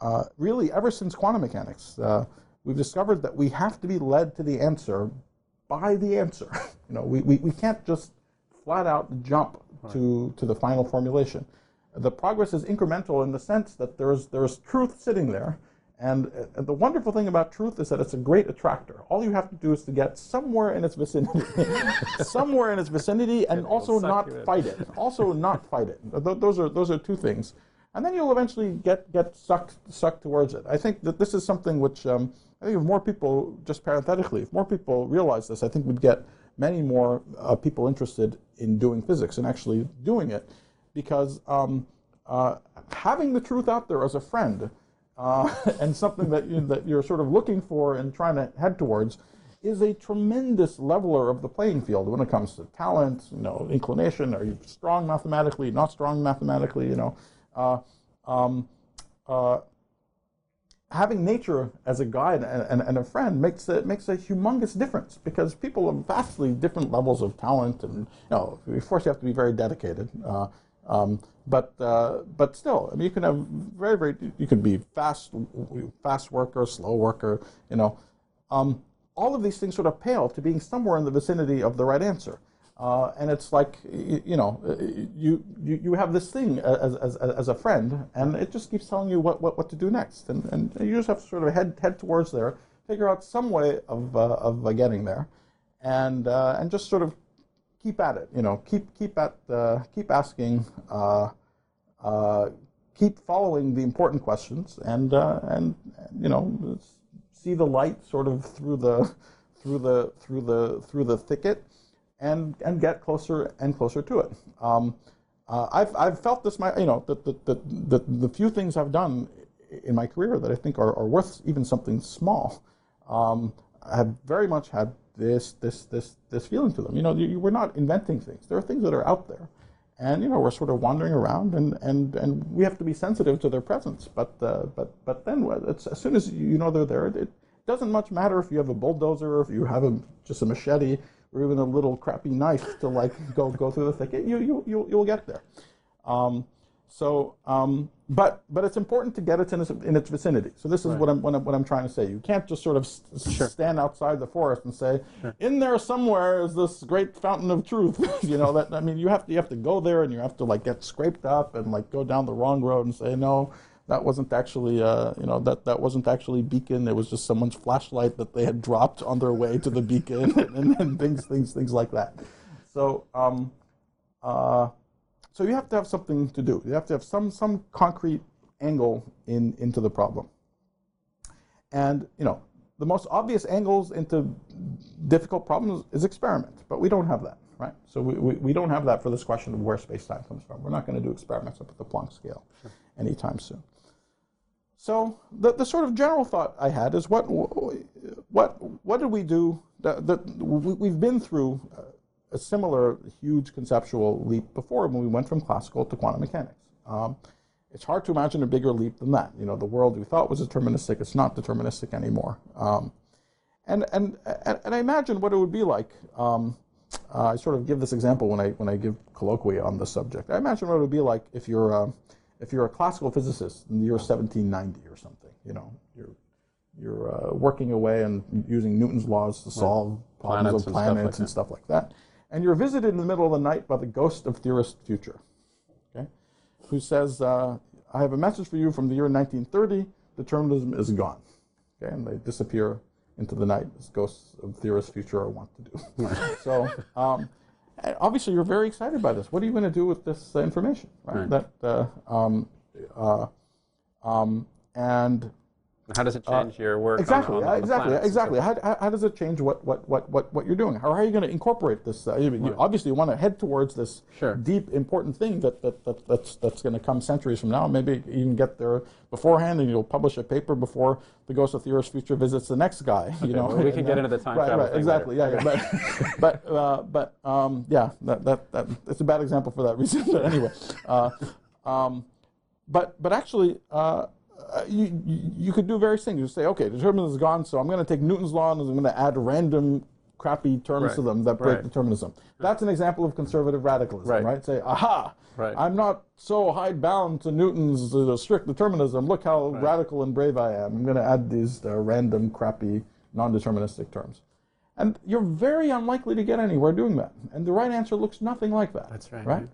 uh, really ever since quantum mechanics, uh, we've discovered that we have to be led to the answer by the answer. you know, we, we, we can't just flat out jump to, to the final formulation. The progress is incremental in the sense that there's, there's truth sitting there. And, uh, the wonderful thing about truth is that it's a great attractor. All you have to do is to get somewhere in its vicinity, somewhere in its vicinity, and also not fight it. Also not fight it. Th- those are those are two things, and then you'll eventually get get sucked sucked towards it. I think that this is something which um, I think if more people, just parenthetically, if more people realize this, I think we'd get many more uh, people interested in doing physics and actually doing it, because um, uh, having the truth out there as a friend uh, and something that you, that you're sort of looking for and trying to head towards is a tremendous leveler of the playing field when it comes to talent, you know, inclination. Are you strong mathematically? Not strong mathematically? You know, uh, um, uh, having nature as a guide and, and, and a friend makes a, makes a humongous difference because people have vastly different levels of talent and you know of course you have to be very dedicated uh, um, but uh, but still I mean you can have very very you can be fast fast worker slow worker you know um, all of these things sort of pale to being somewhere in the vicinity of the right answer Uh, and it's like, you, know, uh, you, you, you have this thing as, as, as a friend, and it just keeps telling you what, what, what to do next. And, and you just have to sort of head, head towards there, figure out some way of, uh, of uh, getting there, and, uh, and just sort of keep at it. You know, keep, keep, at, uh, keep asking, keep following the important questions, and, and, you know, see the light sort of through the, through the, through the, through the thicket and, and get closer and closer to it. Um, uh, I've, I've felt this, my, you know, the, the, the, the few things I've done in my career that I think are, are worth even something small um, have very much had this, this, this, this feeling to them. You know, you, you, we're not inventing things. There are things that are out there. And, you know, we're sort of wandering around and, and, and we have to be sensitive to their presence. But, uh, but, but then as soon as you know they're there, it doesn't much matter if you have a bulldozer or if you have a, just a machete or even a little crappy knife to like go go through the thicket, you you you you'll get there. Um, so, um, but but it's important to get it in its, in its vicinity. So this is right. what, I'm, what I'm what I'm trying to say. You can't just sort of sure. stand outside the forest and say, sure. in there somewhere is this great fountain of truth. you know that I mean you have to you have to go there and you have to like get scraped up and like go down the wrong road and say no that wasn't actually uh, you know that that wasn't actually beacon. It was just someone's flashlight that they had dropped on their way to the beacon and, and, things things things like that. So um, uh, so you have to have something to do. You have to have some some concrete angle in into the problem. And you know the most obvious angles into difficult problems is experiment, but we don't have that, right? So we, we, we don't have that for this question of where space-time comes from. We're not going to do experiments up at the Planck scale anytime soon. So the, the sort of general thought I had is what what what did we do? That, we, have been through a similar huge conceptual leap before when we went from classical to quantum mechanics. Um, it's hard to imagine a bigger leap than that. You know, the world we thought was deterministic, it's not deterministic anymore. Um, and, and, and I imagine what it would be like. Um, uh, I sort of give this example when I, when I give colloquy on the subject. I imagine what it would be like if you're, uh, if you're a classical physicist in the year 1790 or something. You know, you're, you're uh, working away and using Newton's laws to solve right. problems planets of planets and stuff, like, and stuff like that. And you're visited in the middle of the night by the ghost of theorist future, okay, who says, uh, I have a message for you from the year 1930. Determinism is gone. Okay, and they disappear into the night as ghosts of theorist future are wont to do. so, um, obviously, you're very excited by this. What are you going to do with this uh, information? Right? right. That, uh, um, uh, um, and how does it uh, change uh, your work? Exactly, on, on, on exactly, exactly. How, how, how, does it change what, what, what, what, what you're doing? How are you going to incorporate this? Uh, you, right. you obviously want to head towards this sure. deep, important thing that, that, that that's, that's going to come centuries from now. Maybe even get there beforehand, and you'll publish a paper before the Ghost of Theorist Future visits the next guy. Okay, you know, well, we can get into the time right, travel. Right, exactly. Later. Yeah, yeah. But, but, uh, but um, yeah, that, that, that, it's a bad example for that reason. but anyway, uh, um, but but actually. Uh, you, you could do various things. You say, okay, determinism is gone, so I'm going to take Newton's law and I'm going to add random crappy terms right. to them that break right. determinism. That's an example of conservative radicalism, right? right? Say, aha, I'm not so hidebound to Newton's uh, strict determinism. Look how radical and brave I am. I'm going to add these uh, random, crappy, non-deterministic terms. And you're very unlikely to get anywhere doing that. And the right answer looks nothing like that. That's right. Right?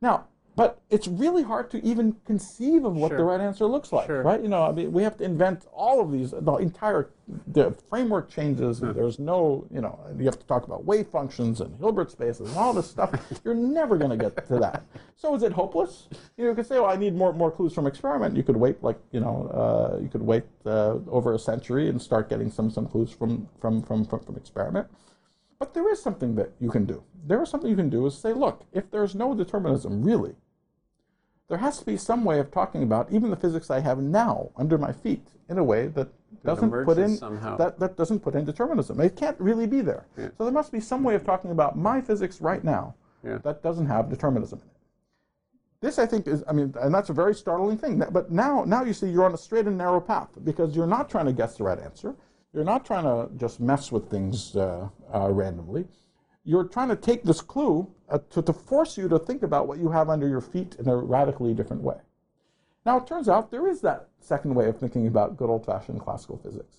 Now, but it's really hard to even conceive of what sure. the right answer looks like, sure. right? You know, I mean, we have to invent all of these. The entire the framework changes. Hmm. There's no, you know, you have to talk about wave functions and Hilbert spaces and all this stuff. You're never going to get to that. So is it hopeless? You, know, you could say, well, I need more more clues from experiment. You could wait, like, you know, uh, you could wait uh, over a century and start getting some some clues from from from from, from experiment. But there is something that you can do. There is something you can do is say, look, if there's no determinism really, there has to be some way of talking about even the physics I have now under my feet in a way that doesn't put in somehow. that, that doesn't put in determinism. It can't really be there. Yeah. So there must be some way of talking about my physics right now yeah. that doesn't have determinism in it. This, I think, is I mean, and that's a very startling thing. But now, now you see you're on a straight and narrow path because you're not trying to guess the right answer. You're not trying to just mess with things uh, uh, randomly you're trying to take this clue uh, to, to force you to think about what you have under your feet in a radically different way. Now, it turns out there is that second way of thinking about good old fashioned classical physics.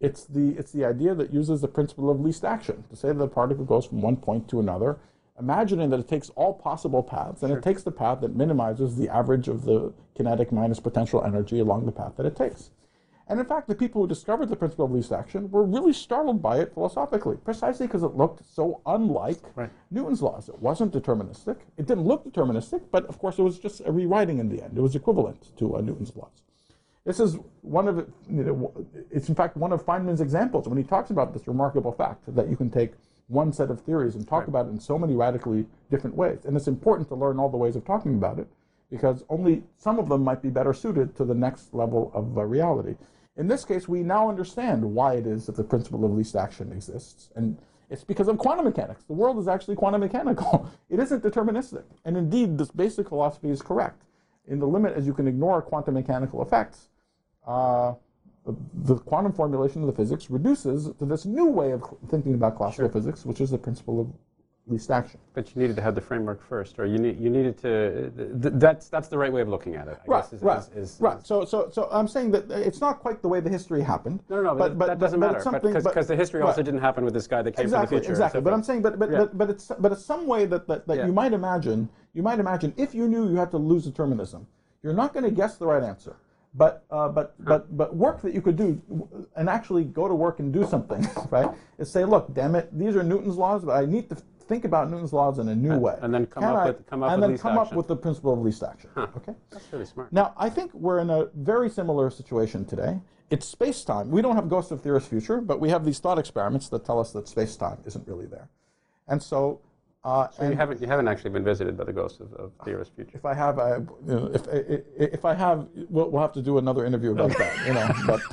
It's the, it's the idea that uses the principle of least action to say that the particle goes from one point to another, imagining that it takes all possible paths and it takes the path that minimizes the average of the kinetic minus potential energy along the path that it takes. And in fact, the people who discovered the principle of least action were really startled by it philosophically, precisely because it looked so unlike Right. Newton's laws. It wasn't deterministic. It didn't look deterministic, but of course, it was just a rewriting in the end. It was equivalent to uh, Newton's laws. This is one of, you know, it's in fact one of Feynman's examples when he talks about this remarkable fact that you can take one set of theories and talk about it in so many radically different ways. And it's important to learn all the ways of talking about it because only some of them might be better suited to the next level of uh, reality. In this case, we now understand why it is that the principle of least action exists. And it's because of quantum mechanics. The world is actually quantum mechanical. It isn't deterministic. And indeed, this basic philosophy is correct. In the limit as you can ignore quantum mechanical effects, uh, the quantum formulation of the physics reduces to this new way of thinking about classical physics, which is the principle of least action. But you needed to have the framework first, or you need you needed to. Th- that's that's the right way of looking at it. I Right, guess, is, right, is, is, right. So, so, so I'm saying that it's not quite the way the history happened. No, no, no. But, that doesn't but matter. Because the history also right. didn't happen with this guy that came exactly, from the future. exactly. So- But I'm saying, but but, Yeah. but but it's but it's some way that that, that Yeah. you might imagine. You might imagine if you knew you had to lose determinism, you're not going to guess the right answer. But uh, but but but work that you could do and actually go to work and do something, right? Is say, look, damn it, these are Newton's laws, but I need to think about Newton's laws in a new way. and then come Can up I- with- come up and with then come up with the principle of least action. Okay. That's really smart. Now, I think we're in a very similar situation today. It's space time. We don't have ghosts of Theorist Future, but we have these thought experiments that tell us that space time isn't really there. And so, uh, So you haven't you haven't actually been visited by the ghost of, of Theorist Future. if I have, I, you know, if, if, if I have, we'll, we'll have to do another interview about that, you know. But,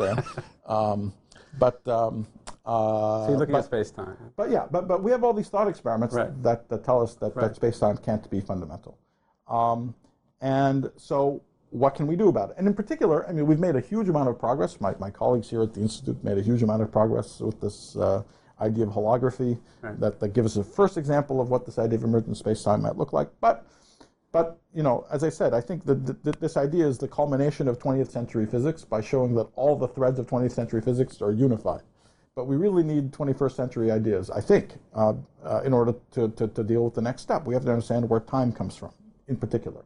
uh, um, but, um, uh, So you're looking but, at space time. but yeah, but, but we have all these thought experiments Right. that, that tell us that, Right. that space-time can't be fundamental. Um, and so what can we do about it? And in particular, I mean, we've made a huge amount of progress. My, my colleagues here at the Institute made a huge amount of progress with this uh, idea of holography Right. that, that gives us a first example of what this idea of emergent space-time might look like. But but you know, as I said, I think that th- th- this idea is the culmination of 20th century physics by showing that all the threads of 20th century physics are unified. But we really need 21st century ideas, I think, uh, uh, in order to, to, to deal with the next step. We have to understand where time comes from, in particular.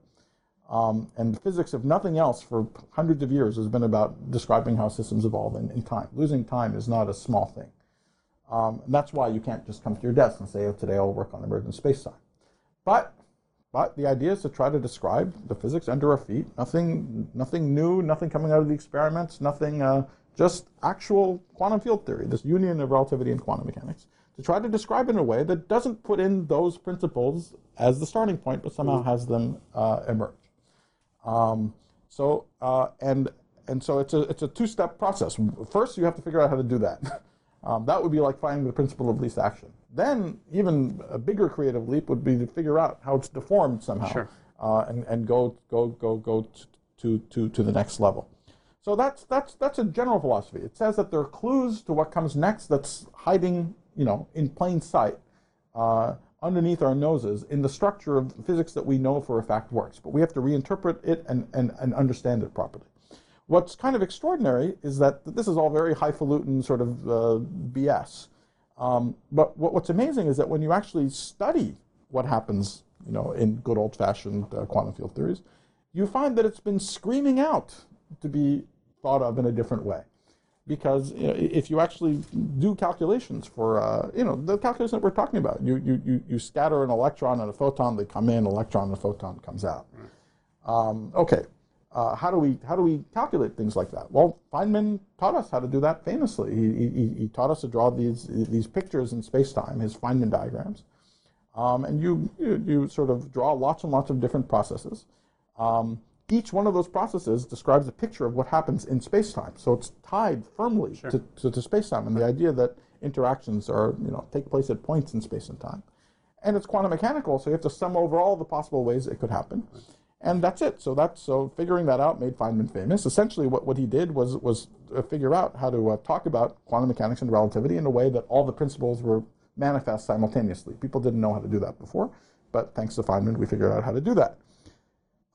Um, and physics, if nothing else, for hundreds of years has been about describing how systems evolve in, in time. Losing time is not a small thing. Um, and that's why you can't just come to your desk and say, oh, today I'll work on emergent space-time. But but the idea is to try to describe the physics under our feet. Nothing, nothing new, nothing coming out of the experiments, nothing, uh, just actual quantum field theory, this union of relativity and quantum mechanics, to try to describe it in a way that doesn't put in those principles as the starting point, but somehow has them uh, emerge. Um, so uh, and and so it's a it's a two step process. First, you have to figure out how to do that. Um, that would be like finding the principle of least action. Then, even a bigger creative leap would be to figure out how it's deformed somehow, Sure. uh, and and go go go go to to to the next level. So that's that's that's a general philosophy. It says that there are clues to what comes next that's hiding, you know, in plain sight, uh, underneath our noses in the structure of physics that we know for a fact works. But we have to reinterpret it and, and, and understand it properly. What's kind of extraordinary is that this is all very highfalutin sort of uh, BS. Um, but what, what's amazing is that when you actually study what happens, you know, in good old-fashioned uh, quantum field theories, you find that it's been screaming out to be thought of in a different way. Because you know, if you actually do calculations for, uh, you know, the calculations that we're talking about, you, you, you, you scatter an electron and a photon, they come in, electron and a photon comes out. Um, okay, uh, how do we how do we calculate things like that? Well, Feynman taught us how to do that famously. He, he, he taught us to draw these these pictures in space time, his Feynman diagrams, um, and you, you you sort of draw lots and lots of different processes. Um, each one of those processes describes a picture of what happens in space time, so it's tied firmly to, to, to space time and the idea that interactions are you know take place at points in space and time, and it's quantum mechanical, so you have to sum over all the possible ways it could happen. And that's it. So that's so figuring that out made Feynman famous. Essentially, what, what he did was was uh, figure out how to uh, talk about quantum mechanics and relativity in a way that all the principles were manifest simultaneously. People didn't know how to do that before, but thanks to Feynman, we figured out how to do that.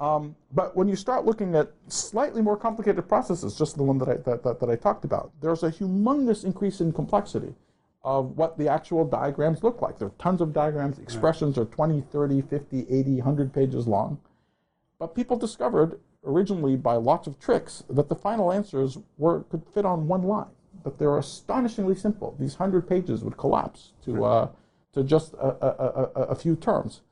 Um, but when you start looking at slightly more complicated processes, just the one that I, that, that, that I talked about, there's a humongous increase in complexity of what the actual diagrams look like. There are tons of diagrams. Expressions are 20, 30, 50, 80, 100 pages long. But people discovered originally by lots of tricks that the final answers were could fit on one line. That they're astonishingly simple. These 100 pages would collapse to, uh, to just a, a, a, a few terms.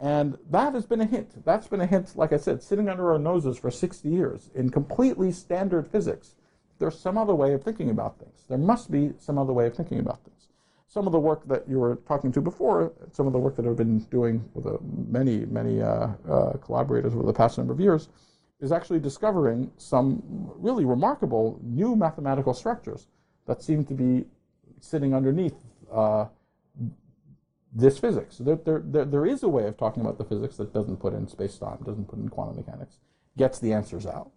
And that has been a hint. That's been a hint, like I said, sitting under our noses for 60 years in completely standard physics. There's some other way of thinking about things. There must be some other way of thinking about things. Some of the work that you were talking to before, some of the work that I've been doing with uh, many, many uh, uh, collaborators over the past number of years, is actually discovering some really remarkable new mathematical structures that seem to be sitting underneath uh, this physics. There, there, there, there is a way of talking about the physics that doesn't put in space-time, doesn't put in quantum mechanics, gets the answers out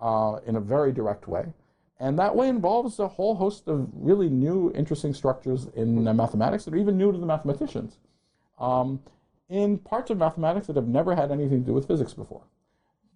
uh, in a very direct way. And that way involves a whole host of really new, interesting structures in mathematics that are even new to the mathematicians. Um, in parts of mathematics that have never had anything to do with physics before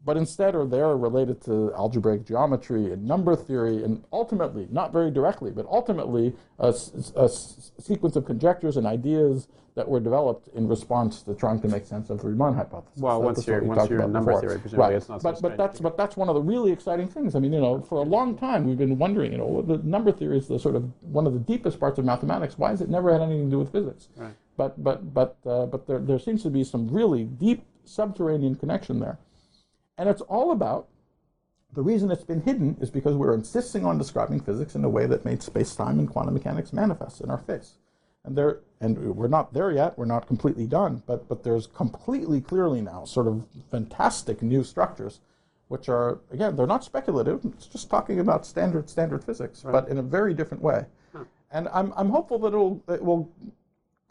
but instead are there related to algebraic geometry and number theory, and ultimately, not very directly, but ultimately, a, a, sequence of conjectures and ideas that were developed in response to trying to make sense of the Riemann hypothesis. Well, once you're, once you're in number before. theory, presumably right. it's not but, so but that's but that's one of the really exciting things. I mean, you know, for a long time we've been wondering, you know, the number theory is the sort of one of the deepest parts of mathematics. Why has it never had anything to do with physics? Right. But but but uh, but there there seems to be some really deep subterranean connection there. And it's all about the reason it's been hidden is because we're insisting on describing physics in a way that made space-time and quantum mechanics manifest in our face. And there, and we're not there yet. We're not completely done, but but there's completely clearly now sort of fantastic new structures, which are again they're not speculative. It's just talking about standard standard physics, right. but in a very different way. Huh. And I'm I'm hopeful that it'll it will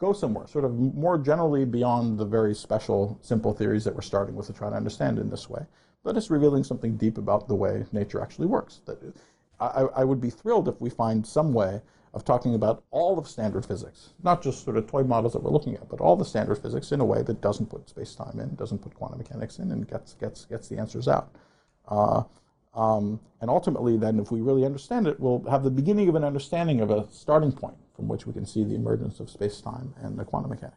go somewhere, sort of more generally beyond the very special, simple theories that we're starting with to try to understand in this way. But it's revealing something deep about the way nature actually works. That I, I would be thrilled if we find some way of talking about all of standard physics, not just sort of toy models that we're looking at, but all the standard physics in a way that doesn't put space-time in, doesn't put quantum mechanics in, and gets gets gets the answers out. Uh, um, and ultimately, then, if we really understand it, we'll have the beginning of an understanding of a starting point from which we can see the emergence of space-time and the quantum mechanics.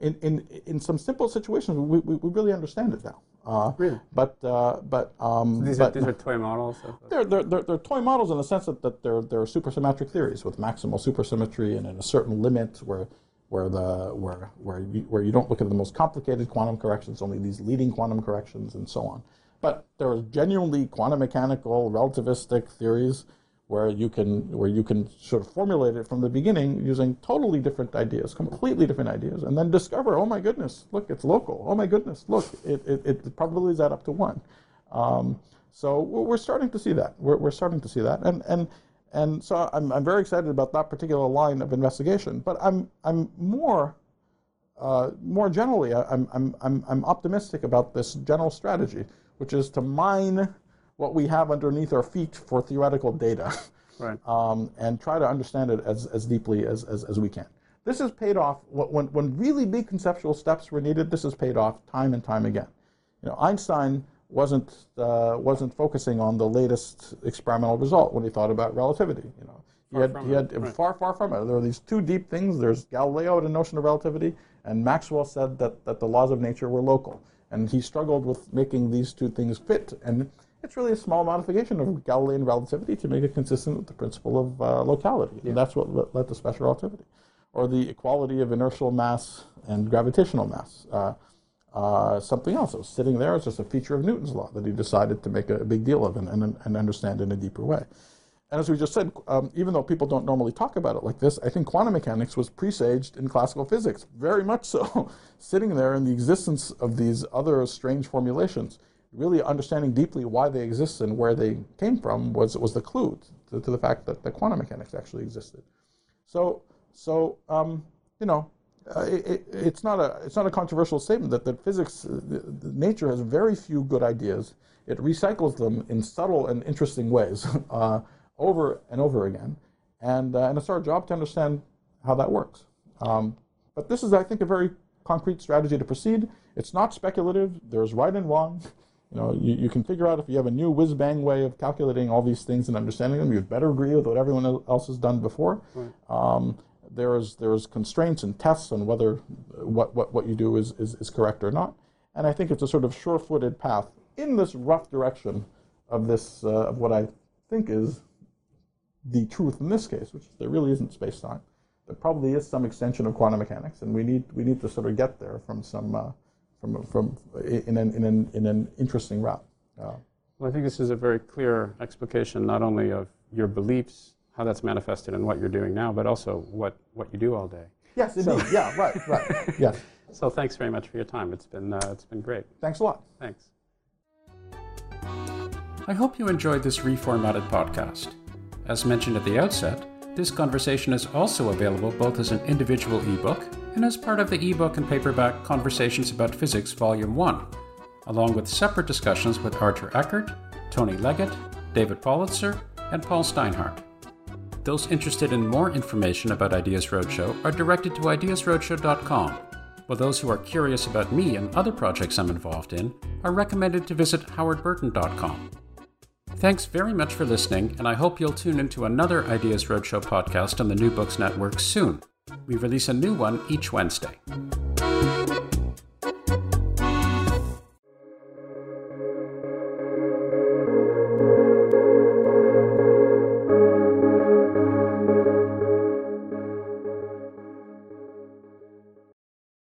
In, in, in some simple situations, we, we, we really understand it now. Uh, really? But, uh, but, um, so these, but are, these are toy models? They're, they're, they're, they're, toy models in the sense that, that they're, they're supersymmetric theories with maximal supersymmetry and in a certain limit where, where, the, where, where, you, where you don't look at the most complicated quantum corrections, only these leading quantum corrections and so on. But there are genuinely quantum mechanical relativistic theories where you can where you can sort of formulate it from the beginning using totally different ideas, completely different ideas, and then discover, oh my goodness, look, it's local. Oh my goodness, look, it, it, it probabilities add up to one. Um, so we're starting to see that. We're, we're starting to see that, and and and so I'm I'm very excited about that particular line of investigation. But I'm I'm more uh, more generally, I'm I'm I'm I'm optimistic about this general strategy, which is to mine what we have underneath our feet for theoretical data right. um, and try to understand it as, as deeply as, as, as, we can. This has paid off, when, when really big conceptual steps were needed, this has paid off time and time again. You know, Einstein wasn't, uh, wasn't focusing on the latest experimental result when he thought about relativity. You know, he had, he had right. far, far from it. There are these two deep things. There's Galileo had a notion of relativity, and Maxwell said that, that the laws of nature were local. And he struggled with making these two things fit. And it's really a small modification of Galilean relativity to make it consistent with the principle of uh, locality. Yeah. And that's what led to special relativity. Or the equality of inertial mass and gravitational mass. Uh, uh, something else that was sitting there is just a feature of Newton's law that he decided to make a, a big deal of and, and, and, understand in a deeper way. And as we just said, um, even though people don't normally talk about it like this, I think quantum mechanics was presaged in classical physics, very much so, sitting there in the existence of these other strange formulations really understanding deeply why they exist and where they came from was, was the clue to, to the fact that the quantum mechanics actually existed. So, so um, you know, uh, it, it's, not a, it's not a controversial statement that, that physics, uh, nature has very few good ideas. It recycles them in subtle and interesting ways uh, over and over again. And, uh, and it's our job to understand how that works. Um, but this is, I think, a very concrete strategy to proceed. It's not speculative. There's right and wrong. You know, you, you can figure out if you have a new whiz bang way of calculating all these things and understanding them. You'd better agree with what everyone else has done before. Right. Um, there's there's constraints and tests on whether what, what, what you do is, is, is correct or not. And I think it's a sort of sure-footed path in this rough direction of this uh, of what I think is the truth in this case, which there really isn't space-time. There probably is some extension of quantum mechanics, and we need we need to sort of get there from some uh, from from in an in an in an interesting route. Uh, well, I think this is a very clear explication not only of your beliefs, how that's manifested in what you're doing now, but also what what you do all day. Yes, indeed. So, yeah, right, right. Yes. So thanks very much for your time. It's been uh, it's been great. Thanks a lot. Thanks. I hope you enjoyed this reformatted podcast. As mentioned at the outset, this conversation is also available both as an individual ebook and as part of the ebook and paperback Conversations About Physics Volume 1, along with separate discussions with Arthur Ekert, Tony Leggett, David Politzer, and Paul Steinhardt. Those interested in more information about Ideas Roadshow are directed to ideasroadshow.com, while those who are curious about me and other projects I'm involved in are recommended to visit howardburton.com. Thanks very much for listening, and I hope you'll tune into another Ideas Roadshow podcast on the New Books Network soon. We release a new one each Wednesday.